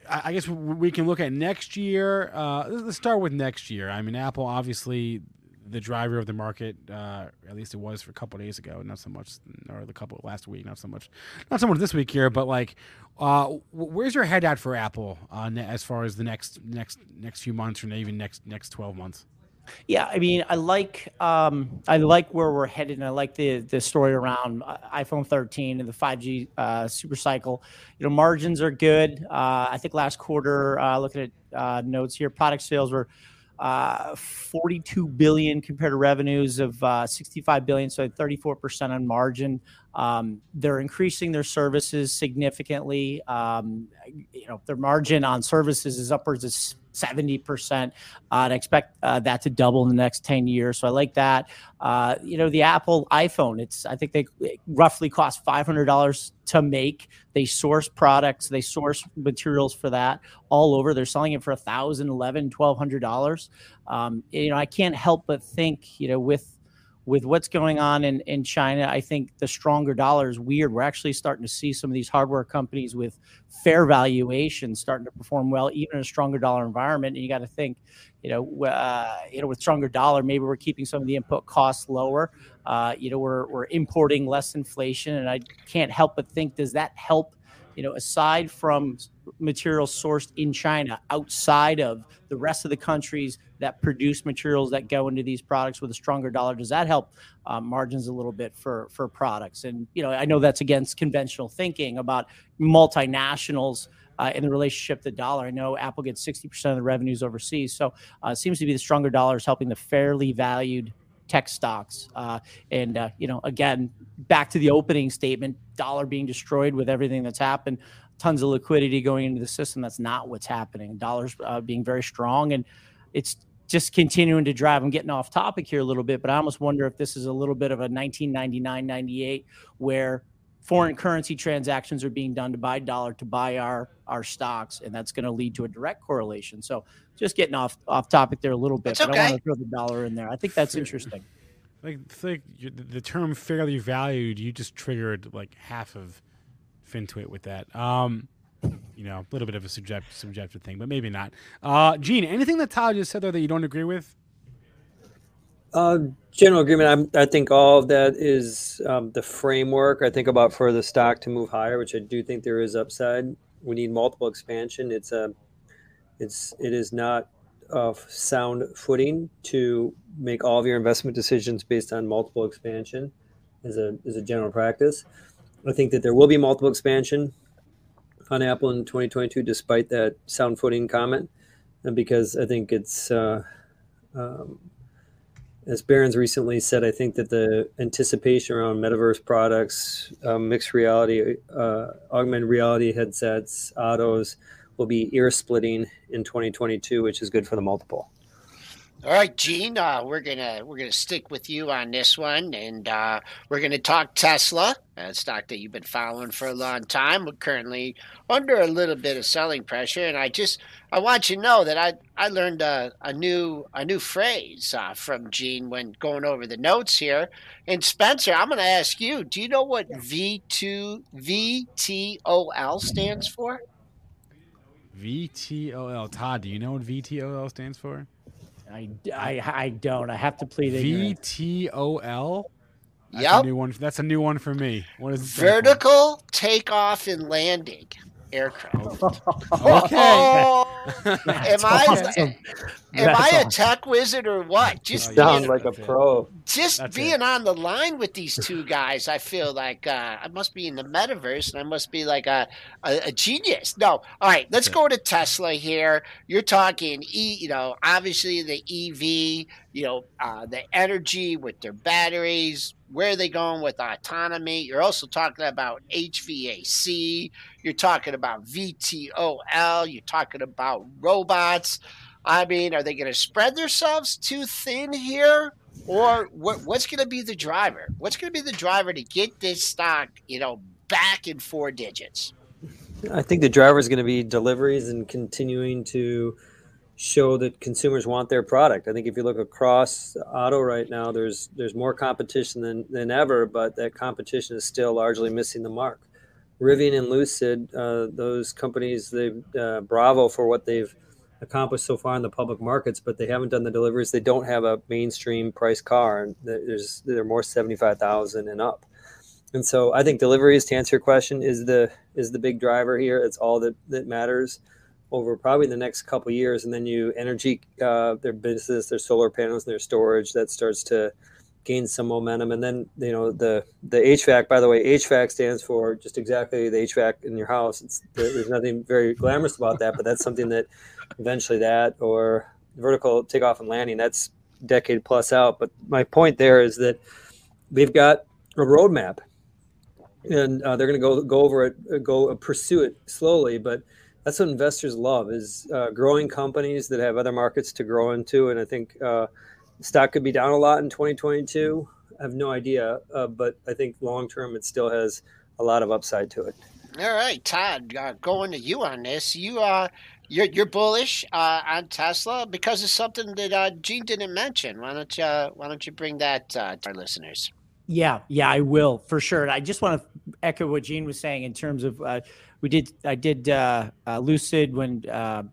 I guess we can look at next year. Uh, let's start with next year. I mean, Apple obviously the driver of the market. Uh, at least it was for a couple days ago, not so much, or the couple last week, not so much, not so much this week here. But like, uh, where's your head at for Apple uh, as far as the next next next few months, or even next next twelve months? Yeah, I mean, I like um, I like where we're headed, and I like the the story around uh, iPhone 13 and the 5G uh, super cycle. You know, margins are good. Uh, I think last quarter, uh, looking at uh, notes here, product sales were uh, 42 billion compared to revenues of uh, 65 billion, so 34 percent on margin. Um, they're increasing their services significantly. Um, you know, their margin on services is upwards of 70%. I'd expect uh, that to double in the next 10 years. So I like that. Uh, you know, the Apple iPhone, it's, I think they roughly cost $500 to make. They source products, they source materials for that all over. They're selling it for a thousand, eleven, twelve hundred dollars. Um, you know, I can't help but think, you know, with with what's going on in, in China, I think the stronger dollar is weird. We're actually starting to see some of these hardware companies with fair valuations starting to perform well, even in a stronger dollar environment. And you got to think, you know, uh, you know, with stronger dollar, maybe we're keeping some of the input costs lower. Uh, you know, we're we're importing less inflation, and I can't help but think, does that help? You know, aside from materials sourced in China, outside of the rest of the countries that produce materials that go into these products with a stronger dollar, does that help uh, margins a little bit for for products? And you know, I know that's against conventional thinking about multinationals. Uh, in the relationship to the dollar, I know Apple gets 60% of the revenues overseas. So uh, seems to be the stronger dollar is helping the fairly valued tech stocks. Uh, and, uh, you know, again, back to the opening statement dollar being destroyed with everything that's happened, tons of liquidity going into the system. That's not what's happening. Dollars uh, being very strong. And it's just continuing to drive. I'm getting off topic here a little bit, but I almost wonder if this is a little bit of a 1999 98 where foreign currency transactions are being done to buy dollar to buy our our stocks and that's going to lead to a direct correlation so just getting off off topic there a little bit That's but i want to throw the dollar in there i think that's interesting Like, it's like the the term fairly valued, you just triggered like half of FinTwit with that. Um, you know, a little bit of a subject, subjective thing, but maybe not. Uh, Gene, anything that Tyler just said there that you don't agree with? Uh, general agreement. I'm, I think all of that is um, the framework. I think about for the stock to move higher, which I do think there is upside. We need multiple expansion. It's a, it's it is not of sound footing to make all of your investment decisions based on multiple expansion, as a as a general practice. I think that there will be multiple expansion on Apple in 2022, despite that sound footing comment, and because I think it's. Uh, um, as Barron's recently said, I think that the anticipation around metaverse products, um, mixed reality, uh, augmented reality headsets, autos will be ear splitting in 2022, which is good for the multiple. All right, Gene, uh, we're gonna we're gonna stick with you on this one, and uh, we're gonna talk Tesla, a stock that you've been following for a long time. We're currently under a little bit of selling pressure, and I just I want you to know that I I learned a, a new a new phrase uh, from Gene when going over the notes here. And Spencer, I'm gonna ask you, do you know what V two VTOL stands for? VTOL. Todd, do you know what VTOL stands for? I, I, I don't i have to plead ignorance. VTOL. That's Yep. a new one. That's a new one for me. What is it? stand for? Vertical takeoff and landing aircraft. Okay. Oh, am I awesome. am That's I a awesome. tech wizard or what? Just Oh. Sound like a pro. just That's being it. on the line with these two guys, I feel like uh, I must be in the metaverse and I must be like a, a, a genius. No, all right, let's That's go to Tesla here. You're talking e, you know, obviously the EV, you know, uh, the energy with their batteries. Where are they going with autonomy? You're also talking about HVAC. You're talking about VTOL. You're talking about robots. I mean, are they going to spread themselves too thin here? Or what, what's going to be the driver? What's going to be the driver to get this stock, you know, back in four digits? I think the driver is going to be deliveries and continuing to show that consumers want their product. I think if you look across auto right now, there's there's more competition than, than ever, but that competition is still largely missing the mark. Rivian and Lucid, uh, those companies, they uh, bravo for what they've accomplished so far in the public markets, but they haven't done the deliveries. They don't have a mainstream price car, and there's they're more seventy five thousand and up. And so I think deliveries, to answer your question, is the is the big driver here. It's all that that matters over probably the next couple years, and then you energy uh, their business, their solar panels, and their storage that starts to gain some momentum. And then you know the the HVAC. By the way, HVAC stands for just exactly the HVAC in your house. It's there's nothing very glamorous about that, but that's something that eventually that or vertical takeoff and landing that's decade plus out. But my point there is that we've got a roadmap, and uh, they're going to go go over it, go pursue it slowly, but that's what investors love is uh, growing companies that have other markets to grow into and i think uh, stock could be down a lot in 2022 i have no idea uh, but i think long term it still has a lot of upside to it All right, Todd, uh, going to you on this. You uh, you're you're bullish uh, on Tesla because of something that uh, Gene didn't mention. Why don't you uh, Why don't you bring that uh, to our listeners? Yeah, yeah, I will for sure. And I just want to echo what Gene was saying in terms of uh, we did. I did uh, uh, Lucid when uh,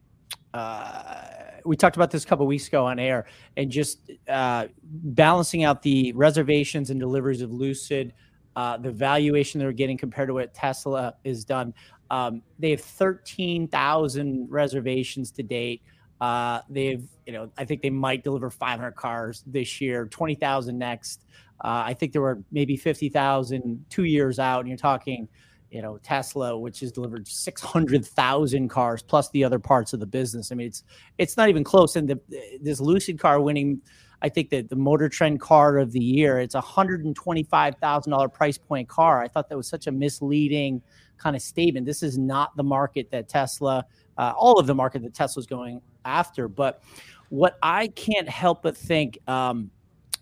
uh, we talked about this a couple weeks ago on air, and just uh, balancing out the reservations and deliveries of Lucid, the valuation they're getting compared to what Tesla is done. Um, they have thirteen thousand reservations to date. Uh, they've, you know, I think they might deliver 500 cars this year, 20,000 next. Uh, I think there were maybe 50,000 two years out, and you're talking, you know, Tesla, which has delivered 600,000 cars plus the other parts of the business. I mean, it's it's not even close. And the, this Lucid car winning, I think that the Motor Trend car of the year, it's a hundred and twenty-five thousand dollar price point car. I thought that was such a misleading kind of statement. This is not the market that Tesla, uh, all of the market that Tesla's going after. But what I can't help but think, um,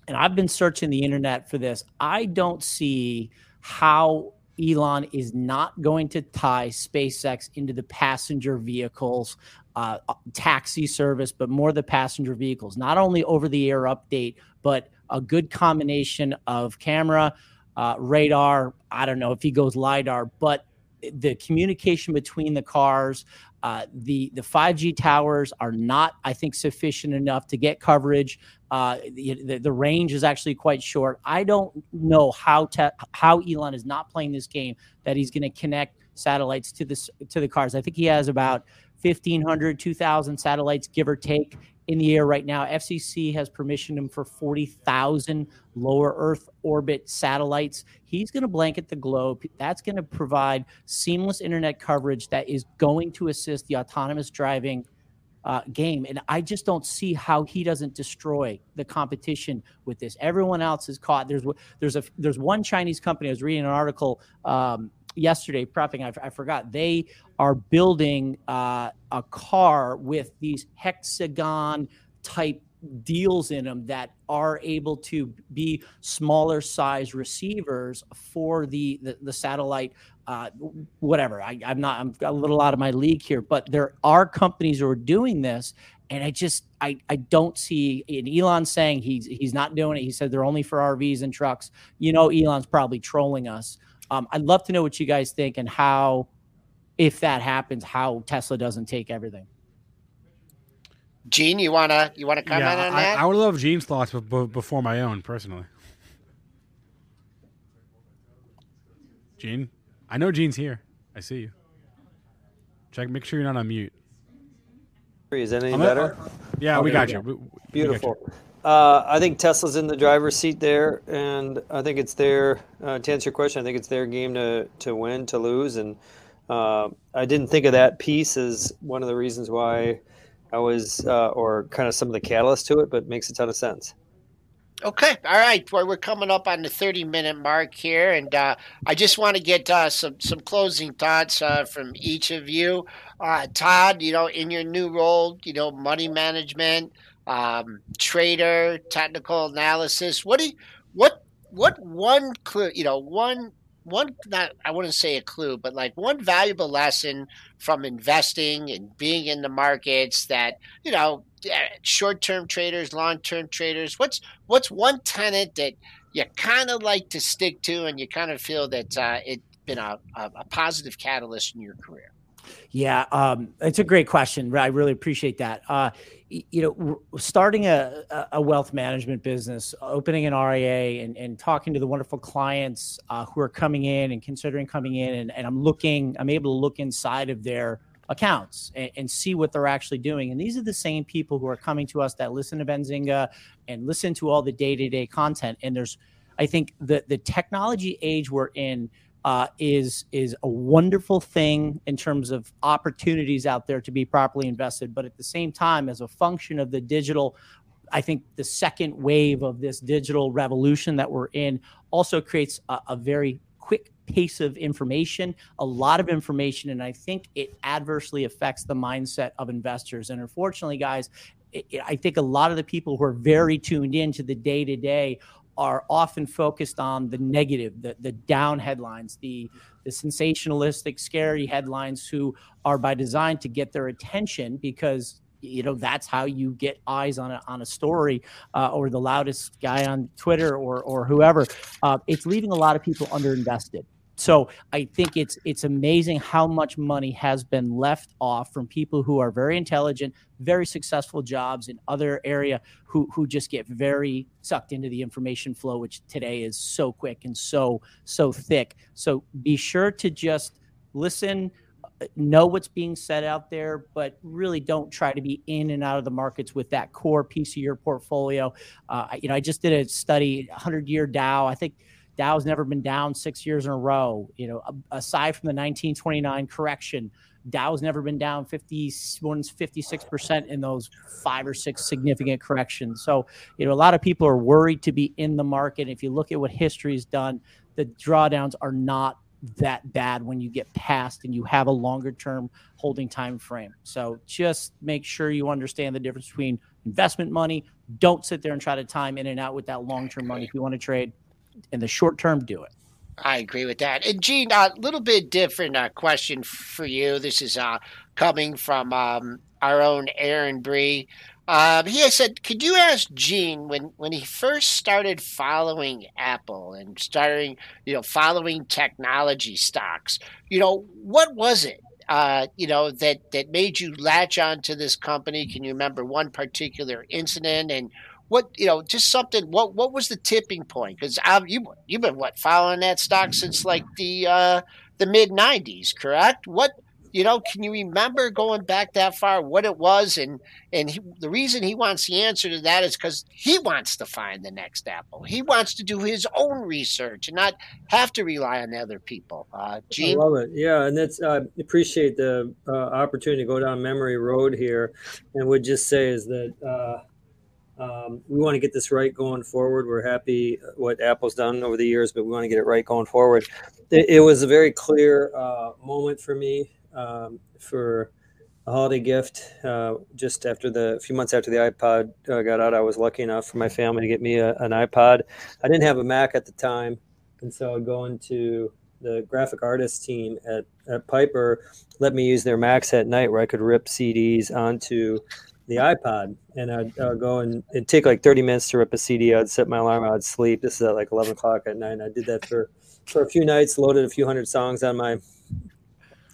and I've been searching the internet for this, I don't see how Elon is not going to tie SpaceX into the passenger vehicles, uh, taxi service, but more the passenger vehicles. Not only over the air update, but a good combination of camera, uh, radar. I don't know if he goes LiDAR, but the communication between the cars, uh, the the 5G towers are not, I think, sufficient enough to get coverage. Uh, the, the, range is actually quite short. I don't know how te- how Elon is not playing this game that he's going to connect satellites to the to the cars. I think he has about 1,500, 2,000 satellites, give or take, in the air right now. FCC has permissioned him for 40,000 lower Earth orbit satellites. He's going to blanket the globe. That's going to provide seamless internet coverage that is going to assist the autonomous driving uh, game. And I just don't see how he doesn't destroy the competition with this. Everyone else is caught. There's there's a there's one Chinese company. I was reading an article um, yesterday prepping. I, I forgot they are building uh, a car with these hexagon type deals in them that are able to be smaller size receivers for the the, the satellite uh, whatever. I, i'm not i'm a little out of my league here but there are companies who are doing this and i just i i don't see and elon saying he's he's not doing it. He said they're only for rvs and trucks. You know elon's probably trolling us um, i'd love to know what you guys think and how if that happens how tesla doesn't take everything Gene, you wanna you wanna comment yeah, on I, that? I would love Gene's thoughts be- be- before my own, personally. Gene, I know Gene's here. I see you. Check. Make sure you're not on mute. Is that any better? Yeah, we got you. We- we got you. Uh, I think Tesla's in the driver's seat there, and I think it's their uh, to answer your question. I think it's their game to to win, to lose, and uh, I didn't think of that piece as one of the reasons why I was, uh, or kind of some of the catalyst to it, but it makes a ton of sense. Okay, all right. Well, we're coming up on the thirty-minute mark here, and uh, I just want to get uh, some some closing thoughts uh, from each of you. Uh, Todd, you know, in your new role, you know, money management, um, trader, technical analysis. What do you, what what one clue? you know, one one not I wouldn't say a clue, but like one valuable lesson from investing and being in the markets that you know short term traders, long term traders. What's what's one tenet that you kind of like to stick to, and you kind of feel that uh, it's been a, a, a positive catalyst in your career? Yeah, um, it's a great question. I really appreciate that. Uh, you know, starting a, a- wealth management business, opening an RIA, and, and talking to the wonderful clients uh, who are coming in and considering coming in, and, and I'm looking, I'm able to look inside of their accounts and, and see what they're actually doing. And these are the same people who are coming to us that listen to Benzinga and listen to all the day to day content. And there's, I think, the the technology age we're in uh, is is a wonderful thing in terms of opportunities out there to be properly invested. But at the same time, as a function of the digital, I think the second wave of this digital revolution that we're in also creates a, a very quick pace of information, a lot of information, and I think it adversely affects the mindset of investors. And unfortunately, guys, I think a lot of the people who are very tuned into the day to day are often focused on the negative, the, the down headlines, the the sensationalistic, scary headlines, who are by design to get their attention because you know that's how you get eyes on a on a story uh, or the loudest guy on Twitter or or whoever. Uh, it's leaving a lot of people underinvested. So I think it's it's amazing how much money has been left off from people who are very intelligent, very successful jobs in other area who who just get very sucked into the information flow, which today is so quick and so so thick. So be sure to just listen, know what's being said out there, but really don't try to be in and out of the markets with that core piece of your portfolio. Uh, you know, I just did a study, 100 year Dow. I think Dow's never been down six years in a row. You know, aside from the 1929 correction, Dow's never been down 50, more than 56% in those five or six significant corrections. So, you know, a lot of people are worried to be in the market. If you look at what history's done, the drawdowns are not that bad when you get past and you have a longer term holding time frame. So just make sure you understand the difference between investment money. Don't sit there and try to time in and out with that long term money. If you want to trade in the short term, do it. I agree with that. And Gene, a little bit different uh, question for you. This is uh, coming from um, our own Aaron Bry. Um, he said, could you ask Gene when, when he first started following Apple and starting, you know, following technology stocks, you know, what was it, uh, you know, that, that made you latch on to this company? Can you remember one particular incident and what, you know, just something, what, what was the tipping point? Because you, you've been, what, following that stock since like the, uh, the mid 90s, correct? What, you know, can you remember going back that far what it was? And and he, the reason he wants the answer to that is because he wants to find the next Apple. He wants to do his own research and not have to rely on other people. Uh, Gene, I love it. Yeah, and that's I appreciate the uh, opportunity to go down memory road here, and would just say is that. Uh, um, we want to get this right going forward. We're happy what Apple's done over the years, but we want to get it right going forward. It, it was a very clear uh, moment for me um, for a holiday gift. Uh, just after the a few months after the iPod uh, got out, I was lucky enough for my family to get me a, an iPod. I didn't have a Mac at the time, and so I'd go into the graphic artist team at, at Piper let me use their Macs at night where I could rip CDs onto the iPod, and I'd, I'd go and it'd take like 30 minutes to rip a CD. I'd set my alarm, I'd sleep. This is at like 11 o'clock at night. I did that for for a few nights, loaded a few hundred songs on my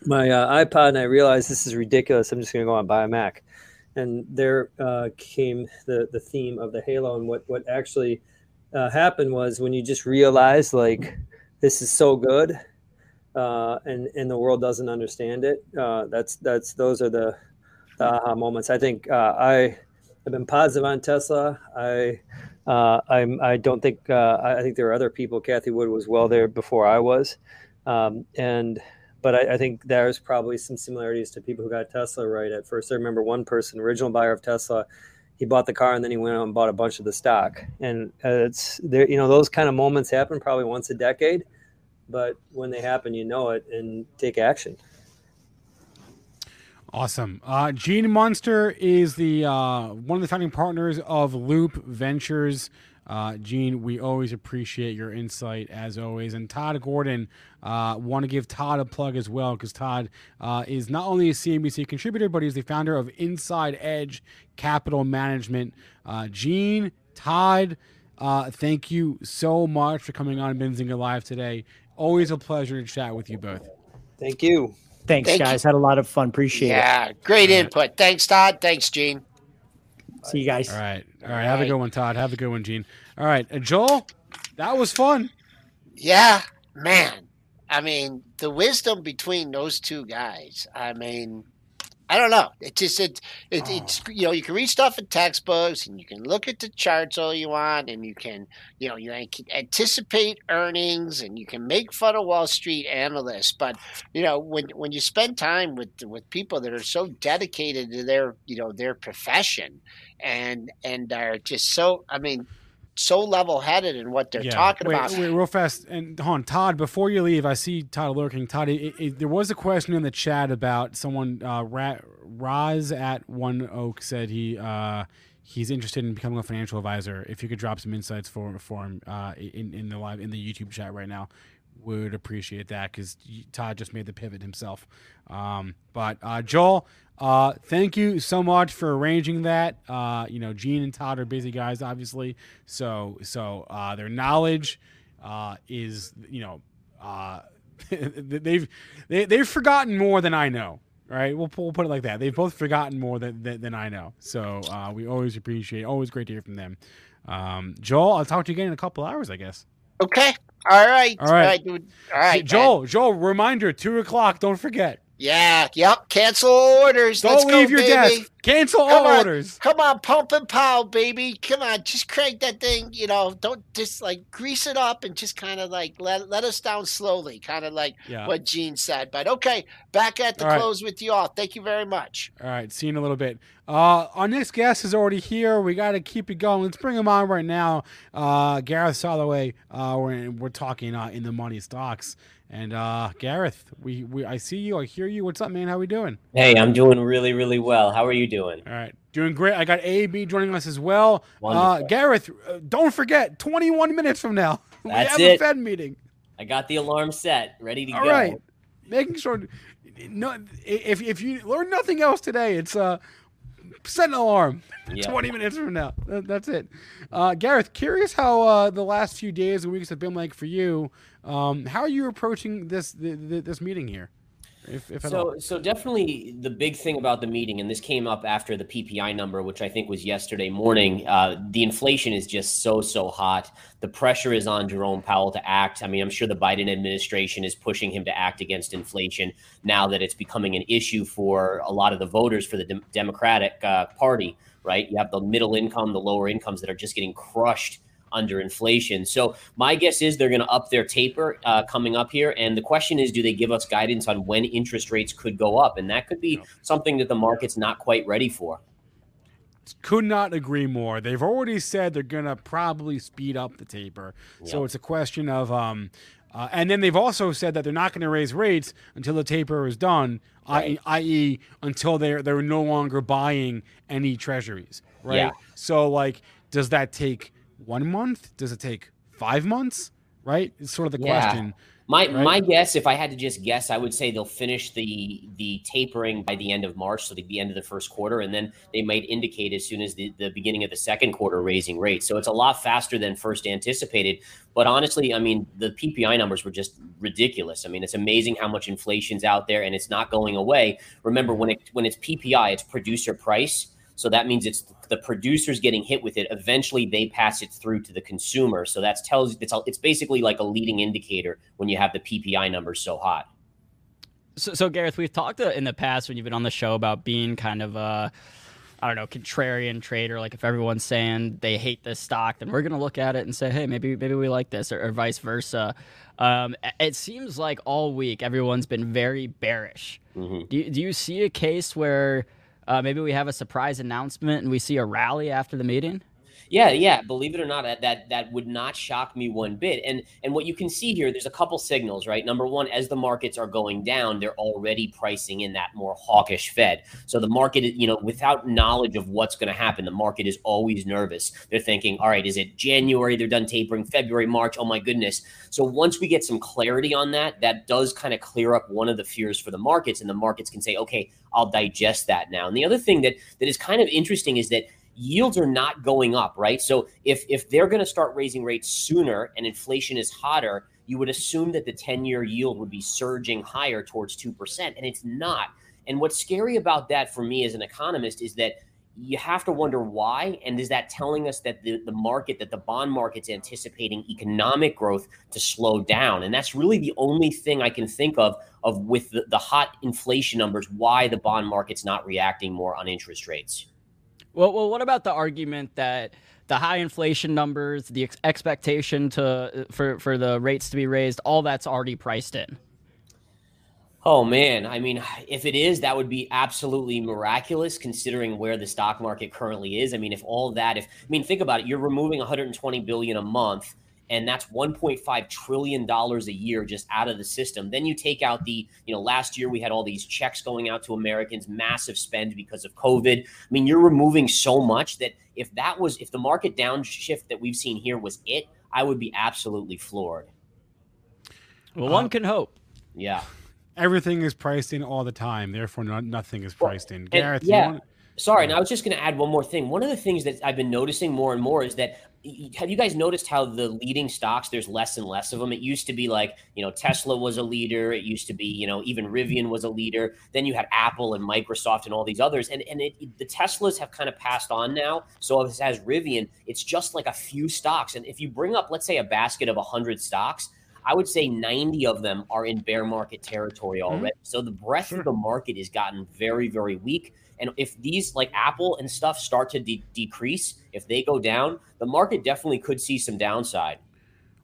my uh, iPod, and I realized this is ridiculous. I'm just going to go out and buy a Mac. And there uh, came the the theme of the Halo, and what what actually uh, happened was when you just realize like this is so good, uh, and and the world doesn't understand it. Uh, that's that's those are the aha moments. I think uh, I have been positive on Tesla. I uh, I'm I don't think uh, I think there are other people. Cathie Wood was well there before I was, um, and but I, I, think there's probably some similarities to people who got Tesla right at first. I remember one person, original buyer of Tesla, he bought the car and then he went out and bought a bunch of the stock. And uh, it's there, you know, those kind of moments happen probably once a decade, but when they happen, you know it and take action. Awesome. Uh, Gene Munster is the uh, one of the founding partners of Loup Ventures. Uh, Gene, we always appreciate your insight as always. And Todd Gordon, uh, want to give Todd a plug as well because Todd uh, is not only a CNBC contributor, but he's the founder of Inside Edge Capital Management. Uh, Gene, Todd, uh, thank you so much for coming on Benzinga Live today. Always a pleasure to chat with you both. Thank you. Thanks, Thank guys. Had a lot of fun. Appreciate it. Yeah, great input. Thanks, Todd. Thanks, Gene. See you guys. All right. All right. Have a good one, Todd. Have a good one, Gene. All right. And Joel, that was fun. Yeah, man. I mean, the wisdom between those two guys. I mean, I don't know. It just it, it oh. it's you know you can read stuff in textbooks and you can look at the charts all you want and you can you know you can anticipate earnings and you can make fun of Wall Street analysts. But you know when when you spend time with with people that are so dedicated to their you know their profession and and are just so I mean so level headed in what they're talking wait, about. Wait, real fast. And hold on, Todd, before you leave, I see Todd lurking. Todd, it, it, there was a question in the chat about someone, uh, Ra- Raz at One Oak said he. Uh, He's interested in becoming a financial advisor. If you could drop some insights for for him uh, in in the live in the YouTube chat right now, would appreciate that because Todd just made the pivot himself. Um, but uh, Joel, uh, thank you so much for arranging that. Uh, you know, Gene and Todd are busy guys, obviously. So so uh, their knowledge uh, is you know uh, they've they, they've forgotten more than I know. Right, we'll, we'll put it like that. They've both forgotten more than than, than I know. So uh, we always appreciate, always great to hear from them. Um, Joel, I'll talk to you again in a couple hours, I guess. Okay. All right. All right. dude. All right. man. Joel, Joel, reminder, two o'clock. Don't forget. Yeah. Yep. Cancel orders. Don't Let's leave go, your baby. desk. Cancel Come all on. orders. Come on, pump and pow, baby. Come on, just crank that thing. You know, don't just like grease it up and just kind of like let let us down slowly, kind of like Yeah. what Gene said. But okay, back at the All right. close with you all. Thank you very much. All right, see you in a little bit. Uh, our next guest is already here. We got to keep it going. Let's bring him on right now. Uh, Gareth Soloway. Uh, we're we're talking uh, in the money stocks. And uh, Gareth, we, we I see you. I hear you. What's up, man? How we doing? Hey, I'm doing really, really well. How are you doing? All right, doing great. I got AB joining us as well. Uh, Gareth, uh, don't forget, 21 minutes from now, we That's have a. Fed meeting. I got the alarm set, ready to All go. right, making sure. No, if if you learn nothing else today, it's uh, set an alarm. Yeah. 20 minutes from now. That's it. Uh, Gareth, curious how uh, the last few days and weeks have been like for you. Um, how are you approaching this th- th- this meeting here, if, if at all? So, so definitely the big thing about the meeting, and this came up after the PPI number, which I think was yesterday morning. Uh, the inflation is just so so hot. The pressure is on Jerome Powell to act. I mean, I'm sure the Biden administration is pushing him to act against inflation now that it's becoming an issue for a lot of the voters for the Dem- Democratic uh, Party. Right? You have the middle income, the lower incomes that are just getting crushed under inflation. So my guess is they're going to up their taper uh, coming up here. And the question is, do they give us guidance on when interest rates could go up? And that could be something that the market's not quite ready for. Could not agree more. They've already said they're gonna probably speed up the taper. So it's a question of um, uh, and then they've also said that they're not going to raise rates until the taper is done, i- i.e., until they're they're no longer buying any treasuries, right? Yeah. So like, does that take one month? Does it take five months? Right? It's sort of the Yeah. question. My Right. my guess, if I had to just guess, I would say they'll finish the the tapering by the end of March, so the, the end of the first quarter, and then they might indicate as soon as the, the beginning of the second quarter raising rates. So it's a lot faster than first anticipated. But honestly, I mean, the PPI numbers were just ridiculous. I mean, it's amazing how much inflation's out there, and it's not going away. Remember, when it when it's PPI, it's producer price. So that means it's the producers getting hit with it. Eventually, they pass it through to the consumer. So that tells it's it's basically like a leading indicator when you have the PPI numbers so hot. So, so Gareth, we've talked uh, in the past when you've been on the show about being kind of a, I don't know, contrarian trader. Like if everyone's saying they hate this stock, then we're gonna look at it and say, hey, maybe maybe we like this, or, or vice versa. Um, it seems like all week everyone's been very bearish. Mhm. Do do you see a case where uh, maybe we have a surprise announcement and we see a rally after the meeting? Yeah, yeah. Believe it or not, that, that that would not shock me one bit. And and what you can see here, there's a couple signals, right? Number one, as the markets are going down, they're already pricing in that more hawkish Fed. So the market, you know, without knowledge of what's going to happen, the market is always nervous. They're thinking, all right, is it January? They're done tapering. February, March. Oh my goodness. So once we get some clarity on that, that does kind of clear up one of the fears for the markets, and the markets can say, okay, I'll digest that now. And the other thing that that is kind of interesting is that yields are not going up, right? So if if they're going to start raising rates sooner and inflation is hotter, you would assume that the 10-year yield would be surging higher towards 2%, and it's not. And what's scary about that for me as an economist is that you have to wonder why. And is that telling us that the, the market, that the bond market's anticipating economic growth to slow down? And that's really the only thing I can think of of with the, the hot inflation numbers, why the bond market's not reacting more on interest rates. Well, well, what about the argument that the high inflation numbers, the ex- expectation to for for the rates to be raised, all that's already priced in? Oh man, I mean, if it is, that would be absolutely miraculous considering where the stock market currently is. I mean, if all that, if I mean, think about it, you're removing 120 billion a month, and that's 1.5 trillion dollars a year just out of the system. Then you take out the, you know, last year we had all these checks going out to Americans, massive spend because of COVID. I mean, you're removing so much that if that was, if the market downshift that we've seen here was it, I would be absolutely floored. Well, one um, can hope. Yeah. Everything is priced in all the time, therefore no, nothing is priced in. And- Gareth, you yeah. want- Sorry, and I was just going to add one more thing. One of the things that I've been noticing more and more is that y- have you guys noticed how the leading stocks there's less and less of them? It used to be like you know Tesla was a leader. It used to be you know even Rivian was a leader. Then you had Apple and Microsoft and all these others, and and it, the Teslas have kind of passed on now. So as has Rivian, it's just like a few stocks. And if you bring up let's say a basket of hundred stocks. I would say 90 of them are in bear market territory already. Mm-hmm. So the breadth of the market has gotten very, very weak. And if these like Apple and stuff start to de- decrease, if they go down, the market definitely could see some downside.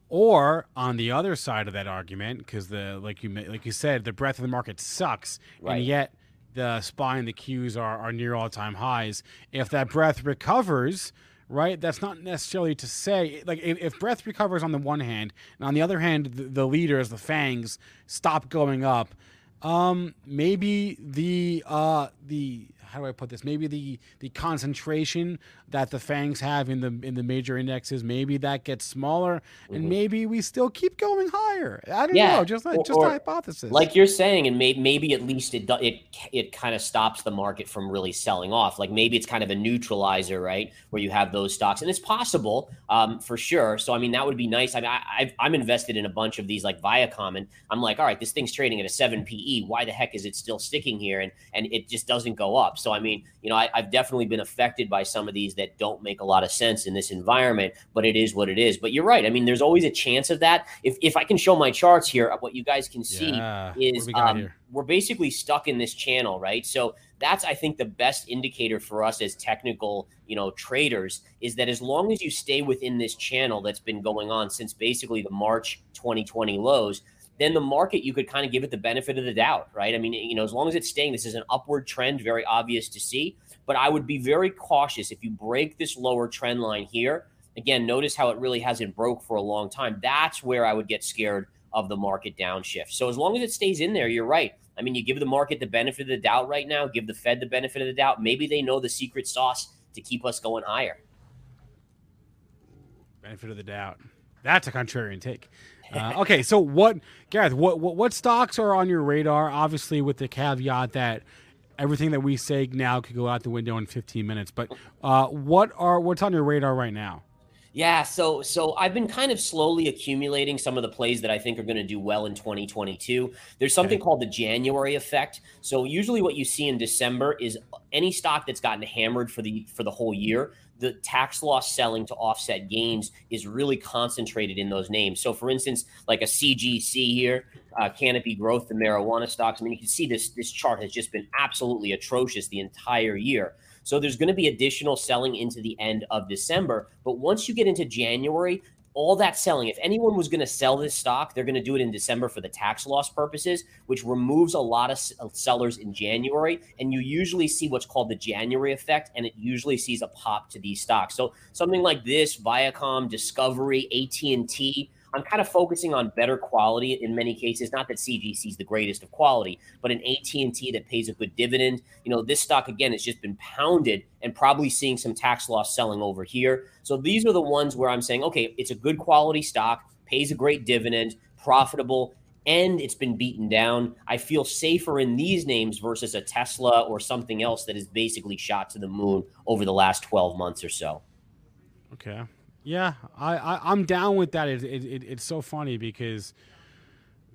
Or on the other side of that argument, because the like you like you said, the breadth of the market sucks, Right. and yet the SPY and the Qs are, are near all time highs. If that breadth recovers, right, that's not necessarily to say like if, if breadth recovers on the one hand, and on the other hand, the, the leaders, the fangs, stop going up. Um, maybe the uh the how do I put this? Maybe the the concentration that the fangs have in the in the major indexes, maybe that gets smaller, and Mhm. maybe we still keep going higher. I don't Yeah, know, just a, or- just or- a hypothesis. Like you're saying, and maybe maybe at least it it it kind of stops the market from really selling off. Like maybe it's kind of a neutralizer, right? Where you have those stocks, and it's possible um, for sure. So I mean, that would be nice. I mean, I, I've, I'm invested in a bunch of these, like Viacom, and I'm like, all right, this thing's trading at a seven PE. Why the heck is it still sticking here? And and it just doesn't go up. So I mean, you know, I, I've definitely been affected by some of these that don't make a lot of sense in this environment. But it is what it is. But you're right. I mean, there's always a chance of that. If if I can show my charts here, what you guys can see Yeah. Is we um, we're basically stuck in this channel, right? So that's I think the best indicator for us as technical, you know, traders is that as long as you stay within this channel that's been going on since basically the March 2020 lows, then the market you could kind of give it the benefit of the doubt, right? I mean, you know, as long as it's staying, this is an upward trend, very obvious to see. But I would be very cautious if you break this lower trend line here. Again, notice how it really hasn't broke for a long time. That's where I would get scared of the market downshift. So as long as it stays in there, you're right. I mean, you give the market the benefit of the doubt right now, give the Fed the benefit of the doubt. Maybe they know the secret sauce to keep us going higher. Benefit of the doubt. That's a contrarian take. Uh, okay, so what, Gareth? What, what what stocks are on your radar? Obviously, with the caveat that everything that we say now could go out the window in 15 minutes. But uh, what are what's on your radar right now? Yeah, so so I've been kind of slowly accumulating some of the plays that I think are going to do well in 2022. There's something called the January effect. So usually what you see in December is any stock that's gotten hammered for the for the whole year, the tax loss selling to offset gains is really concentrated in those names. So for instance, like a CGC here, uh, Canopy Growth, the marijuana stocks. I mean, you can see this this chart has just been absolutely atrocious the entire year. So there's going to be additional selling into the end of December. But once you get into January, all that selling, if anyone was going to sell this stock, they're going to do it in December for the tax loss purposes, which removes a lot of uh, sellers in January. And you usually see what's called the January effect, and it usually sees a pop to these stocks. So something like this, Viacom, Discovery, AT and T. I'm kind of focusing on better quality in many cases. Not that CGC is the greatest of quality, but an AT and T that pays a good dividend. You know, this stock again has just been pounded and probably seeing some tax loss selling over here. So these are the ones where I'm saying, okay, it's a good quality stock, pays a great dividend, profitable, and it's been beaten down. I feel safer in these names versus a Tesla or something else that is basically shot to the moon over the last 12 months or so. Okay. Yeah, I, I I'm down with that. It, it, it it's so funny because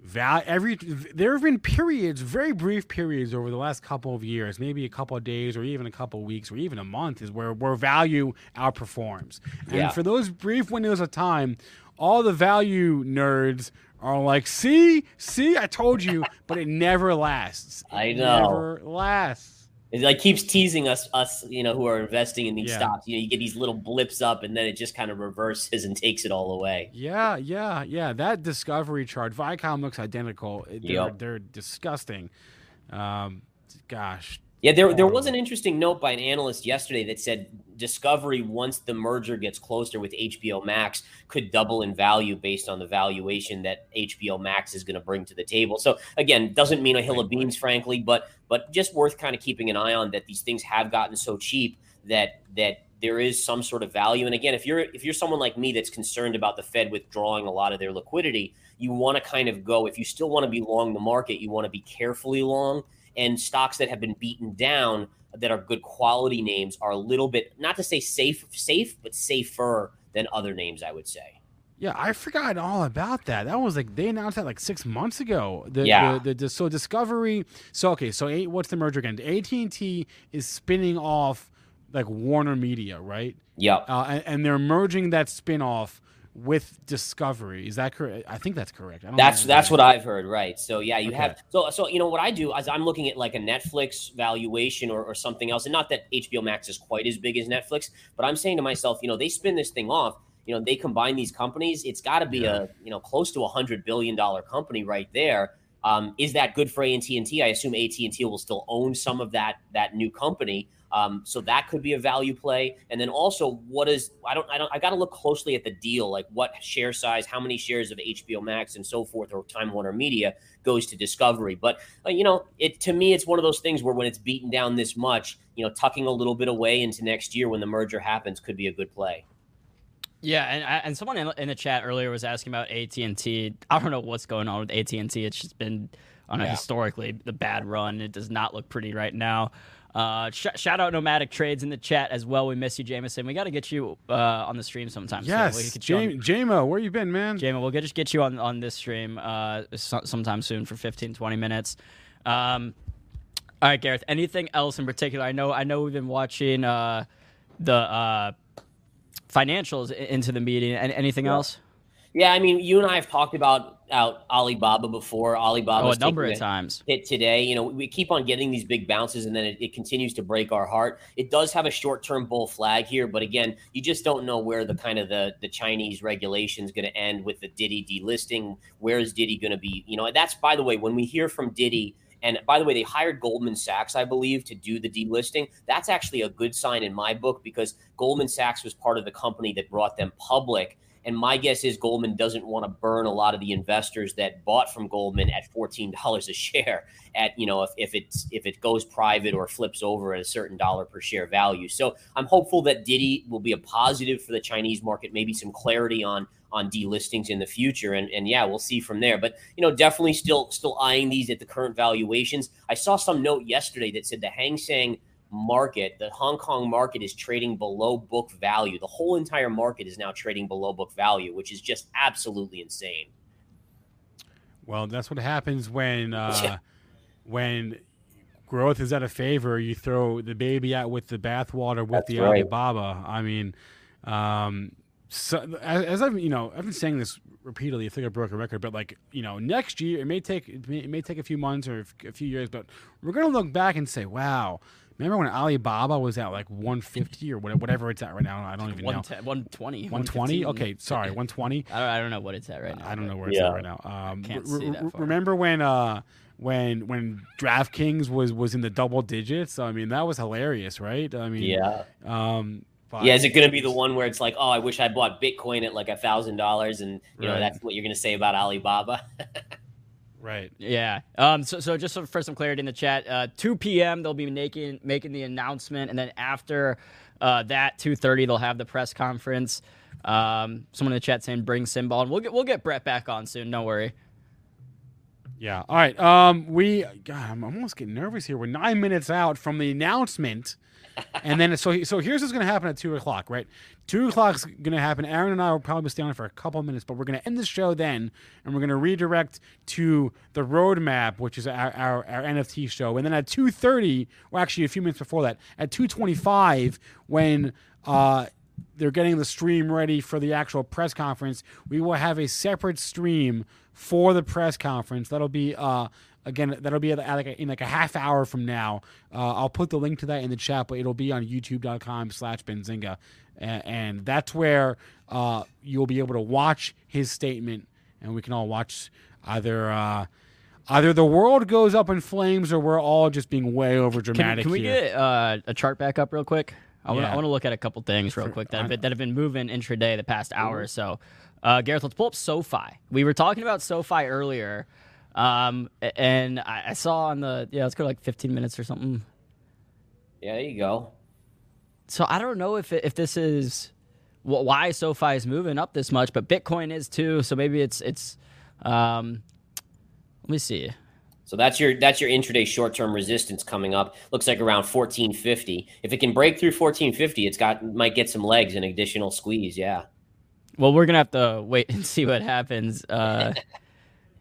val every there have been periods, very brief periods over the last couple of years, maybe a couple of days or even a couple of weeks or even a month, is where where value outperforms. And Yeah. for those brief windows of time, all the value nerds are like, "See, see, I told you," but it never lasts. It I know. It never lasts. It like keeps teasing us, us, you know, who are investing in these Yeah. stocks. You know, you get these little blips up, and then it just kind of reverses and takes it all away. Yeah, yeah, yeah. That discovery chart, Viacom looks identical. They're, Yep. they're disgusting. Um, gosh. Yeah, there there was an interesting note by an analyst yesterday that said Discovery, once the merger gets closer with HBO Max, could double in value based on the valuation that HBO Max is going to bring to the table. So again, doesn't mean a hill of beans, frankly, but but just worth kind of keeping an eye on that these things have gotten so cheap that that there is some sort of value. And again, if you're if you're someone like me that's concerned about the Fed withdrawing a lot of their liquidity, you want to kind of go. If you still want to be long the market, you want to be carefully long and stocks that have been beaten down that are good quality names are a little bit not to say safe safe but safer than other names i would say Yeah, I forgot all about that. That was like they announced that like six months ago. The, Yeah. The, the, so Discovery. So okay. So eight, what's the merger again? AT and T is spinning off like Warner Media, right? Yep. Uh, and, and they're merging that spin off with Discovery. Is that correct? I think that's correct. I don't that's that's what i've heard right so yeah you Okay. have so so you know what i do is i'm looking at like a netflix valuation or, or something else and not that hbo max is quite as big as netflix but i'm saying to myself you know they spin this thing off you know they combine these companies it's got to be a you know close to a hundred billion dollar company right there um, is that good for AT&T? I assume AT&T will still own some of that that new company. Um, so that could be a value play. And then also, what is I don't I don't I got to look closely at the deal, like what share size, how many shares of HBO Max and so forth, or Time Warner Media goes to Discovery. But uh, you know, it to me, it's one of those things where when it's beaten down this much, you know, tucking a little bit away into next year when the merger happens could be a good play. Yeah, and and someone in, in the chat earlier was asking about AT and T. I don't know what's going on with AT and T. It's just been on a Yeah. historically the bad run. It does not look pretty right now. Uh, sh- shout out Nomadic Trades in the chat as well. We miss you, Jamison. We got to get you uh, on the stream sometime. soon. Yes, we could on- Jam- JMO, where you been, man? Jamo, we'll get, just get you on, on this stream uh, so, sometime soon for 15, 20 minutes. Um, all right, Gareth. Anything else in particular? I know I know we've been watching uh, the uh, financials into the meeting. Any, anything Yeah. else? Yeah, I mean, you and I have talked about out Alibaba before. Alibaba Oh, a number of times. hit today. You know, we keep on getting these big bounces, and then it, it continues to break our heart. It does have a short-term bull flag here, but again, you just don't know where the kind of the the Chinese regulation is going to end with the Didi delisting. Where is Didi going to be? You know, that's by the way, when we hear from Didi. And by the way, they hired Goldman Sachs, I believe, to do the delisting. That's actually a good sign in my book because Goldman Sachs was part of the company that brought them public. And my guess is Goldman doesn't want to burn a lot of the investors that bought from Goldman at fourteen dollars a share. At you know, if, if it's if it goes private or flips over at a certain dollar per share value. So I'm hopeful that Didi will be a positive for the Chinese market. Maybe some clarity on on delistings in the future, and and yeah, we'll see from there. But you know, definitely still still eyeing these at the current valuations. I saw some note yesterday that said the Hang Seng market, the Hong Kong market is trading below book value. The whole entire market is now trading below book value, which is just absolutely insane. Well, that's what happens when uh, Yeah. when growth is out of favor. You throw the baby out with the bathwater with That's the right. Alibaba. I mean, um, so as, as I've you know I've been saying this repeatedly. I think I broke a record, but like you know next year it may take it may, it may take a few months or a few years, but we're gonna look back and say, wow. Remember when Alibaba was at like 150 or whatever, whatever it's at right now? I don't even know. 120. 120? Okay, sorry, 120. I don't, know what it's at right now. I don't know where it's Yeah. at right now. Um, Can't re- see that far. remember when uh when when DraftKings was was in the double digits? I mean, that was hilarious, right? I mean, Yeah. Yeah, Um, but- is it going to be the one where it's like, oh, I wish I bought Bitcoin at like a thousand dollars, and you know Right. that's what you're going to say about Alibaba? right? Yeah. Um. So, so just for some clarity in the chat, uh, 2 p.m. they'll be making making the announcement, and then after uh, that 2:30 they'll have the press conference. Um. Someone in the chat saying bring Simbal, and we'll get we'll get Brett back on soon. Don't worry. Yeah. All right. Um, we. God, I'm almost getting nervous here. We're nine minutes out from the announcement, and then so so here's what's to happen at two o'clock. Right. Two o'clock's to happen. Aaron and I will probably stay on for a couple minutes, but we're to end the show then, and we're to redirect to the roadmap, which is our, our, our NFT show, and then at two thirty, or actually a few minutes before that, at two twenty five, when uh they're getting the stream ready for the actual press conference. We will have a separate stream for the press conference. That'll be uh again that'll be like in like a half hour from now. Uh, I'll put the link to that in the chat, but it'll be on YouTube.com/slash Benzinga, and, that's where uh, you'll be able to watch his statement, and we can all watch either. Uh, Either the world goes up in flames, or we're all just being way over dramatic. can we here. get uh, a chart back up real quick? I want to Yeah. Want to look at a couple things real quick that have, been, that have been moving intraday the past hour or so. Uh, Gareth, let's pull up SoFi. We were talking about SoFi earlier, um, and I, I saw on the yeah, let's go like 15 minutes or something. yeah, there you go. So I don't know if it, if this is wh- why SoFi is moving up this much, but Bitcoin is too. So maybe it's it's. Um, let me see. So that's your that's your intraday short term resistance coming up. Looks like around 1450. If it can break through 1450, it's got might get some legs and additional squeeze. Yeah. Well, we're gonna have to wait and see what happens uh,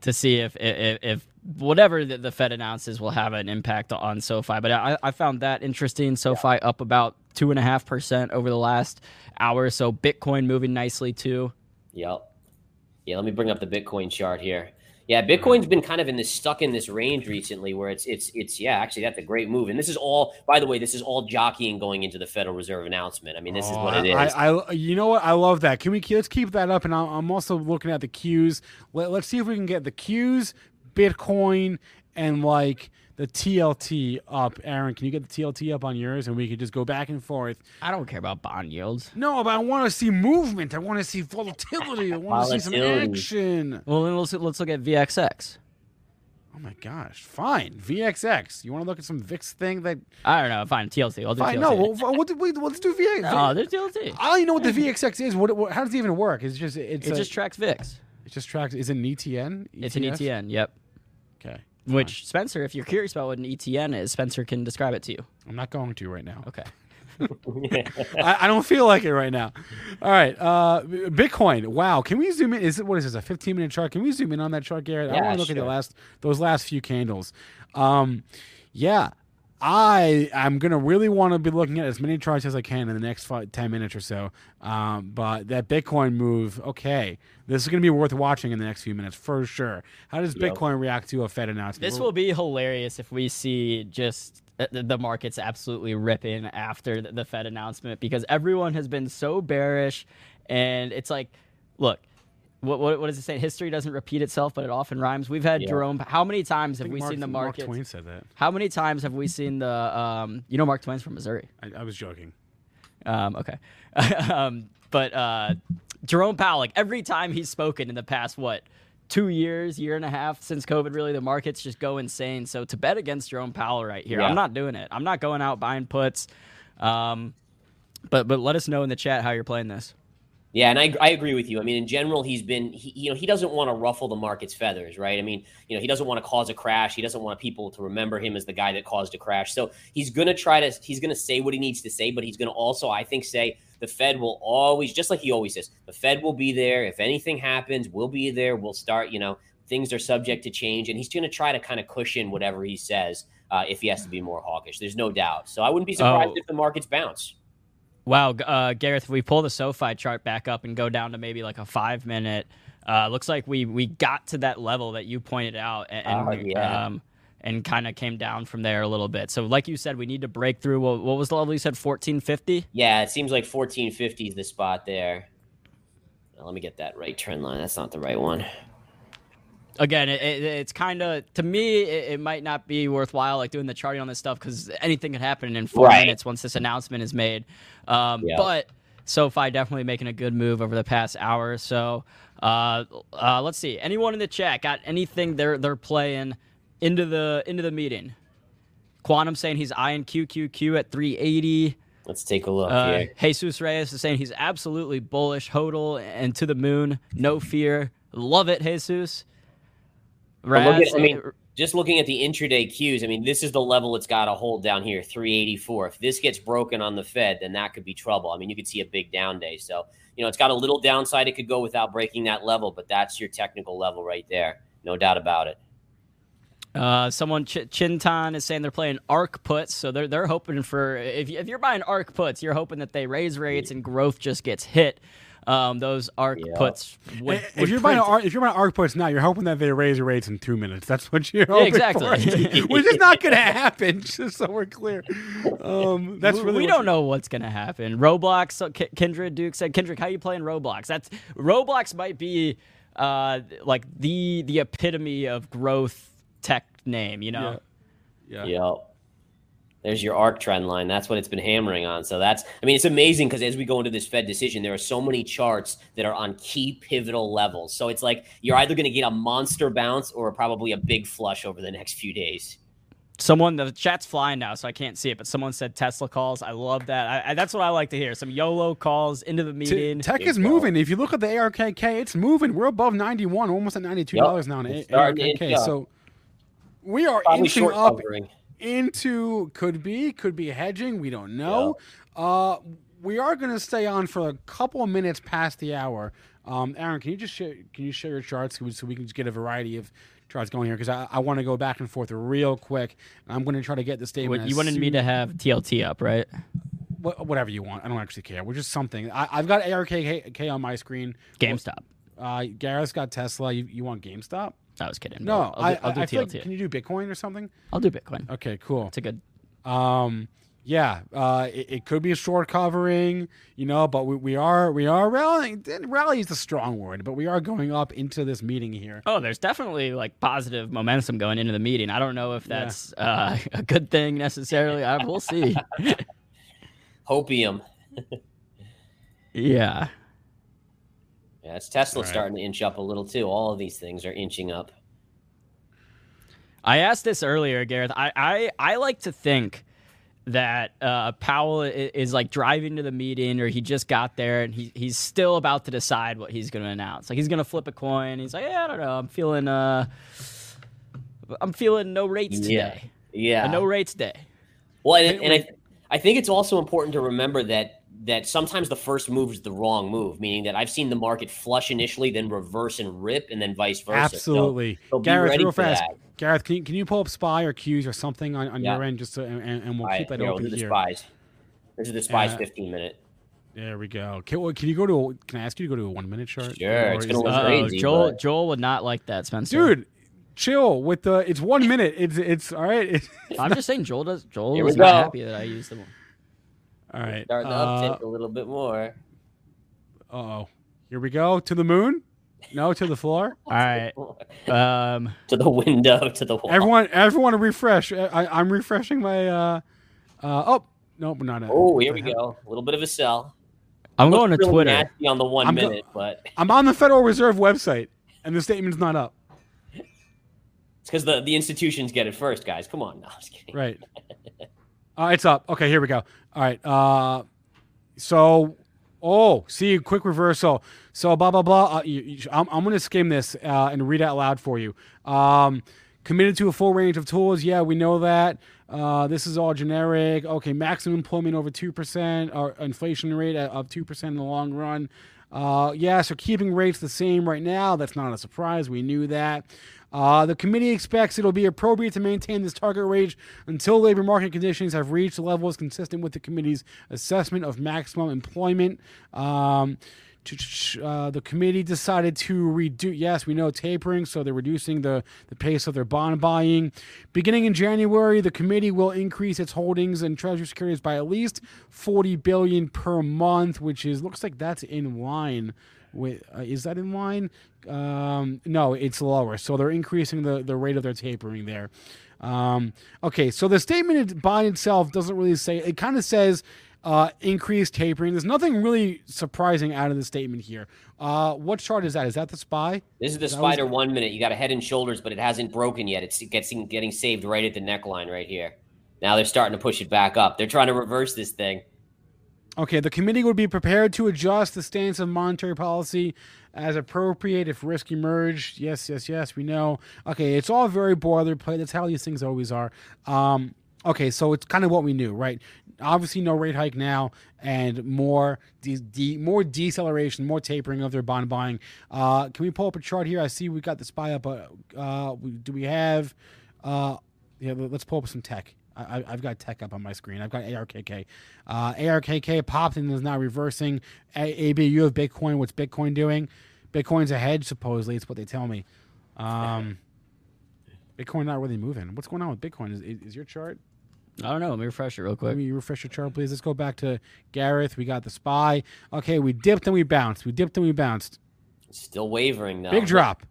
to see if, if if whatever the, the Fed announces will have an impact on SoFi. But I, I found that interesting. SoFi up about two and a half percent over the last hour. So Bitcoin moving nicely too. Yep. Yeah, let me bring up the Bitcoin chart here. Yeah, Bitcoin's been kind of in this stuck in this range recently where it's it's it's yeah, actually that's a great move. And this is all by the way, this is all jockeying going into the Federal Reserve announcement. I mean, this is Oh, what it is. I, I, you know what? I love that. Can we let's keep that up? And I'm I'm also looking at the Qs. Let, let's see if we can get the Qs, Bitcoin, and like the TLT up. Aaron, can you get the TLT up on yours, and we could just go back and forth? I don't care about bond yields. No, but I want to see movement. I want to see volatility. I want to see some action. Well, then let's let's look at VXX. Oh my gosh! Fine, VXX. You want to look at some VIX thing that? I don't know. Fine, TLT. I'll do Fine. TLT. No, well, what did we? Let's do VX. oh, there's TLT. I don't even know what the VXX is. What, what? How does it even work? It's just. It's It a- just tracks VIX. It just tracks. Is it an ETN? It's an ETN. Yep. Which Spencer, if you're curious about what an ETN is, Spencer can describe it to you. I'm not going to right now. Okay. I, I don't feel like it right now. All right. Uh, Bitcoin. Wow. Can we zoom in? Is it what is this? A 15 minute chart? Can we zoom in on that chart, Gareth? I want to look at the last those last few candles. Um, yeah. I I'm gonna really want to be looking at as many charts as I can in the next five, 10 minutes or so. Um, but that Bitcoin move, okay, this is gonna be worth watching in the next few minutes for sure. How does Yep. Bitcoin react to a Fed announcement? This will be hilarious if we see just the, the markets absolutely ripping after the, the Fed announcement because everyone has been so bearish, and it's like, look. What, what, what does it say? History doesn't repeat itself, but it often rhymes. We've had Yeah. Jerome. How many times have we Mark, seen the Mark? Twain said that. How many times have we seen the? Um, you know, Mark Twain's from Missouri. I, I was joking. Um, okay. um, but uh, Jerome Powell, like every time he's spoken in the past, what, two years, year and a half since COVID, really, the markets just go insane. So to bet against Jerome Powell right here, Yeah. I'm not doing it. I'm not going out buying puts. Um, but but let us know in the chat how you're playing this. Yeah, and I, I agree with you. I mean, in general, he's been, he, you know, he doesn't want to ruffle the market's feathers, right? I mean, you know, he doesn't want to cause a crash. He doesn't want people to remember him as the guy that caused a crash. So he's going to try to, he's going to say what he needs to say, but he's going to also, I think, say the Fed will always, just like he always says, the Fed will be there. If anything happens, we'll be there. We'll start, you know, things are subject to change. And he's going to try to kind of cushion whatever he says uh, if he has to be more hawkish. There's no doubt. So I wouldn't be surprised Oh. if the markets bounce. Wow, uh, Gareth, if we pull the SoFi chart back up and go down to maybe like a five minute, uh, looks like we we got to that level that you pointed out, and Oh, yeah. um, and kind of came down from there a little bit. So, like you said, we need to break through. What, what was the level you said? Fourteen fifty. Yeah, it seems like 1450 is the spot there. Now, let me get that right trend line. That's not the right one. Again, it, it, it's kind of to me, it, it might not be worthwhile like doing the charting on this stuff because anything could happen in four Right. minutes once this announcement is made. Um, Yeah. But SoFi definitely making a good move over the past hour or so. Uh, uh, let's see. Anyone in the chat got anything they're they're playing into the into the meeting? Quantum saying he's eyeing QQQ at 380. Let's take a look Uh, here. Jesus Reyes is saying he's absolutely bullish. HODL and to the moon. No fear. Love it, Jesus. But look at- I mean, just looking at the intraday Qs, I mean, this is the level it's got to hold down here, 384. If this gets broken on the Fed, then that could be trouble. I mean, you could see a big down day. So, you know, it's got a little downside. It could go without breaking that level, but that's your technical level right there. No doubt about it. Uh, someone Ch- Chintan is saying they're playing ARKK puts, so they're they're hoping for if you, if you're buying ARKK puts, you're hoping that they raise rates and growth just gets hit. Um, those ARKK puts. Would, if would you're buying print- arc, if you're buying ARKK puts now, you're hoping that they raise your rates in two minutes. That's what you're Yeah, hoping exactly. for, which is not going to happen. Just so we're clear. Um, that's we, really we don't know what's gonna happen. Roblox. So K- Kindred Duke said, Kendrick, how you playing Roblox? That's Roblox might be uh like the the epitome of growth tech name. You know. Yeah. Yep. There's your ARKK trend line. That's what it's been hammering on. So that's, I mean, it's amazing because as we go into this Fed decision, there are so many charts that are on key pivotal levels. So it's like you're either going to get a monster bounce or probably a big flush over the next few days. Someone the chat's flying now, so I can't see it. But someone said Tesla calls. I love that. I, I, that's what I like to hear. Some YOLO calls into the T- meeting. tech is moving. If you look at the ARKK, it's moving. We're above 91, almost at 92 dollars now in It's A- starting ARKK. So we are Probably inching up covering. Into could be could be hedging. We don't know. Uh, we are going to stay on for a couple of minutes past the hour. Um, Aaron, can you just share, can you share your charts so we- can just get a variety of charts going here? Because I, I want to go back and forth real quick. I'm going to try to get the statement. What- you wanted me to have TLT up, right? Wha- whatever you want. I don't actually care. We're just something. I, I've got ARKK on my screen. GameStop. Uh, Gareth's got Tesla. You, you want GameStop? I was kidding. No, I'll do, I, I'll do I feel like- can you do Bitcoin or something? I'll do Bitcoin. Okay, cool. It's a good. Um, yeah, uh, it, it could be a short covering, you know, but we, we are we are rallying. Rally is a strong word, but we are going up into this meeting here. Oh, there's definitely like positive momentum going into the meeting. I don't know if Yeah. that's uh, a good thing necessarily. I, we'll see. Hopium. yeah. Yeah, it's Tesla All right. starting to inch up a little too. All of these things are inching up. I asked this earlier, Gareth. I, I, I like to think that uh, Powell i- is, like driving to the meeting or he just got there and he, he's still about to decide what he's going to announce. Like he's going to flip a coin. He's like, yeah, I don't know. I'm feeling uh, I'm feeling no rates Yeah. today. Yeah. A no rates day. Well, and, and I, I think it's also important to remember that that sometimes the first move is the wrong move, meaning that I've seen the market flush initially, then reverse and rip, and then vice versa. Absolutely, So, be Gareth. ready Real for fast, that. Gareth. Can you, can you pull up Spy or Qs or something on, on Yeah. your end, just to, and, and and we'll All keep right, that here, we'll open do the here. spies. This is the spies Uh, 15 minute. There we go. Can, well, can you go to? Can I ask you to go to a one minute chart? Sure, it's gonna look crazy, Joel but- Joel would not like that, Spencer. dude. Chill with the. It's one minute. It's it's all right. It's, I'm just saying Joel does. Joel is not happy that I used them. All right. Starting to Uh uptick a little bit more. oh. Here we go to the moon. No, to the floor. All right. Um, to the window, to the wall. Everyone, everyone, refresh. I, I'm refreshing my. uh uh Oh, nope, not. a- Oh, here we the go. A little bit of a sell. I'm Looks going to really Twitter. nasty on the one I'm go- minute, but I'm on the Federal Reserve website, and the statement's not up. it's because the, the institutions get it first, guys. Come on, no, I'm just kidding. Right. Uh, it's up. Okay, here we go. All right. Uh, so, oh, see, quick reversal. So, blah blah blah. Uh, you, you, I'm, I'm gonna skim this uh, and read out loud for you. Um, committed to a full range of tools. Yeah, we know that. Uh, this is all generic. Okay, maximum employment over two percent or inflation rate of two percent in the long run. Uh, yeah, so keeping rates the same right now. That's not a surprise. We knew that. Uh, the committee expects it'll be appropriate to maintain this target range until labor market conditions have reached levels consistent with the committee's assessment of maximum employment. Um, uh, the committee decided to reduce. Yes, we know tapering, so they're reducing the, the pace of their bond buying. Beginning in January, the committee will increase its holdings in Treasury securities by at least 40 billion per month, which is looks like that's in line with. Uh, is that in line? Um, no, it's lower. So they're increasing the the rate of their tapering there. Um, okay, so the statement by itself doesn't really say. It kind of says uh, increased tapering. There's nothing really surprising out of the statement here. Uh, what chart is that? Is that the spy? This is the That was- spider one minute. You got a head and shoulders, but it hasn't broken yet. It's getting getting saved right at the neckline right here. Now they're starting to push it back up. They're trying to reverse this thing. Okay, the committee would be prepared to adjust the stance of monetary policy as appropriate if risk emerged. Yes, yes, yes, we know. Okay, it's all very boilerplate. That's how these things always are. Um, okay, so it's kind of what we knew, right? Obviously, no rate hike now, and more de- de- more deceleration, more tapering of their bond buying. Uh, can we pull up a chart here? I see we got the spy up. Uh, uh, do we have? Uh, yeah, let's pull up some tech. I, I- I've got tech up on my screen. I've got ARKK. Uh, ARKK popped and is now reversing. A- AB, you have Bitcoin. What's Bitcoin doing? Bitcoin's a hedge, supposedly. It's what they tell me. Um, Bitcoin not really moving. What's going on with Bitcoin? Is, is, is your chart? I don't know. Let me refresh it real quick. Let quick. me refresh your chart, please. Let's go back to Gareth. We got the spy. Okay, we dipped and we bounced. We dipped and we bounced. Still wavering though. Big drop.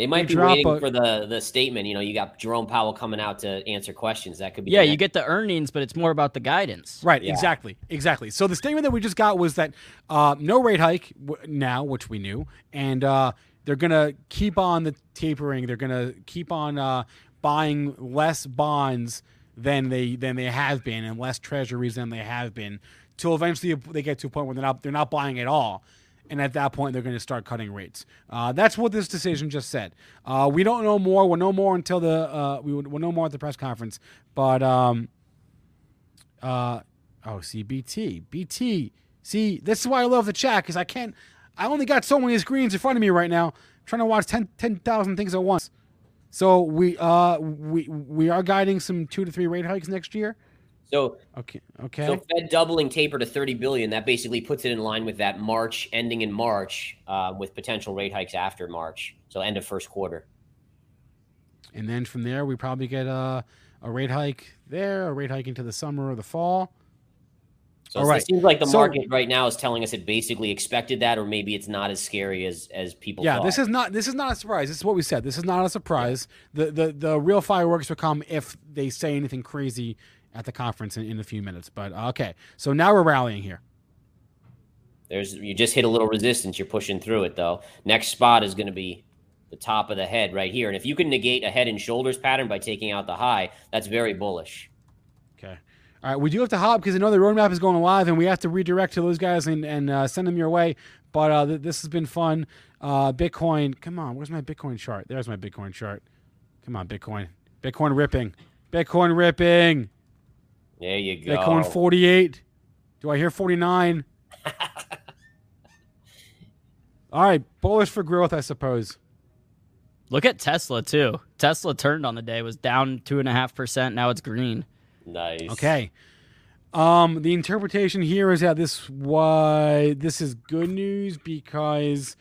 They might Big be waiting but- for the the statement. You know, you got Jerome Powell coming out to answer questions. That could be. Yeah, you get the earnings, but it's more about the guidance. Right, Yeah. exactly, exactly. So the statement that we just got was that uh, no rate hike w- now, which we knew, and uh, they're gonna keep on the tapering. They're gonna keep on uh, buying less bonds than they than they have been, and less treasuries than they have been, till eventually they get to a point where they're not they're not buying at all. And at that point, they're going to start cutting rates. Uh, that's what this decision just said. Uh, we don't know more. We'll know more until the uh, we will we'll know more at the press conference. But um, uh, oh, see, BT, BT. See, this is why I love the chat because I can't. I only got so many screens in front of me right now. I'm trying to watch 10 10,000 things at once. So we uh we we are guiding some two to three rate hikes next year. So Okay. Okay. So Fed doubling taper to 30 billion, that basically puts it in line with that March ending in March, uh, with potential rate hikes after March. So end of first quarter. and then from there we probably get a a rate hike there, a rate hike into the summer or the fall. So All it right. seems like the So- market right now is telling us it basically expected that, or maybe it's not as scary as as people. Yeah, thought. this is not this is not a surprise. This is what we said. This is not a surprise. The the the real fireworks will come if they say anything crazy at the conference in, in a few minutes. But uh, okay, so now we're rallying here. There's you just hit a little resistance. You're pushing through it though. Next spot is going to be the top of the head right here, and if you can negate a head and shoulders pattern by taking out the high, that's very bullish. Okay. All right, we do have to hop because I know the roadmap is going live, and we have to redirect to those guys and, and uh, send them your way. But uh, th- this has been fun. Uh, Bitcoin, come on, where's my Bitcoin chart? There's my Bitcoin chart. Come on, Bitcoin. Bitcoin ripping. Bitcoin ripping. There you go. They're Bitcoin 48. Do I hear 49? All right, bullish for growth, I suppose. Look at Tesla too. Tesla turned on the day, was down two and a half percent. Now it's green. Nice. Okay. Um, the interpretation here is that this why this is good news because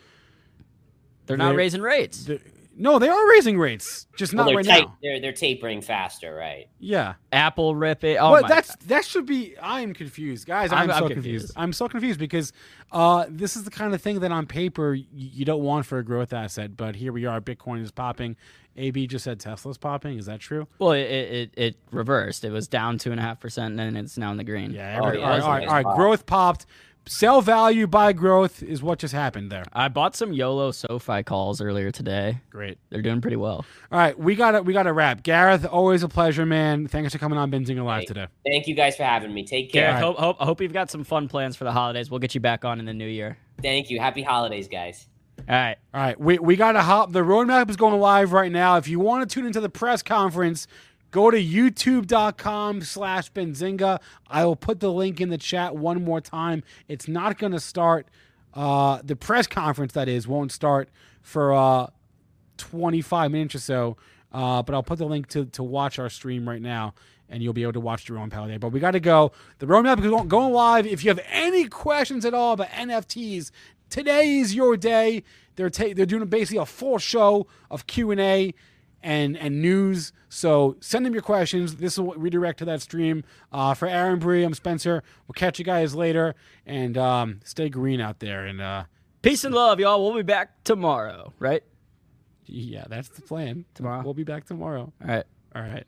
They're not They're- raising rates. the, no, they are raising rates, just Well, not they're right tight- now. They're they're tapering faster, right? Yeah. Apple rip it. Oh but my that's that should be. I am confused, guys. I'm, I'm- I'm so confused. confused. I'm so confused because uh, this is the kind of thing that on paper y- you don't want for a growth asset, but here we are. Bitcoin is popping. AB just said Tesla's popping. Is that true? Well, it, it it reversed. It was down two and a half percent, and then it's now in the green. Yeah. Oh, yeah, All, right, all, right, all right. pop. Growth popped. Sell value, buy growth is what just happened there. I bought some YOLO SoFi calls earlier today. Great. They're doing pretty well. All right, we got to we got to wrap. Gareth, always a pleasure, man. Thanks for coming on Benzinga Live Hey. today. Thank you guys for having me. Take care. Gareth, hope, hope, I hope you've got some fun plans for the holidays. We'll get you back on in the new year. Thank you. Happy holidays, guys. All right. All right, we, we got to hop. The roadmap is going live right now. If you want to tune into the press conference, go to youtube.com slash Benzinga. I will put the link in the chat one more time. It's not going to start, uh, the press conference, that is, won't start for uh, 25 minutes or so. Uh, but I'll put the link to, to watch our stream right now, and you'll be able to watch the Roman Powell But we got to go. The Powell is going- going live. If you have any questions at all about NFTs, today is your day. They're ta- they're doing basically a full show of Q and A and and news. So send them your questions. This will redirect to that stream. Uh, for Aaron Bry, I'm Spencer. We'll catch you guys later, and um, stay green out there. And uh, Peace and love, y'all. We'll be back tomorrow, right? yeah, that's the plan. Tomorrow? We'll be back tomorrow. All right. All right.